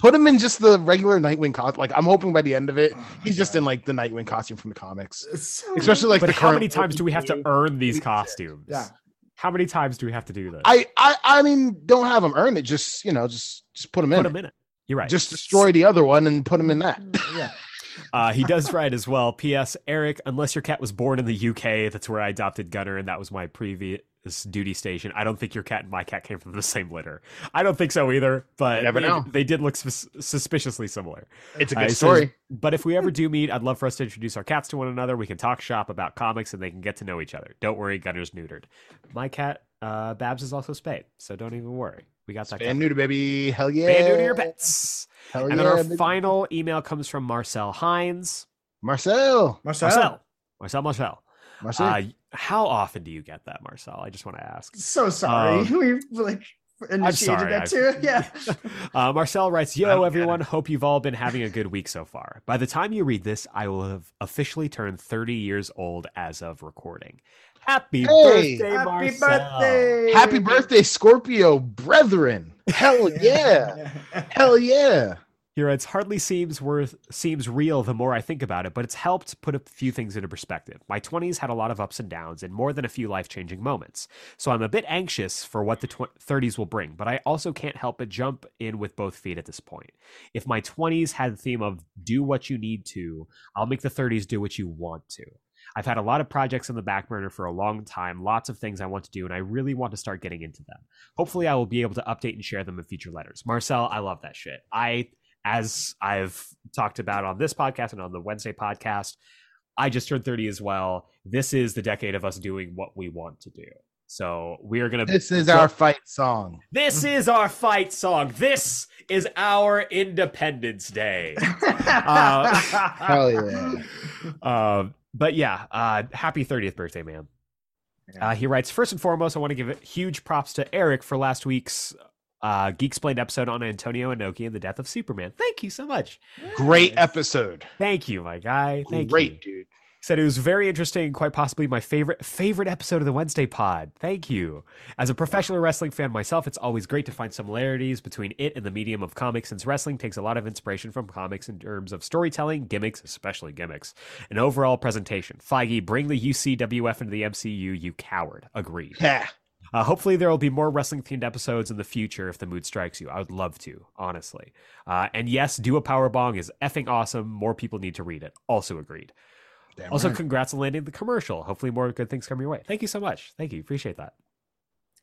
Put him in just the regular Nightwing costume. Like, I'm hoping by the end of it, he's just in like the Nightwing costume from the comics. So- Especially like But the how current many times do we have to earn these costumes? Yeah. How many times do we have to do this? I, I I mean, don't have him earn it. Just you know, just just put him in. put it. him in it. You're right. Just destroy the other one and put him in that. yeah. Uh, he does write as well. P.S. Eric, unless your cat was born in the UK, that's where I adopted Gunner, and that was my previous this duty station. I don't think your cat and my cat came from the same litter. I don't think so either, but You never they, know. they did look sus- suspiciously similar. It's a Uh, good says, story. but if we ever do meet, I'd love for us to introduce our cats to one another. We can talk shop about comics and they can get to know each other. Don't worry, Gunner's neutered. My cat, uh, Babs, is also spayed, so don't even worry. We got that. Fan covered. neuter, baby. Hell yeah. Spay and neuter your pets. Hell and yeah. then our baby. final email comes from Marcel Hines. Marcel. Marcel. Marcel. Marcel. Marcel. Marcel. Uh, how often do you get that, Marcel? I just want to ask. So sorry. Um, we like initiated sorry, that I've- too. Yeah. Uh, Marcel writes, I Yo, everyone. Hope you've all been having a good week so far. By the time you read this, I will have officially turned 30 years old as of recording. Happy Hey! birthday, Happy Marcel. birthday. Happy birthday, Scorpio brethren. Hell yeah. Hell yeah. He writes, hardly seems worth seems real the more I think about it, but it's helped put a few things into perspective. My 20s had a lot of ups and downs and more than a few life-changing moments. So I'm a bit anxious for what the tw- 30s will bring, but I also can't help but jump in with both feet at this point. If my 20s had the theme of do what you need to, I'll make the 30s do what you want to. I've had a lot of projects on the back burner for a long time, lots of things I want to do, and I really want to start getting into them. Hopefully, I will be able to update and share them in future letters. Marcel, I love that shit. I as I've talked about on this podcast and on the Wednesday podcast, I just turned 30 as well. This is the decade of us doing what we want to do. So we are going to. This is our fight song. This is our fight song. This is our Independence Day. Uh, Hell yeah. Um, but yeah, uh, happy 30th birthday, man. Uh, he writes, first and foremost, I want to give huge props to Eric for last week's uh, Geeksplained episode on Antonio Inoki and the death of Superman. Thank you so much. Great episode. Thank you, my guy. Thank Great, you. dude. Said it was very interesting, quite possibly my favorite favorite episode of the Wednesday pod. Thank you. As a professional wrestling fan myself, it's always great to find similarities between it and the medium of comics, since wrestling takes a lot of inspiration from comics in terms of storytelling, gimmicks, especially gimmicks, and overall presentation. Feige, bring the UCWF into the MCU, you coward. Agreed. Yeah. Uh, hopefully, there will be more wrestling themed episodes in the future if the mood strikes you. I would love to, honestly. Uh, and yes, Do a Powerbomb is effing awesome. More people need to read it. Also agreed. Damn Also, right. congrats on landing the commercial. Hopefully, more good things come your way. Thank you so much. Thank you. Appreciate that.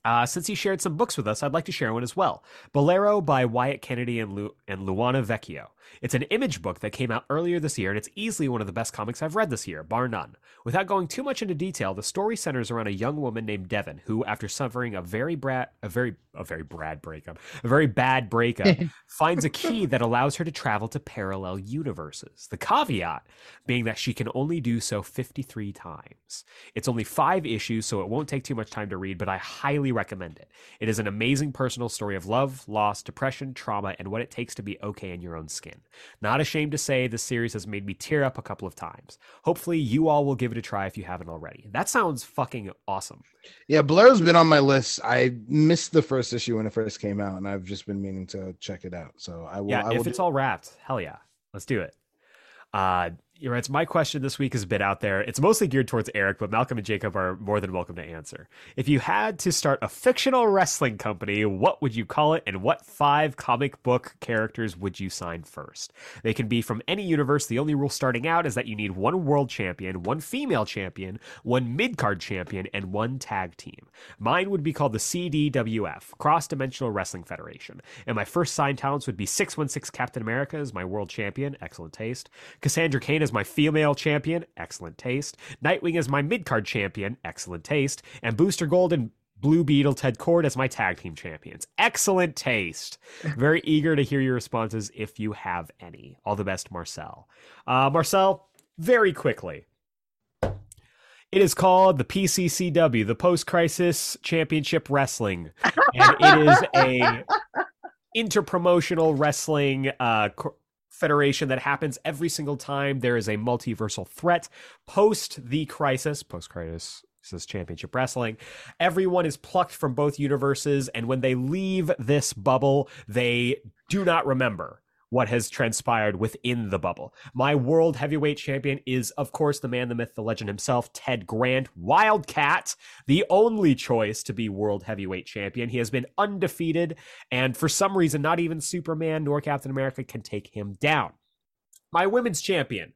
Uh, since he shared some books with us, I'd like to share one as well. Bolero by Wyatt Kennedy and, Lu- and Luana Vecchio. It's an image book that came out earlier this year, and it's easily one of the best comics I've read this year, bar none. Without going too much into detail, the story centers around a young woman named Devon, who, after suffering a very bad, a very, a very bad breakup, a very bad breakup, finds a key that allows her to travel to parallel universes. The caveat being that she can only do so 53 times. It's only five issues, so it won't take too much time to read, but I highly recommend it. It is an amazing personal story of love, loss, depression, trauma, and what it takes to be okay in your own skin. Not ashamed to say this series has made me tear up a couple of times. Hopefully, you all will give it a try if you haven't already. That sounds fucking awesome. Yeah, Blair's been on my list. I missed the first issue when it first came out, and I've just been meaning to check it out. So I will. yeah, I will if it's all wrapped, hell yeah, let's do it. Uh, right. My question this week is a bit out there. It's mostly geared towards Eric, but Malcolm and Jacob are more than welcome to answer. If you had to start a fictional wrestling company, what would you call it, and what five comic book characters would you sign first? They can be from any universe. The only rule starting out is that you need one world champion, one female champion, one mid card champion, and one tag team. Mine would be called the CDWF, Cross Dimensional Wrestling Federation. And my first signed talents would be 616 Captain America as my world champion, excellent taste. Cassandra Cain as my female champion, excellent taste. Nightwing as my mid card champion, excellent taste. And Booster Gold and Blue Beetle Ted Kord as my tag team champions. Excellent taste. Very eager to hear your responses if you have any. All the best, Marcel. Uh, Marcel, very quickly. It is called the PCCW, the Post Crisis Championship Wrestling, and it is a interpromotional wrestling uh, co- federation that happens every single time there is a multiversal threat post the crisis, post crisis. This championship wrestling. Everyone is plucked from both universes, and when they leave this bubble, they do not remember what has transpired within the bubble. My world heavyweight champion is, of course, the man, the myth, the legend himself, Ted Grant, Wildcat, the only choice to be world heavyweight champion. He has been undefeated, and for some reason, not even Superman nor Captain America can take him down. My women's champion.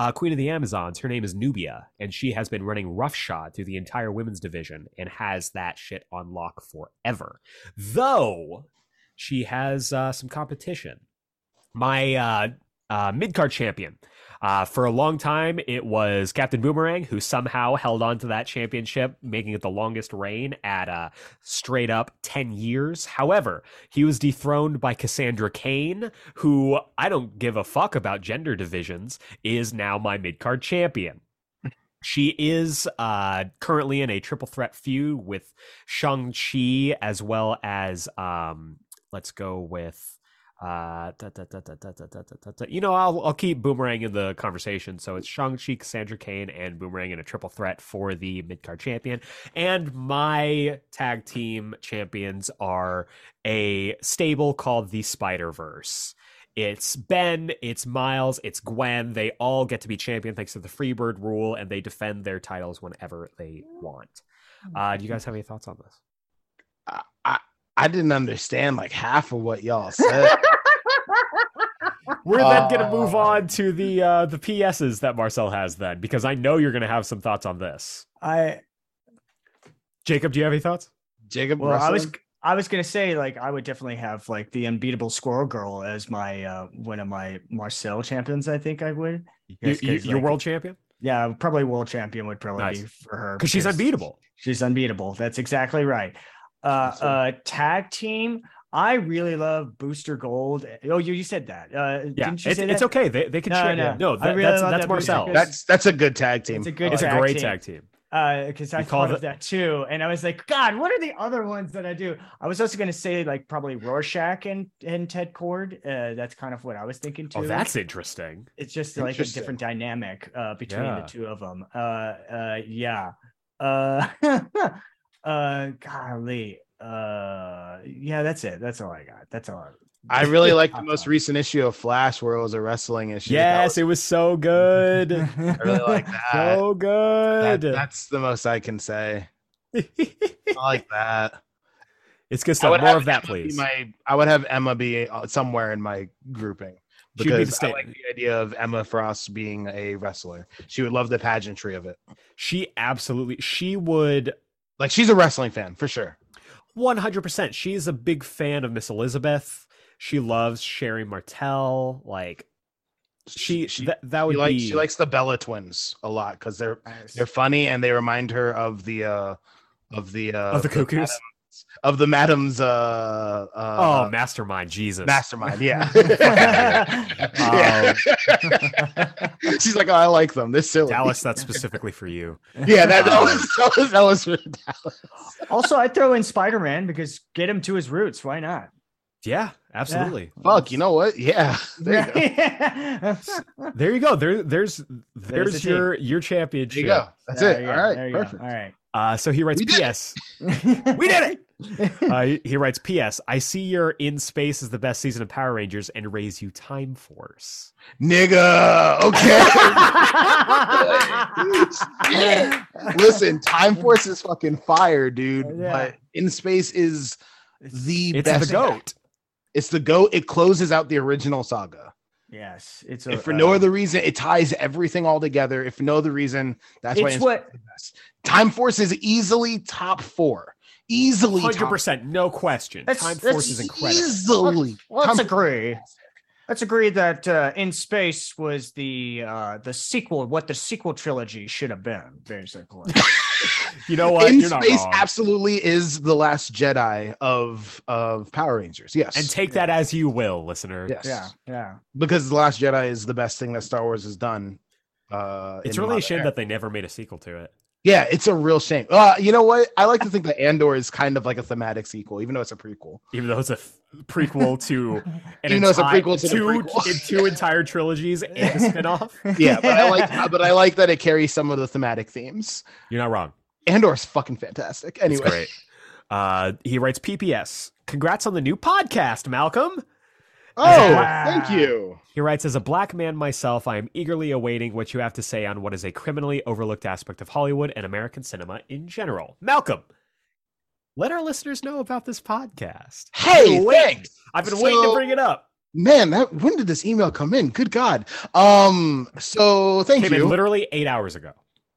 uh, Queen of the Amazons. Her name is Nubia, and she has been running roughshod through the entire women's division and has that shit on lock forever. Though she has uh, some competition. My uh, uh, mid card champion. Uh, for a long time, it was Captain Boomerang, who somehow held on to that championship, making it the longest reign at uh, straight up 10 years. However, he was dethroned by Cassandra Cain, who I don't give a fuck about gender divisions, is now my mid card champion. She is uh, currently in a triple threat feud with Shang-Chi as well as, um, let's go with you know, I'll I'll keep Boomerang in the conversation. So it's Shang Chi, Cassandra Cain, and Boomerang in a triple threat for the mid card champion. And my tag team champions are a stable called the Spider Verse. It's Ben, it's Miles, it's Gwen. They all get to be champion thanks to the Freebird rule, and they defend their titles whenever they want. Hmm. Uh, do you guys have any thoughts on this? I, I didn't understand like half of what y'all said. We're then going to move Uh, on to the uh, the PSs that Marcel has then, because I know you're going to have some thoughts on this. I Jacob, do you have any thoughts? Jacob, well, I was? I was gonna say like I would definitely have like the unbeatable Squirrel Girl as my uh one of my Marcel champions. I think I would. You, Yes, you, 'cause, you're like, world champion Yeah, probably world champion would probably Nice. be for her because she's unbeatable. She's unbeatable. That's exactly right. Uh, uh, tag team. I really love Booster Gold. Oh, you, you said that. Uh, Yeah, didn't you it's, say it's okay. They, they can No, share. no. No, I that, really that's that's that Marcel. That's that's a good tag team. It's a good it's a great team. tag team. because I You call thought the- of that too, and I was like, God, what are the other ones that I do? I was also going to say like probably Rorschach and and Ted Kord. Uh, that's kind of what I was thinking too. Oh, that's interesting. it's just like a different dynamic uh, between Yeah. the two of them. Uh, uh, yeah. Uh, uh, golly. Uh, yeah, that's it. That's all I got. That's all. I really like the most recent issue of Flash where it was a wrestling issue. Yes, That it was so good. I really like that. so That- good. That's the most I can say. I like that. it's good I stuff. More of that, Emma please. My, I would have Emma be uh, somewhere in my grouping She'd be because I like the idea of Emma Frost being a wrestler. She would love the pageantry of it. She absolutely. She would Like she's a wrestling fan for sure. 100%. She's a big fan of Miss Elizabeth. She loves Sherri Martel. Like she, she, that, that would she likes be she likes the Bella twins a lot because they're Nice. they're funny and they remind her of the uh of the uh of the cuckoos. Madam- of the madam's uh uh oh, mastermind, Jesus. mastermind yeah Oh. she's like oh, i like them they're silly Dallas, that's specifically for you. yeah that, that was that was, that was for dallas also, I throw in Spider Man because get him to his roots. Why not? Yeah, absolutely. fuck you know what yeah there you go, there There you go. There, there's, there's, a your your there championship. you go that's it all right perfect All right. Uh, so he writes We. P.S. we did it. Uh, he- he writes P.S. I see your in space is the best season of Power Rangers and raise you Time Force. nigga okay listen time force is fucking fire dude Yeah. but in space is the It's best the goat. it's the goat it closes out the original saga yes, it's a, if for no uh, other reason it ties everything all together if for no other reason that's why It's it's what the best time force is easily top four easily hundred percent, no question. That's- Time that's Force is incredible. easily Let's Time- agree. Let's agree that uh, In Space was the uh, the sequel, what the sequel trilogy should have been, basically. You know what? in You're space wrong. absolutely is the last jedi of of power rangers yes and take that as you will, listener. yes yeah, yeah. because the last jedi is the best thing that star wars has done uh It's really a shame era. that they never made a sequel to it. Yeah it's a real shame uh you know what i like to think that andor is kind of like a thematic sequel even though it's a prequel Even though it's a f- prequel to an Even though it's a prequel to two, prequel. two entire trilogies and a spin-off. yeah but i like but i like that it carries some of the thematic themes You're not wrong. andor's fucking fantastic It's anyway great. Uh, he writes PPS. Congrats on the new podcast, Malcolm. oh Wow. thank you He writes, as a black man myself, I am eagerly awaiting what you have to say on what is a criminally overlooked aspect of Hollywood and American cinema in general. Malcolm, let our listeners know about this podcast. hey thanks I've been waiting to bring it up. Man, that when did this email come in? Good God. Um, so thank Came you. literally eight hours ago.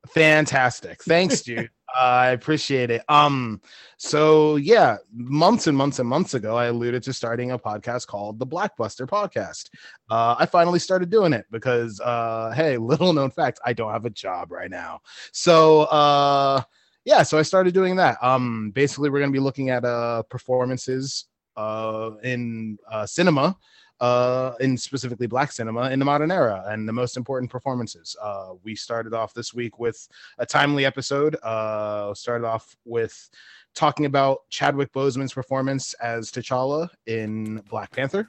Fantastic. Thanks, dude. I appreciate it. Um, so yeah, months and months and months ago, I alluded to starting a podcast called the Blackbuster Podcast. Uh, I finally started doing it because uh, hey, little known fact, I don't have a job right now. So uh yeah, so I started doing that. Um, basically, we're gonna be looking at uh performances uh in uh cinema uh, in specifically black cinema in the modern era and the most important performances. Uh, we started off this week with a timely episode. Uh, started off with talking about Chadwick Boseman's performance as T'Challa in Black Panther,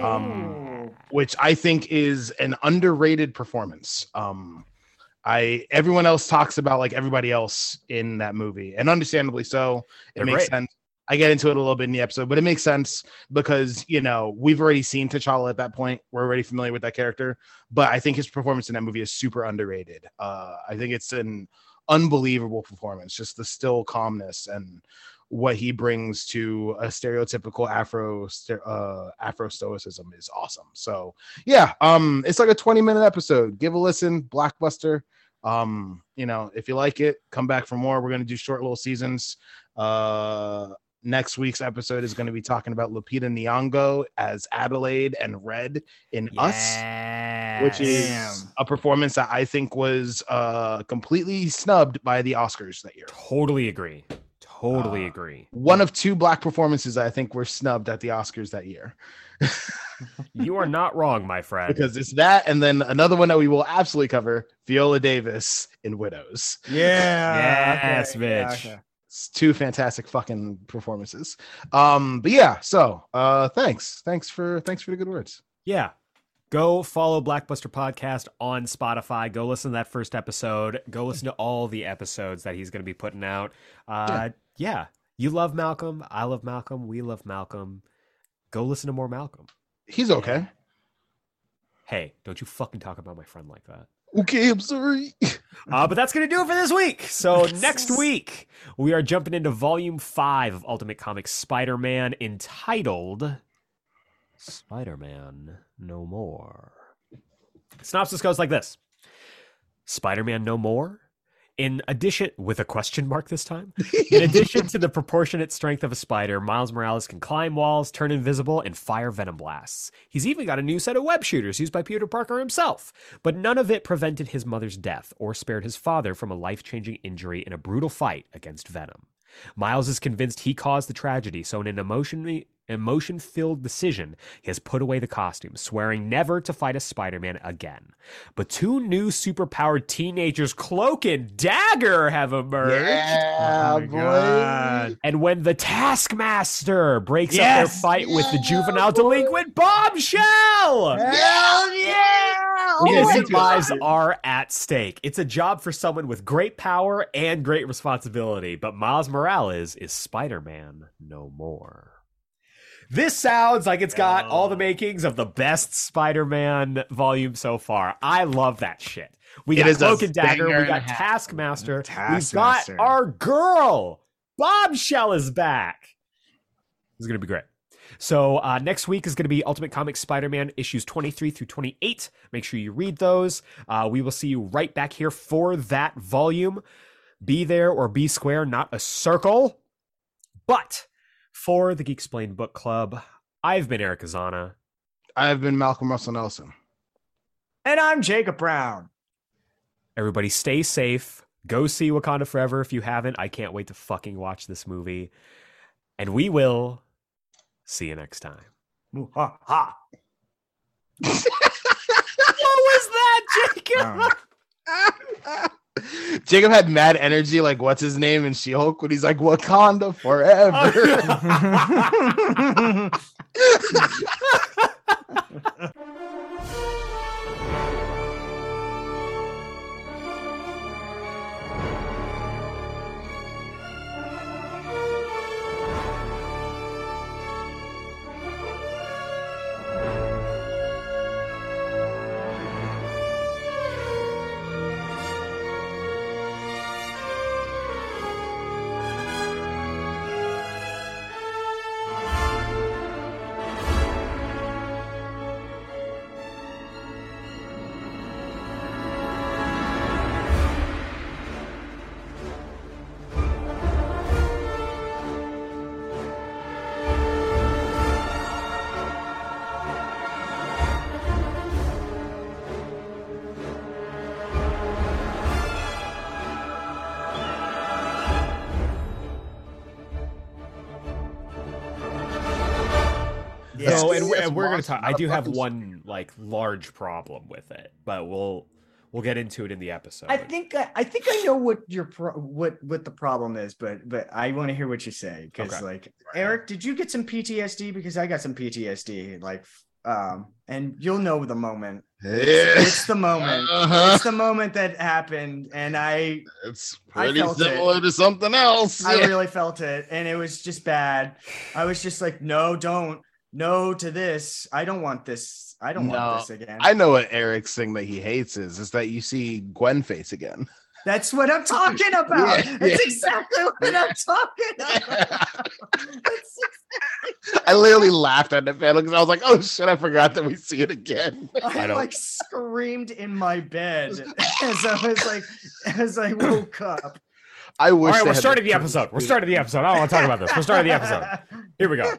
um, which I think is an underrated performance. Um, I everyone else talks about like everybody else in that movie, and understandably so. It They're makes great. sense. I get into it a little bit in the episode, but it makes sense because you know we've already seen T'Challa at that point. We're already familiar with that character, but I think his performance in that movie is super underrated. Uh, I think it's an unbelievable performance, just the still calmness and what he brings to a stereotypical Afro uh, Afro stoicism is awesome. So yeah, um, it's like a 20 minute episode. Give a listen, Blackbuster. Um, you know, if you like it, come back for more. We're gonna do short little seasons. Uh next week's episode is going to be talking about Lupita Nyong'o as Adelaide and Red in Us, which is Damn. a performance that I think was uh completely snubbed by the Oscars that year. Totally agree. Totally Uh, agree. One of two black performances I think were snubbed at the Oscars that year. You are not wrong, my friend. because it's that and then another one that we will absolutely cover Viola Davis in Widows. Yeah. Yes, Mitch. okay. It's two fantastic fucking performances. Um, but yeah, so uh thanks. Thanks for thanks for the good words. Yeah. Go follow Blackbuster Podcast on Spotify. Go listen to that first episode. Go listen to all the episodes that he's going to be putting out. Uh, yeah. You love Malcolm. I love Malcolm. We love Malcolm. Go listen to more Malcolm. He's okay. Hey, don't you fucking talk about my friend like that. Okay, I'm sorry. Uh, but that's going to do it for this week. So next week, we are jumping into volume five of Ultimate Comics Spider Man entitled Spider Man No More. Synopsis goes like this Spider Man No More. In addition, with a question mark this time, in addition to the proportionate strength of a spider, Miles Morales can climb walls, turn invisible, and fire venom blasts. He's even got a new set of web shooters used by Peter Parker himself. But none of it prevented his mother's death or spared his father from a life changing injury in a brutal fight against Venom. Miles is convinced he caused the tragedy, so in an emotionally emotion filled decision, he has put away the costume, swearing never to fight a Spider Man again. But two new superpowered teenagers, Cloak and Dagger, have emerged. Yeah, Oh boy. God. And when the Taskmaster breaks up their fight with the juvenile delinquent Bombshell! Hell yeah! We're gonna Innocent get to it. lives are at stake. It's a job for someone with great power and great responsibility, but Miles Morales is Spider Man no more. This sounds like it's got all the makings of the best Spider Man volume so far. I love that shit. We got a Cloak and Dagger, we got half. Taskmaster, we've got our girl. Bombshell is back. This is going to be great. So uh, next week is going to be Ultimate Comics Spider-Man issues 23 through 28. Make sure you read those. Uh, we will see you right back here for that volume. Be there or be square, not a circle. But for the Geeksplained Book Club, I've been Eric Azana. I've been Malcolm Russell Nelson. And I'm Jacob Brown. Everybody stay safe. Go see Wakanda Forever if you haven't. I can't wait to fucking watch this movie. And we will see you next time. Ha, ha. What was that, Jacob? Jacob had mad energy, like what's his name in She Hulk, when he's like Wakanda forever. we're- and we're gonna talk. I do have fucking- one like large problem with it, but we'll we'll get into it in the episode. I think I, I think I know what your pro- what what the problem is, but but I want to hear what you say because Okay. like Eric, did you get some PTSD? Because I got some PTSD. Like, um, and you'll know the moment. It's the moment. Uh-huh. It's the moment that happened, and I It's I pretty felt it. similar to something else. I Yeah. really felt it, and it was just bad. I was just like, no, don't, no to this. I don't want this. I don't No, want this again. I know what Eric's thing that he hates is is that you see Gwen face again. That's what I'm talking about. Yeah, That's yeah. exactly what I'm talking about. That's I literally laughed at the panel because I was like, "Oh shit, I forgot that we see it again." I, don't- like screamed in my bed as I was like, as I woke up. I All wish. All right, we're starting the the- episode. We're starting the episode. I don't want to talk about this. We're starting the episode. Here we go.